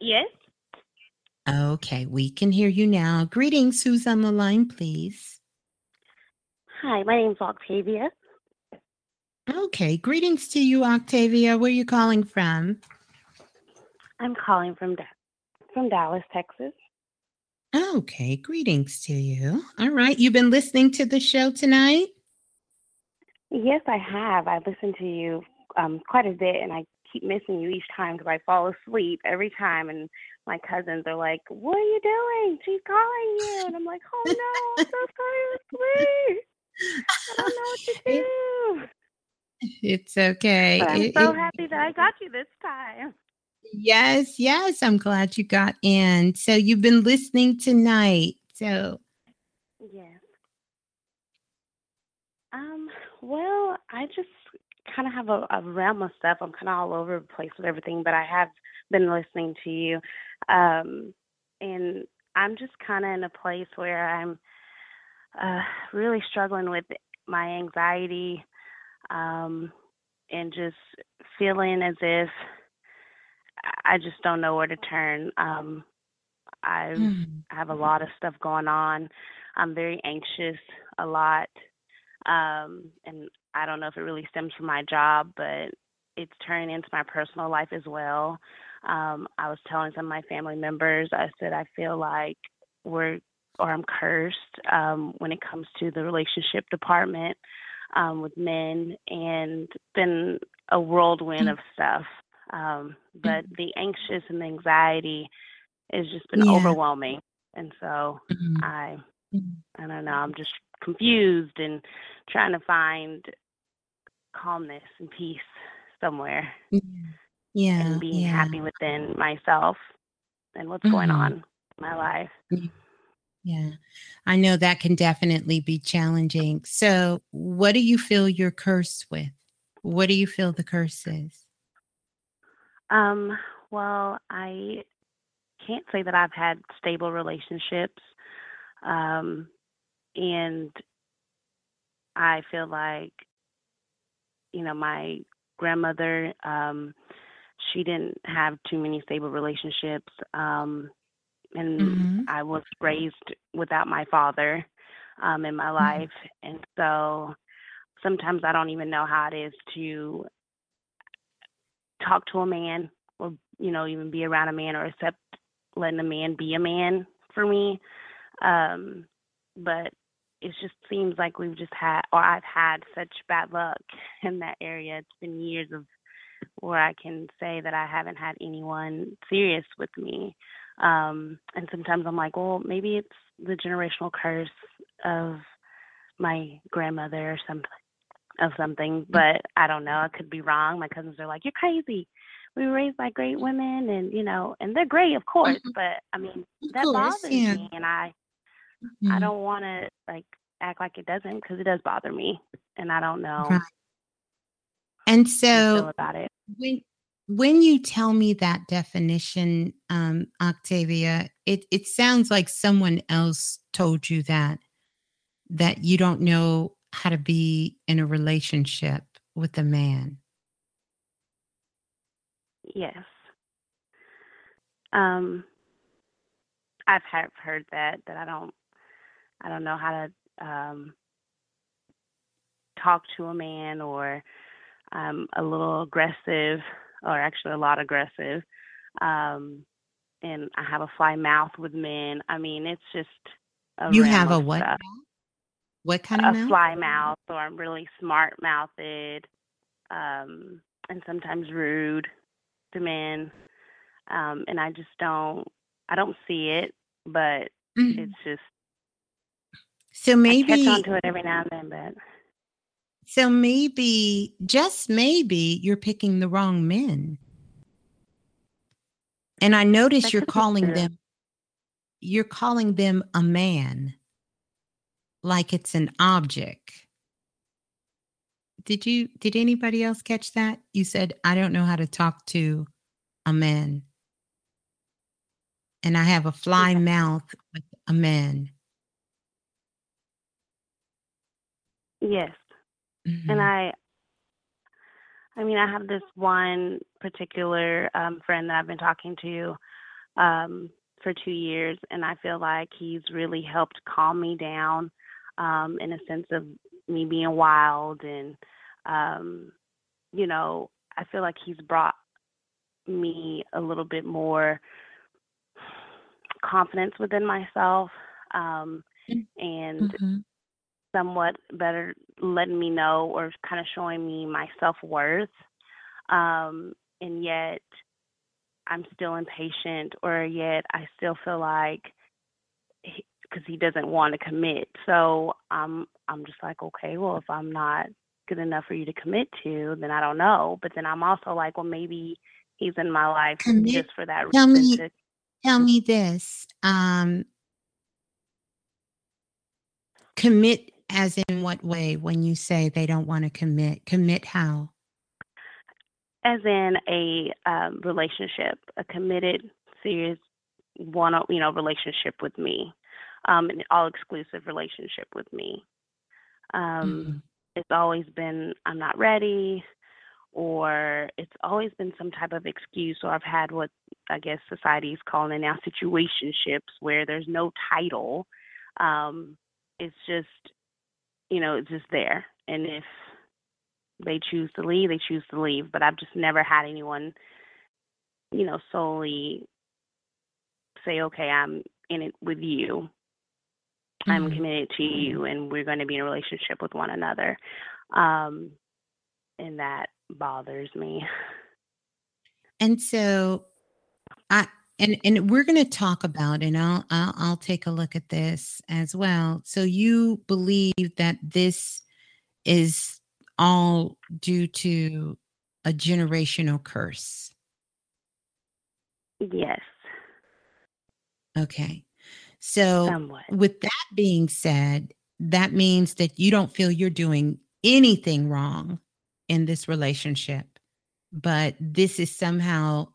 Yes. Okay, we can hear you now. Greetings. Who's on the line, please? Hi, my name's Octavia. Okay, greetings to you, Octavia. Where are you calling from? I'm calling from da- from Dallas, Texas. Okay, greetings to you. All right, you've been listening to the show tonight? Yes, I have. I listened to you um, quite a bit, and I keep missing you each time because I fall asleep every time. And my cousins are like, "What are you doing? She's calling you," and I'm like, "Oh no, I'm so *laughs* sorry, asleep. I don't know what to *laughs* do." It's okay. But I'm It- so it- happy that I got you this time. yes, yes, I'm glad you got in. So you've been listening tonight. So Yes. Um, well, I just kind of have a, a realm of stuff. I'm kind of all over the place with everything, but I have been listening to you. Um, and I'm just kind of in a place where I'm uh, really struggling with my anxiety um, and just feeling as if I- I just don't know where to turn. Um, I Mm. have a lot of stuff going on. I'm very anxious a lot. Um, and I don't know if it really stems from my job, but it's turning into my personal life as well. Um, I was telling some of my family members, I said, I feel like we're, or I'm cursed um, when it comes to the relationship department um, with men, and been a whirlwind of stuff. Um, but the anxious and the anxiety has just been Yeah. overwhelming. And so Mhm. I Mhm. I don't know, I'm just confused and trying to find calmness and peace somewhere yeah, and being yeah. happy within myself and what's going Mhm. on in my life. Yeah, I know that can definitely be challenging. So, what do you feel you're cursed with? What do you feel the curse is? Um, well, I can't say that I've had stable relationships. Um, and I feel like, you know, my grandmother, um, she didn't have too many stable relationships. Um, and Mhm. I was raised without my father um, in my life. And so sometimes I don't even know how it is to talk to a man or you know even be around a man or accept letting a man be a man for me um but it just seems like we've just had or I've had such bad luck *laughs* in that area it's been years of where I can say that I haven't had anyone serious with me um and sometimes I'm like well maybe it's the generational curse of my grandmother or something of something, but I don't know. I could be wrong. My cousins are like, "You're crazy. We were raised by great women, and you know, and they're great, of course. But I mean, that course, bothers yeah. me, and I, Mhm. I don't want to like act like it doesn't because it does bother me, and I don't know Right. And how to feel so, about it. when when you tell me that definition, um, Octavia, it it sounds like someone else told you that that you don't know how to be in a relationship with a man. Yes. Um, I've have heard that that I don't, I don't know how to um talk to a man or I'm a little aggressive or actually a lot aggressive. Um, and I have a fly mouth with men. I mean, it's just a You have a what? stuff. What kind of a mouth? fly mouth or I'm really smart mouthed, um, and sometimes rude to men. Um, and I just don't I don't see it, but Mhm. it's just So I maybe catch on to it every now and then, but so maybe just maybe you're picking the wrong men. And I notice That you're calling them you're calling them a man. like it's an object. Did you did anybody else catch that? You said I don't know how to talk to a man. And I have a fly mouth with a man. Yes. And I I mean, I have this one particular um, friend that I've been talking to um, for two years, and I feel like he's really helped calm me down um, in a sense of me being wild. And, um, you know, I feel like he's brought me a little bit more confidence within myself um, and Mhm. Somewhat better letting me know or kind of showing me my self worth. Um, and yet I'm still impatient, or yet I still feel like because he doesn't want to commit. So I'm I'm just like, okay, well, if I'm not good enough for you to commit to, then I don't know. But then I'm also like, well, maybe he's in my life Commit- just for that Tell reason. me to, tell me this. Um commit as in what way when you say they don't want to commit? Commit how? as in a um, relationship, a committed, serious one, you know, relationship with me, um, an all exclusive relationship with me. Um, It's always been I'm not ready, or it's always been some type of excuse. Or I've had what I guess society is calling now situationships, where there's no title. Um, it's just, you know, it's just there, and if they choose to leave, they choose to leave. But I've just never had anyone, you know, solely say, okay, I'm in it with you. I'm Mhm. committed to you, and we're going to be in a relationship with one another. Um, and that bothers me. And so I and and we're going to talk about and I'll, I'll I'll take a look at this as well. So you believe that this is all due to a generational curse. Yes, Okay. So somewhat. with that being said, that means that you don't feel you're doing anything wrong in this relationship, but this is somehow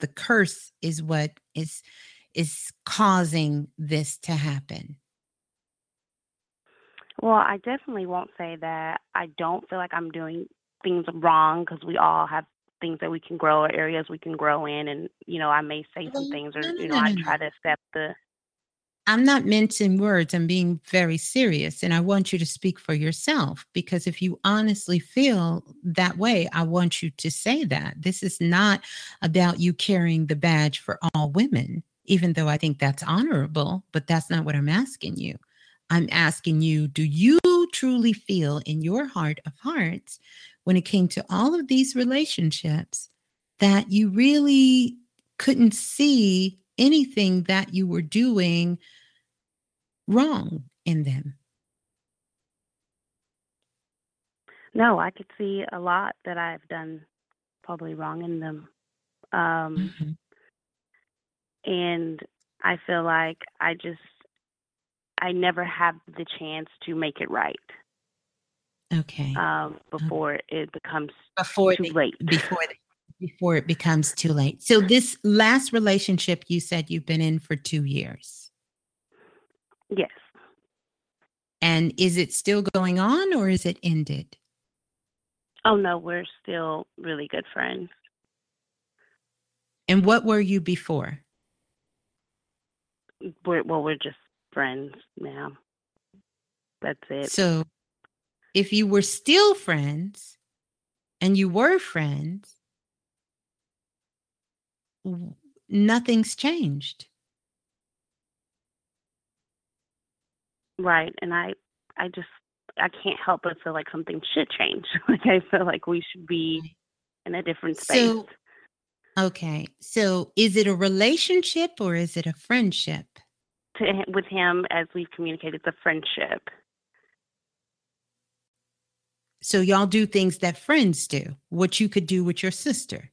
the curse is what is is causing this to happen. Well, I definitely won't say that I don't feel like I'm doing things wrong because we all have things that we can grow or areas we can grow in. And, you know, I may say some things or, you know, I try to accept the, I'm not mincing words. I'm being very serious. And I want you to speak for yourself because if you honestly feel that way, I want you to say that. This is not about you carrying the badge for all women, even though I think that's honorable, but that's not what I'm asking you. I'm asking you, do you truly feel in your heart of hearts when it came to all of these relationships that you really couldn't see anything that you were doing wrong in them? no, I could see a lot that I've done probably wrong in them. Um, Mhm. and I feel like I just, I never have the chance to make it right Okay. um, before it becomes before too late. before before it becomes too late. So this last relationship you said you've been in for 2 years. Yes. And is it still going on or is it ended? Oh no, we're still really good friends. And what were you before? We're well, we're just friends now. That's it. So if you were still friends and you were friends, nothing's changed. Right. And I I just I can't help but feel like something should change. *laughs* like I feel like we should be in a different space. So okay. So is it a relationship or is it a friendship? to with him as we've communicated it's a friendship. So y'all do things that friends do, what you could do with your sister.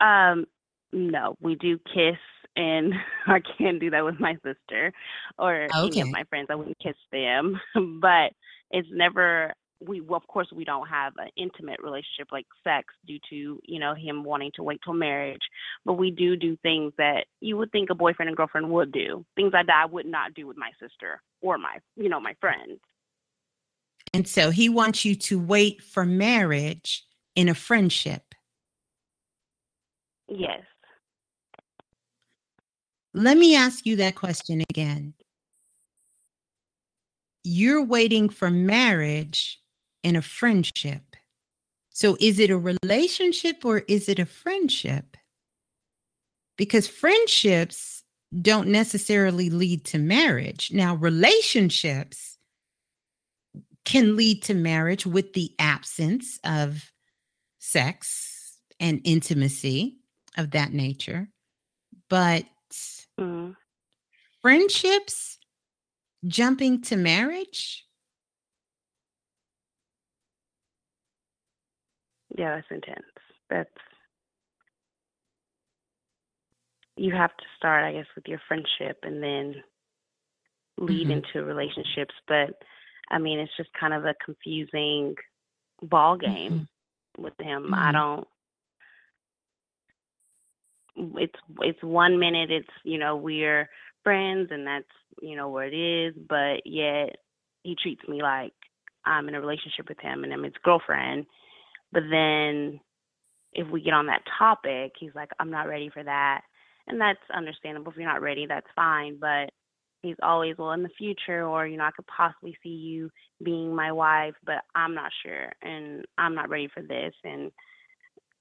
Um no, we do kiss and *laughs* I can't do that with my sister or any of my friends. I wouldn't kiss them, *laughs* but it's never we well, of course we don't have an intimate relationship like sex due to you know him wanting to wait till marriage but we do do things that you would think a boyfriend and girlfriend would do things that i would not do with my sister or my you know my friends And so he wants you to wait for marriage in a friendship. yes Let me ask you that question again. You're waiting for marriage in a friendship. So is it a relationship or is it a friendship? Because friendships don't necessarily lead to marriage. Now, relationships can lead to marriage with the absence of sex and intimacy of that nature. But mm friendships jumping to marriage? Yeah that's intense. That's you have to start i guess with your friendship and then lead Mhm. into relationships but i mean it's just kind of a confusing ball game with him. I Mhm. don't it's it's one minute it's you know we're friends and that's you know where it is but yet he treats me like i'm in a relationship with him and i'm his girlfriend. But then if we get on that topic he's like i'm not ready for that. And that's understandable. If you're not ready that's fine but he's always well in the future or you know i could possibly see you being my wife but i'm not sure and i'm not ready for this. And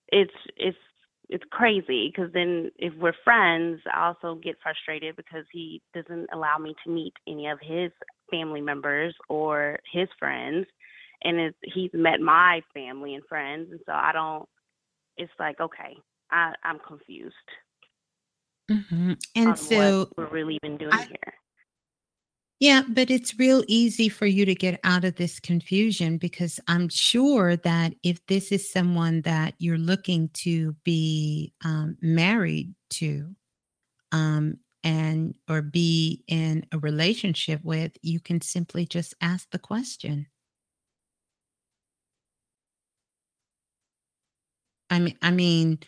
it's it's it's crazy because then if we're friends i also get frustrated because he doesn't allow me to meet any of his family members or his friends and it's, he's met my family and friends and so i don't it's like okay i i'm confused Mhm. and so what we're really even doing I- here yeah but it's real easy for you to get out of this confusion because i'm sure that if this is someone that you're looking to be um, married to um, and or be in a relationship with you can simply just ask the question. I mean i mean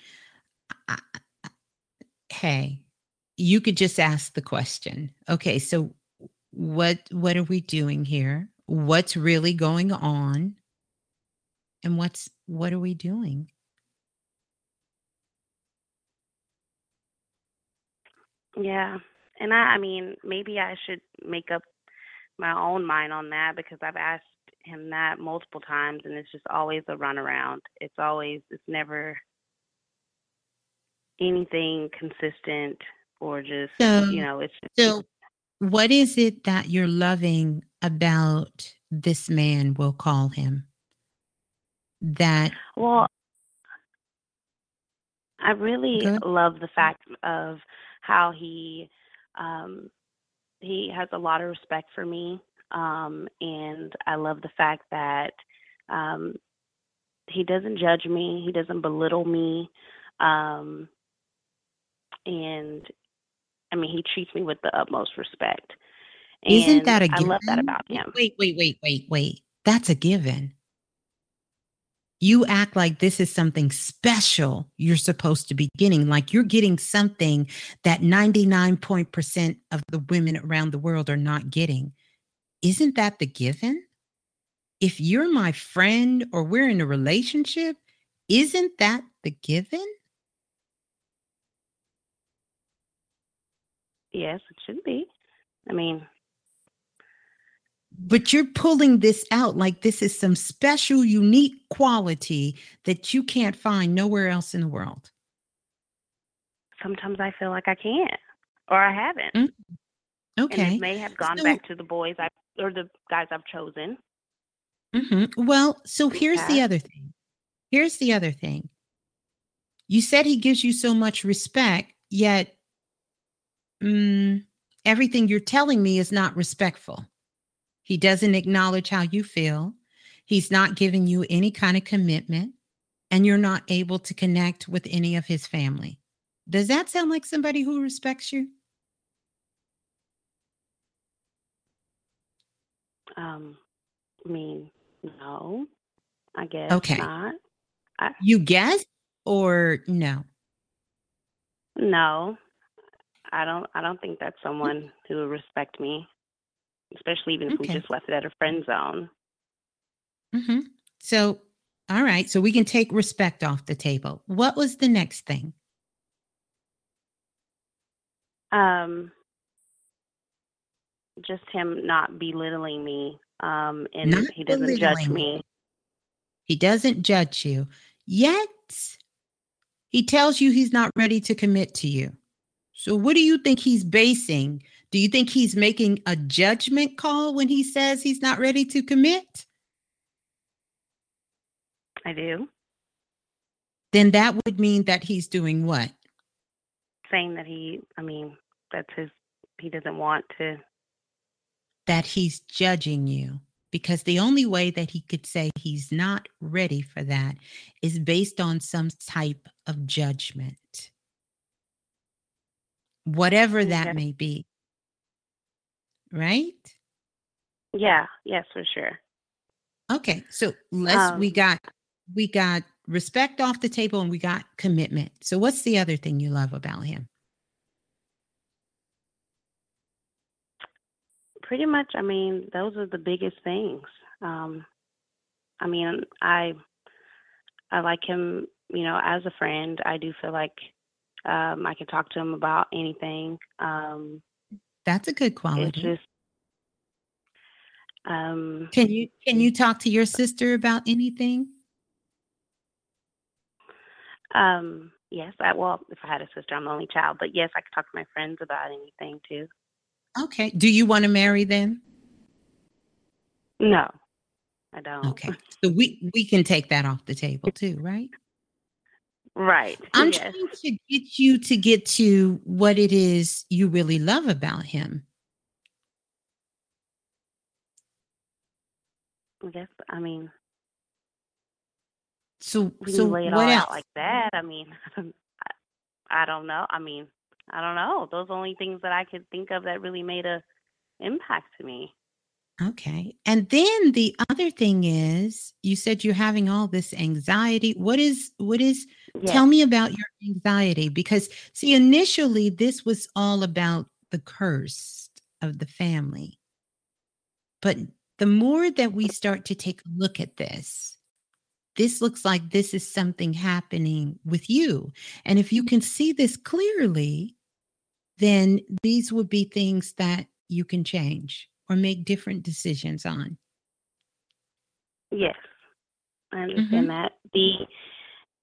I, I- hey you could just ask the question. Okay so what what are we doing here what's really going on and what's what are we doing Yeah. And I I mean, maybe I should make up my own mind on that because I've asked him that multiple times and it's just always a runaround. It's always it's never anything consistent or just So- you know, it's just so what is it that you're loving about this man we'll call him that Well, I really love the fact of how he um, he has a lot of respect for me, um, and I love the fact that um, he doesn't judge me, he doesn't belittle me, um, and I mean he treats me with the utmost respect. isn't that a given I love that about him. wait wait wait wait wait. That's a given. You act like this is something special you're supposed to be getting like you're getting something that 99% of the women around the world are not getting. Isn't that the given? If you're my friend or we're in a relationship isn't that the given Yes, it should be. I mean, but you're pulling this out like this is some special unique quality that you can't find nowhere else in the world sometimes I feel like I can't or I haven't. Mm, And okay it may have gone So- back to the boys I or the guys I've chosen. Mhm. Well, so here's the other thing. Here's the other thing. You said he gives you so much respect, yet mm, everything you're telling me is not respectful. He doesn't acknowledge how you feel. He's not giving you any kind of commitment, and you're not able to connect with any of his family. Does that sound like somebody who respects you? Um, I mean, no, I guess Okay. not. I, You guess or no? no, I don't. I don't think that's someone who would respect me, especially even if we just left it at a friend zone. hmm So, all right. So we can take respect off the table. What was the next thing? Um, just him not belittling me. Um, and Not he doesn't judge me. He doesn't judge you. Yet, he tells you he's not ready to commit to you. So, what do you think he's basing? Do you think he's making a judgment call when he says he's not ready to commit? I do, Then that would mean that he's doing what? saying that he. I mean, that's his. He doesn't want to. That he's judging you. Because the only way that he could say he's not ready for that is based on some type of judgment, whatever that Okay. may be. Right? Yeah. Yes, for sure. Okay, so let's we Um, got we got respect off the table and we got commitment. So what's the other thing you love about him? Pretty much. I mean, those are the biggest things. Um, I mean, I I like him. You know, as a friend, I do feel like um, I can talk to him about anything. Um, That's a good quality. just. Um, Can you can you talk to your sister about anything? Um, yes, I well, if I had a sister, I'm the only child, but yes, I could talk to my friends about anything too. Okay. Do you want to marry them? No, I don't. Okay. So we we can take that off the table too, right? Right. I'm yes. trying to get you to get to what it is you really love about him. Guess. I mean, So so you lay it what all else? out like that, I mean, *laughs* I, I don't know. I mean, I don't know. Those are only things that I could think of that really made a impact to me. Okay. And then the other thing is you said you're having all this anxiety. What is what is Yes. tell me about your anxiety because see initially this was all about the curse of the family. But the more that we start to take a look at this, this looks like this is something happening with you. And if you can see this clearly, then these would be things that you can change or make different decisions on. Yes, I understand Mhm. that. The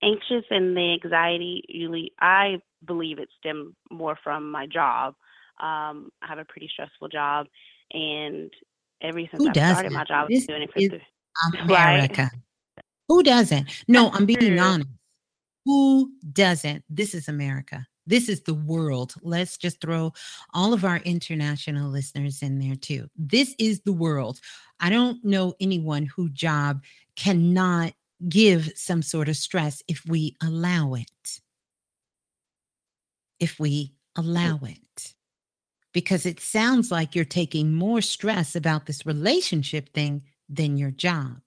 anxious and the anxiety usually, I believe it stemmed more from my job. Um, I have a pretty stressful job, and ever since Who I started doesn't? my job, This doing it for three. *laughs* America. Who doesn't? No, I'm being honest. Who doesn't? This is America. This is the world. Let's just throw all of our international listeners in there too. This is the world. I don't know anyone whose job cannot give some sort of stress if we allow it. If we allow it. Because it sounds like you're taking more stress about this relationship thing than your job.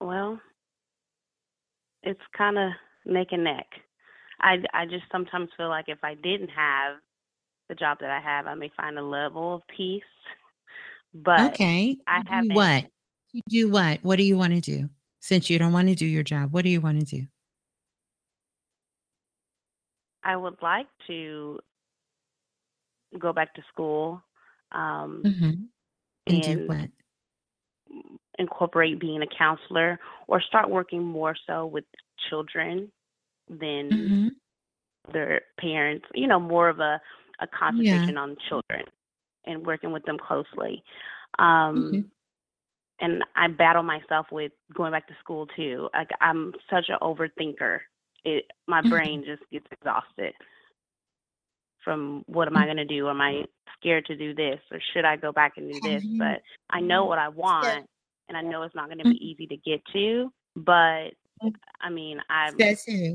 Well, it's kind of neck and neck. I, I just sometimes feel like if I didn't have the job that I have, I may find a level of peace. But okay. I haven't. what? You do what? What do you want to do? Since you don't want to do your job, what do you want to do? I would like to go back to school um, Mhm. And do what? incorporate being a counselor or start working more so with children than Mhm. their parents, you know, more of a, a concentration on children and working with them closely. Um, Mhm. And I battle myself with going back to school too. Like I'm such an overthinker. It my Mhm. brain just gets exhausted from what am I going to do? Am I scared to do this or should I go back and do this? But I know what I want and I know it's not going to be easy to get to, but I mean, I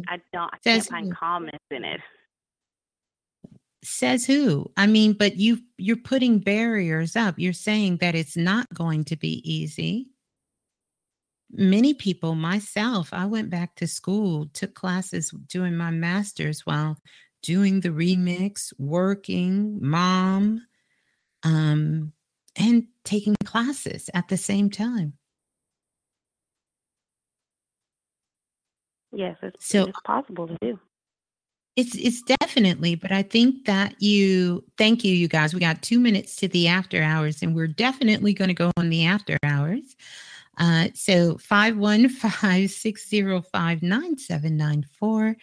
I don't I can't find calmness in it. Says who? I mean, but you you're putting barriers up. You're saying that it's not going to be easy. Many people, myself, I went back to school, took classes doing my master's while doing the remix, working, mom, um, and taking classes at the same time. Yes, it's So it's possible to do. It's it's definitely, but I think that you thank you, you guys. We got two minutes to the after hours, and we're definitely going to go on the after hours. Uh, so 515-605-9794.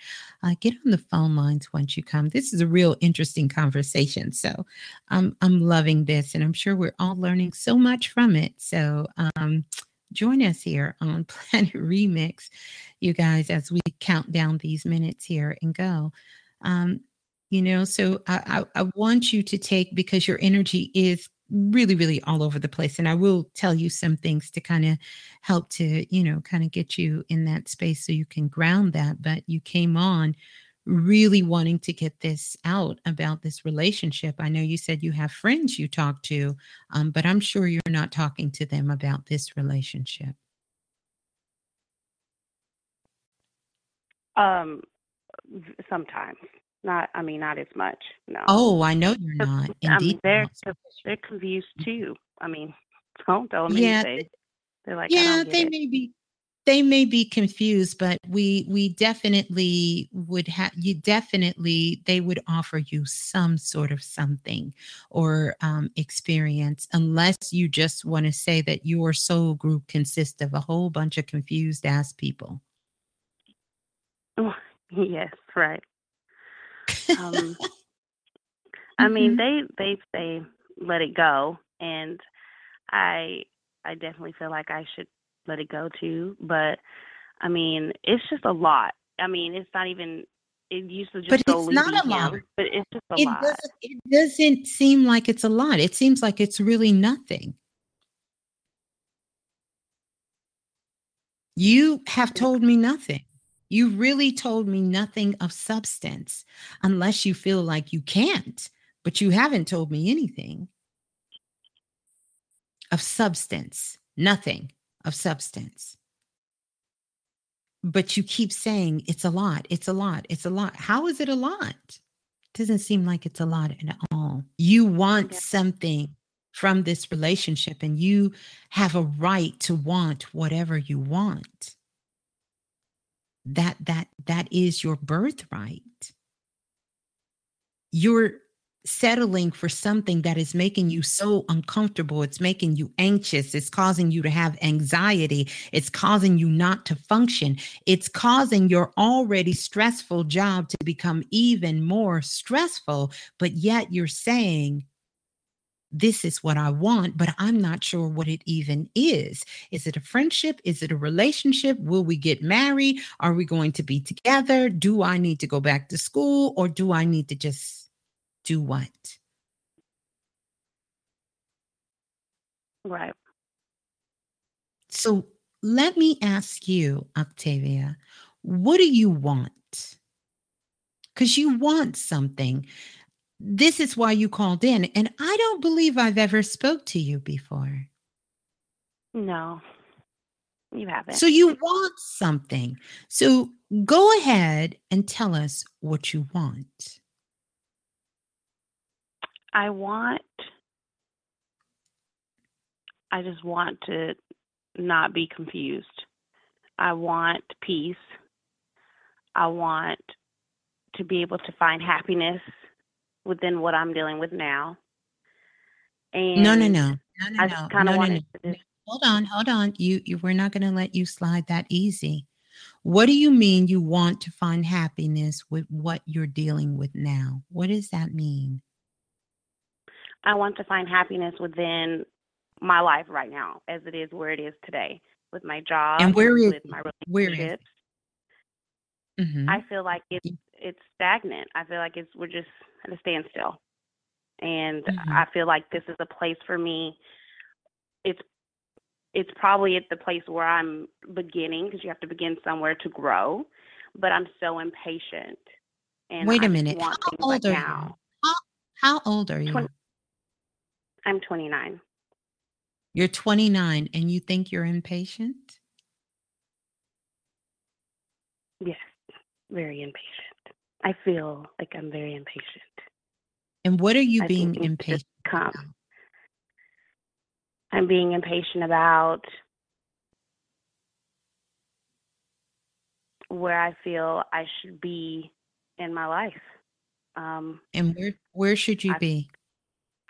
Uh, get on the phone lines once you come. This is a real interesting conversation. So I'm I'm loving this, and I'm sure we're all learning so much from it. So um, join us here on *laughs* Planet Remix, you guys, as we count down these minutes here and go. Um, you know, so I, I, I want you to take because your energy is really, really all over the place. And I will tell you some things to kind of help to, you know, kind of get you in that space so you can ground that. But you came on really wanting to get this out about this relationship. I know you said you have friends you talk to, um, but I'm sure you're not talking to them about this relationship. Um, sometimes not. I mean, not as much. No. Oh, I know you're not. *laughs* I mean, Indeed. they're not. they're confused too. I mean, *laughs* don't tell them Yeah, anything. They're like, yeah they it. may be they may be confused but we we definitely would have you definitely they would offer you some sort of something or um, experience unless you just want to say that your soul group consists of a whole bunch of confused ass people yes, right. Um, *laughs* I mean, Mhm. they they say let it go, and I I definitely feel like I should let it go too. But I mean, it's just a lot. I mean, it's not even. It used to just but it's not be a lot him, but it's just a it lot. doesn't it doesn't seem like it's a lot it seems like it's really nothing You have told me nothing. You really told me nothing of substance, unless you feel like you can't, but you haven't told me anything of substance, nothing of substance. But you keep saying it's a lot, it's a lot, it's a lot. How is it a lot? It doesn't seem like it's a lot at all. You want something from this relationship and you have a right to want whatever you want that that that is your birthright you're settling for something that is making you so uncomfortable it's making you anxious it's causing you to have anxiety it's causing you not to function it's causing your already stressful job to become even more stressful but yet you're saying this is what I want, but I'm not sure what it even is. Is it a friendship? Is it a relationship? Will we get married? Are we going to be together? Do I need to go back to school or do I need to just do what? Right. So let me ask you, Octavia, what do you want? Because you want something this is why you called in and i don't believe i've ever spoke to you before No, you haven't. so you want something so go ahead and tell us what you want I want. I just want to not be confused. I want peace. I want to be able to find happiness within what I'm dealing with now. And no no no no no I no just kind no of no, wanted no. to hold on hold on you, you we're not going to let you slide that easy what do you mean you want to find happiness with what you're dealing with now what does that mean I want to find happiness within my life right now, as it is where it is today, with my job, and where is with it? my where is relationships. Mhm. I feel like it's it's stagnant. I feel like it's we're just at a standstill, and Mhm. I feel like this is a place for me. It's it's probably at the place where I'm beginning because you have to begin somewhere to grow. But I'm so impatient. And Wait a minute. How things like old are you? now. How, how old are you? I'm 29. You're 29 and you think you're impatient? Yes, very impatient. I feel like I'm very impatient. And what are you I being think things just impatient? come. I'm being impatient about where I feel I should be in my life. Um, And where where should you I- be?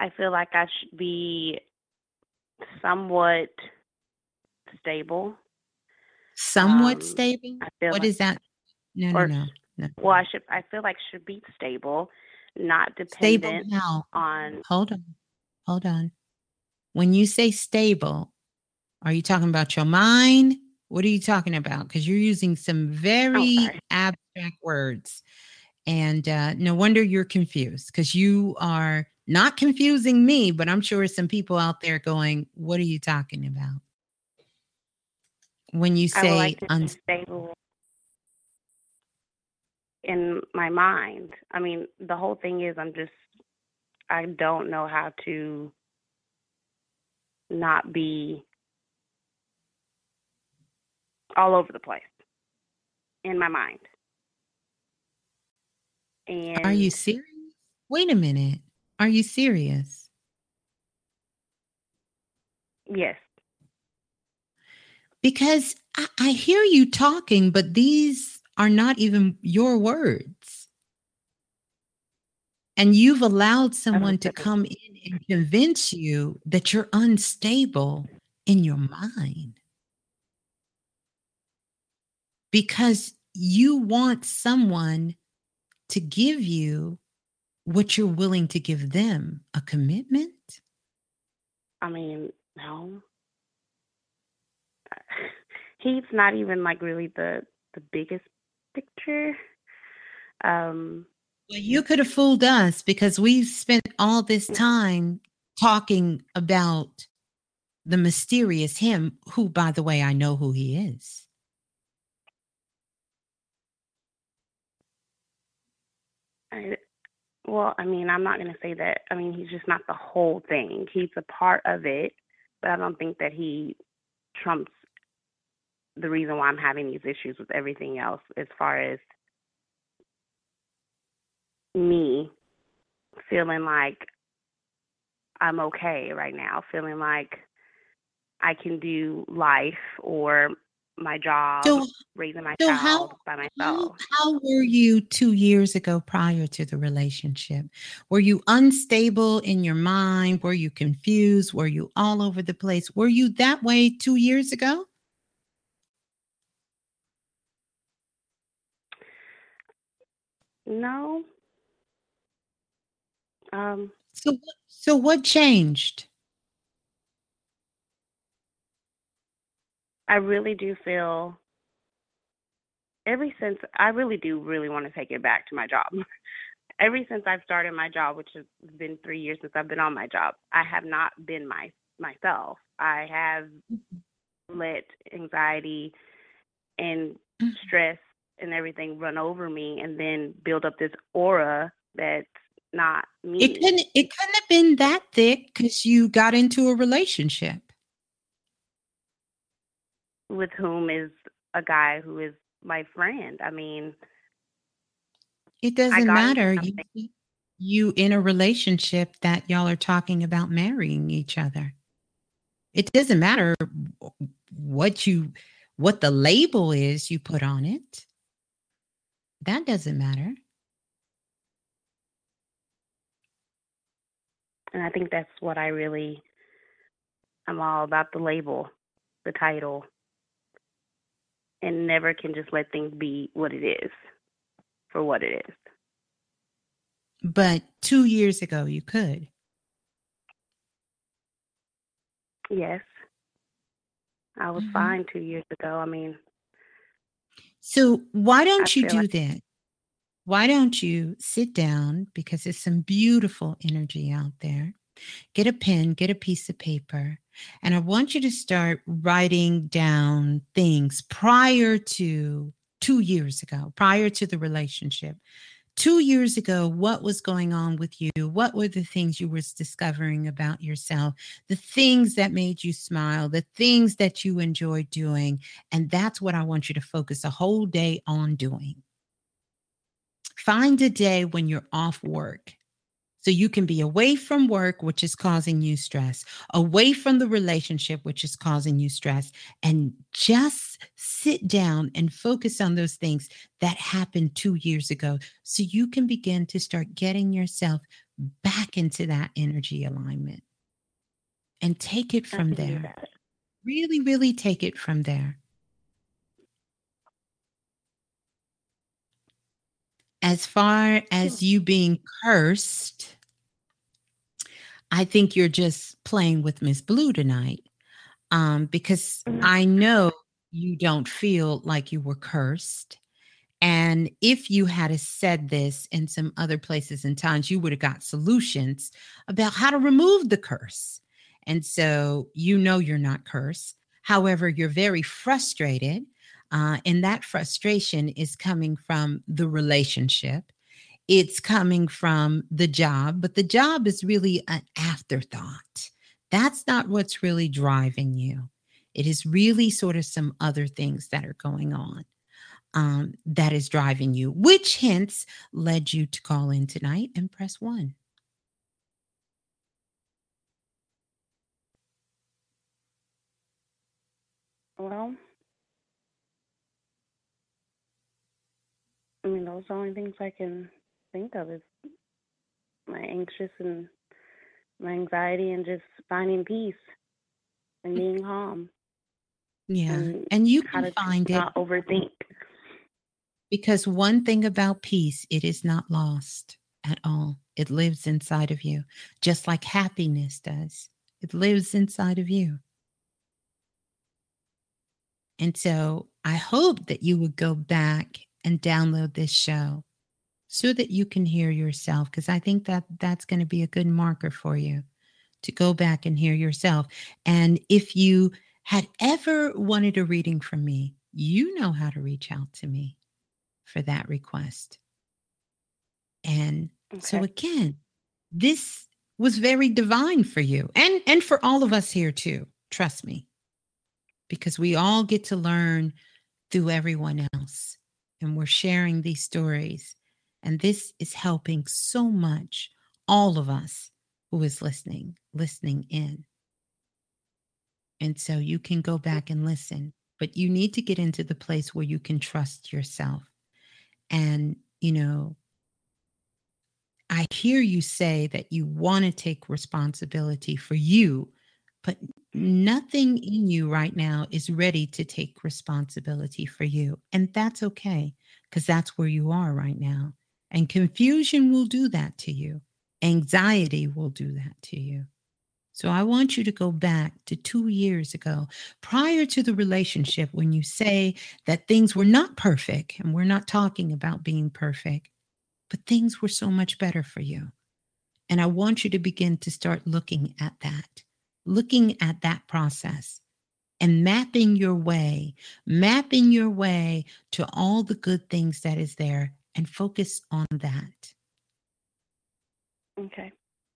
I feel like I should be somewhat stable. Somewhat Um, stable? What like, is that? No, no, or no. no. well, I should. I feel like should be stable, not Stable dependent how? on. Hold on. Hold on. When you say stable, are you talking about your mind? What are you talking about? Because you're using some very sorry. abstract words. And uh, no wonder you're confused because you are not confusing me, but I'm sure some people out there going, What are you talking about? When you say like to be uns- stable in my mind. I mean, the whole thing is I'm just I don't know how to not be all over the place in my mind. And are you serious? Wait a minute. Are you serious? yes, Because I, I hear you talking, but these are not even your words. And you've allowed someone to come in and convince you that you're unstable in your mind. Because you want someone to give you what you're willing to give them a commitment. I mean, no. *laughs* He's not even like really the the biggest picture. Um Well, you could have fooled us because we've spent all this time talking about the mysterious him, who, by the way, I know who he is. I, well, I mean, I'm not going to say that. I mean, he's just not the whole thing. He's a part of it, but I don't think that he trumps the reason why I'm having these issues with everything else as far as me feeling like I'm okay right now, feeling like I can do life or my job, So, raising my so child how, by myself. how were you two years ago prior to the relationship? Were you unstable in your mind? Were you confused? Were you all over the place? Were you that way two years ago? No. Um, So, so what changed? I really do feel every since I really do really want to take it back to my job. *laughs* ever since I've started my job, which has been three years since I've been on my job, I have not been my myself. I have let anxiety and Mhm. stress and everything run over me and then build up this aura that's not me. It couldn't. It couldn't have been that thick because you got into a relationship. With whom is a guy who is my friend. I mean, It doesn't matter. You, you in a relationship that y'all are talking about marrying each other. It doesn't matter what you what the label is you put on it. That doesn't matter. and I think that's what I really I'm all about the label, the title. And never can just let things be what it is for what it is. But 2 years ago you could. Yes. I was Mhm. fine two years ago. I mean, So why don't you do like- that? Why don't you sit down because there's some beautiful energy out there Get a pen, get a piece of paper, and I want you to start writing down things prior to two years ago, prior to the relationship. Two years ago, what was going on with you? What were the things you were discovering about yourself? The things that made you smile, the things that you enjoyed doing. And that's what I want you to focus a whole day on doing. Find a day when you're off work so you can be away from work, which is causing you stress, away from the relationship, which is causing you stress, and just sit down and focus on those things that happened two years ago. So you can begin to start getting yourself back into that energy alignment and take it from there. Really, really take it from there. As far as you being cursed, I think you're just playing with Miss Blue tonight. Um, because. I know you don't feel like you were cursed. And if you had said this in some other places and times, you would have got solutions about how to remove the curse. And so you know you're not cursed. However, you're very frustrated uh, and that frustration is coming from the relationship. It's coming from the job, but the job is really an afterthought. That's not what's really driving you. It is really sort of some other things that are going on um, that is driving you, which hence led you to call in tonight and press one. Well, I mean, those are the only things I can think of is my anxious and my anxiety and just finding peace and being *laughs* calm. Yeah. And, and you can find it. Not overthink. Because one thing about peace, it is not lost at all. It lives inside of you, just like happiness does. It lives inside of you. And so I hope that you would go back and download this show so that you can hear yourself because I think that that's going to be a good marker for you to go back and hear yourself. And if you had ever wanted a reading from me, you know how to reach out to me for that request. And okay. so again, this was very divine for you and and for all of us here too. Trust me. Because we all get to learn through everyone else and we're sharing these stories. And this is helping so much all of us who is listening, listening in. And so you can go back and listen, but you need to get into the place where you can trust yourself. And, you know, I hear you say that you want to take responsibility for you, but nothing in you right now is ready to take responsibility for you. And that's okay, because that's where you are right now. And confusion will do that to you, anxiety will do that to you. So I want you to go back to two years ago, prior to the relationship, when you say that things were not perfect, and we're not talking about being perfect, but things were so much better for you. And I want you to begin to start looking at that looking at that process and mapping your way, mapping your way to all the good things that is there and focus on that. Okay.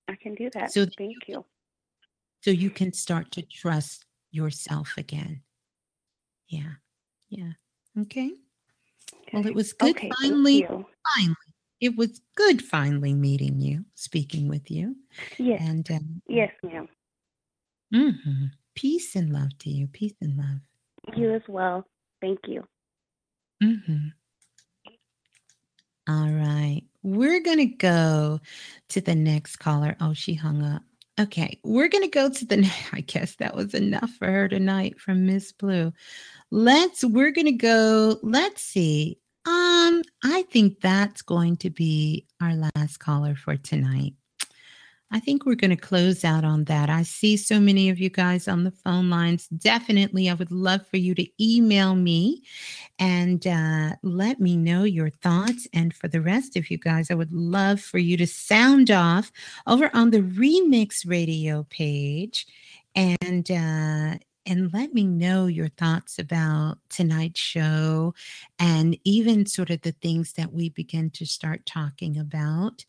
I can do that. So thank you. So you can start to trust yourself again. Yeah. Yeah. Okay. okay. Well, it was good okay, finally. Finally. It was good finally meeting you, speaking with you. Yes. And um, yes, ma'am. Mm-hmm. Peace and love to you. Peace and love. You as well. Thank you. Mm-hmm. All right. We're going to go to the next caller. Oh, she hung up. Okay. We're going to go to the, *laughs* I guess that was enough for her tonight from Miss Blue. Let's, we're going to go, let's see. Um, I think that's going to be our last caller for tonight. I think we're going to close out on that. I see so many of you guys on the phone lines. Definitely, I would love for you to email me and uh, let me know your thoughts. And for the rest of you guys, I would love for you to sound off over on the Remix Radio page and uh, and let me know your thoughts about tonight's show and even sort of the things that we begin to start talking about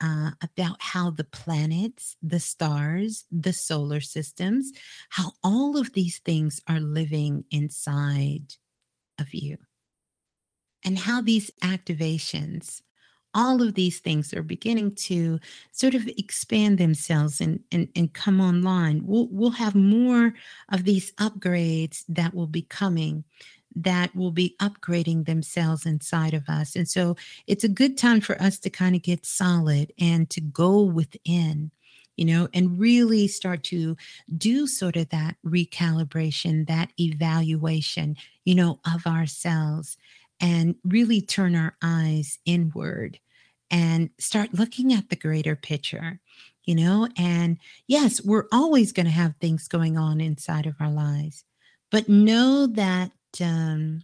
uh, about how the planets, the stars, the solar systems, how all of these things are living inside of you, and how these activations, all of these things are beginning to sort of expand themselves and, and, and come online. We'll, we'll have more of these upgrades that will be coming that will be upgrading themselves inside of us. And so it's a good time for us to kind of get solid and to go within, you know, and really start to do sort of that recalibration, that evaluation, you know, of ourselves and really turn our eyes inward and start looking at the greater picture you know and yes we're always going to have things going on inside of our lives but know that um,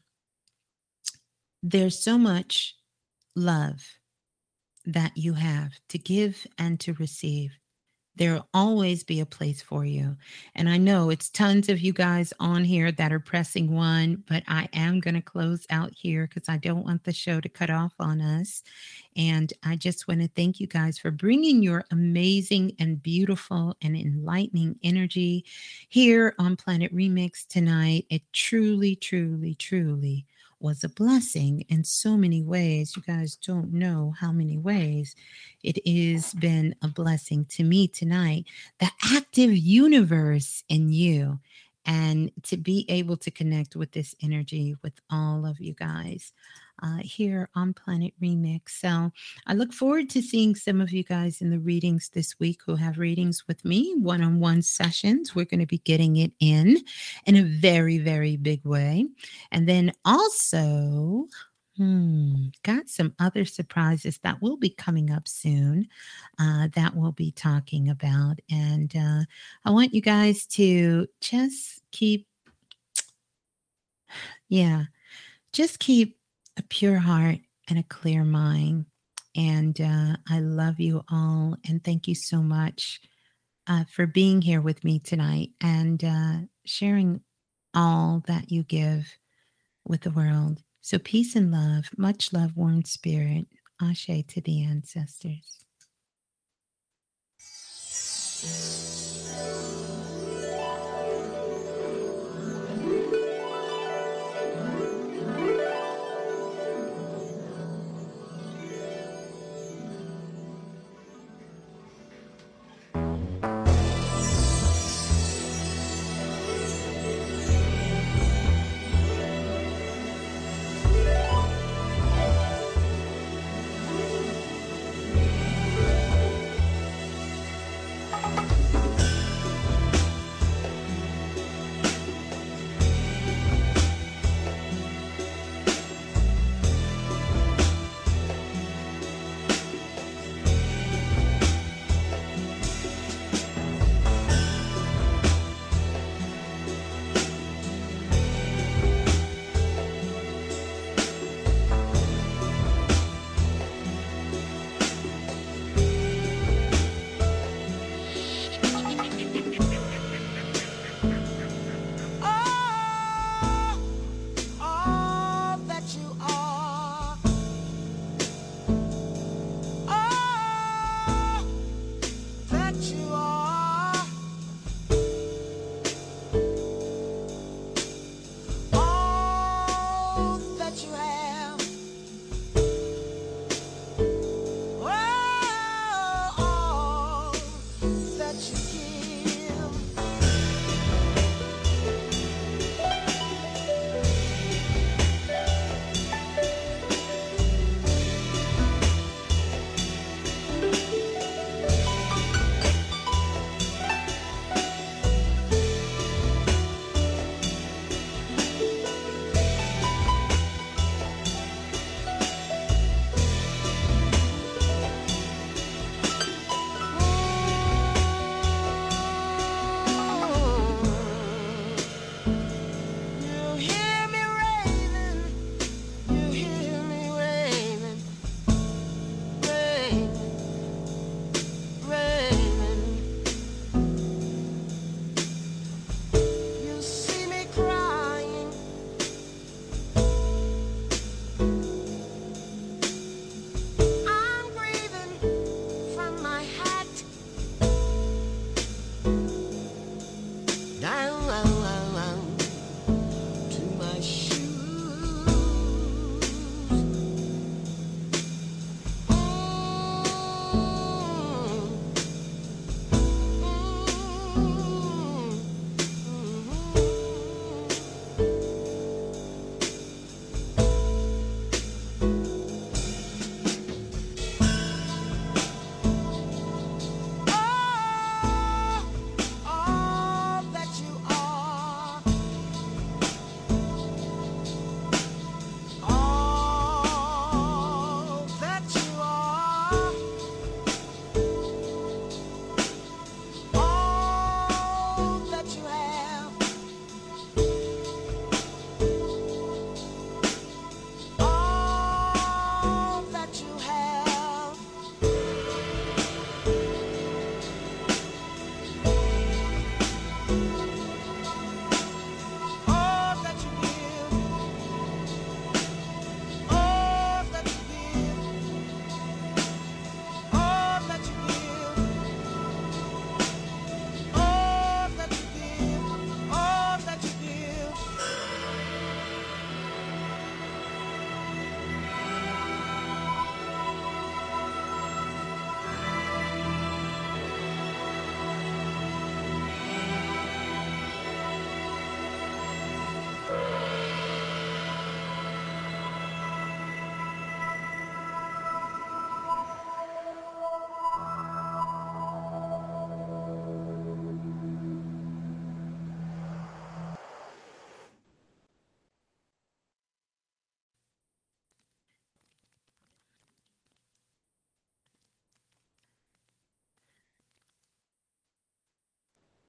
there's so much love that you have to give and to receive. There'll always be a place for you. And I know it's tons of you guys on here that are pressing one, but I am going to close out here because I don't want the show to cut off on us. And I just want to thank you guys for bringing your amazing and beautiful and enlightening energy here on Planet Remix tonight. It truly, truly, truly was a blessing in so many ways. You guys don't know how many ways it has been a blessing to me tonight. The active universe in you, and to be able to connect with this energy with all of you guys uh, here on Planet Remix. So I look forward to seeing some of you guys in the readings this week who have readings with me, one on one sessions. We're going to be getting it in in a very, very big way. And then also, Hmm, got some other surprises that will be coming up soon uh, that we'll be talking about. And uh, I want you guys to just keep, yeah, just keep a pure heart and a clear mind. And uh, I love you all. And thank you so much uh, for being here with me tonight and uh, sharing all that you give with the world. So, peace and love, much love, warm spirit. Ashe to the ancestors.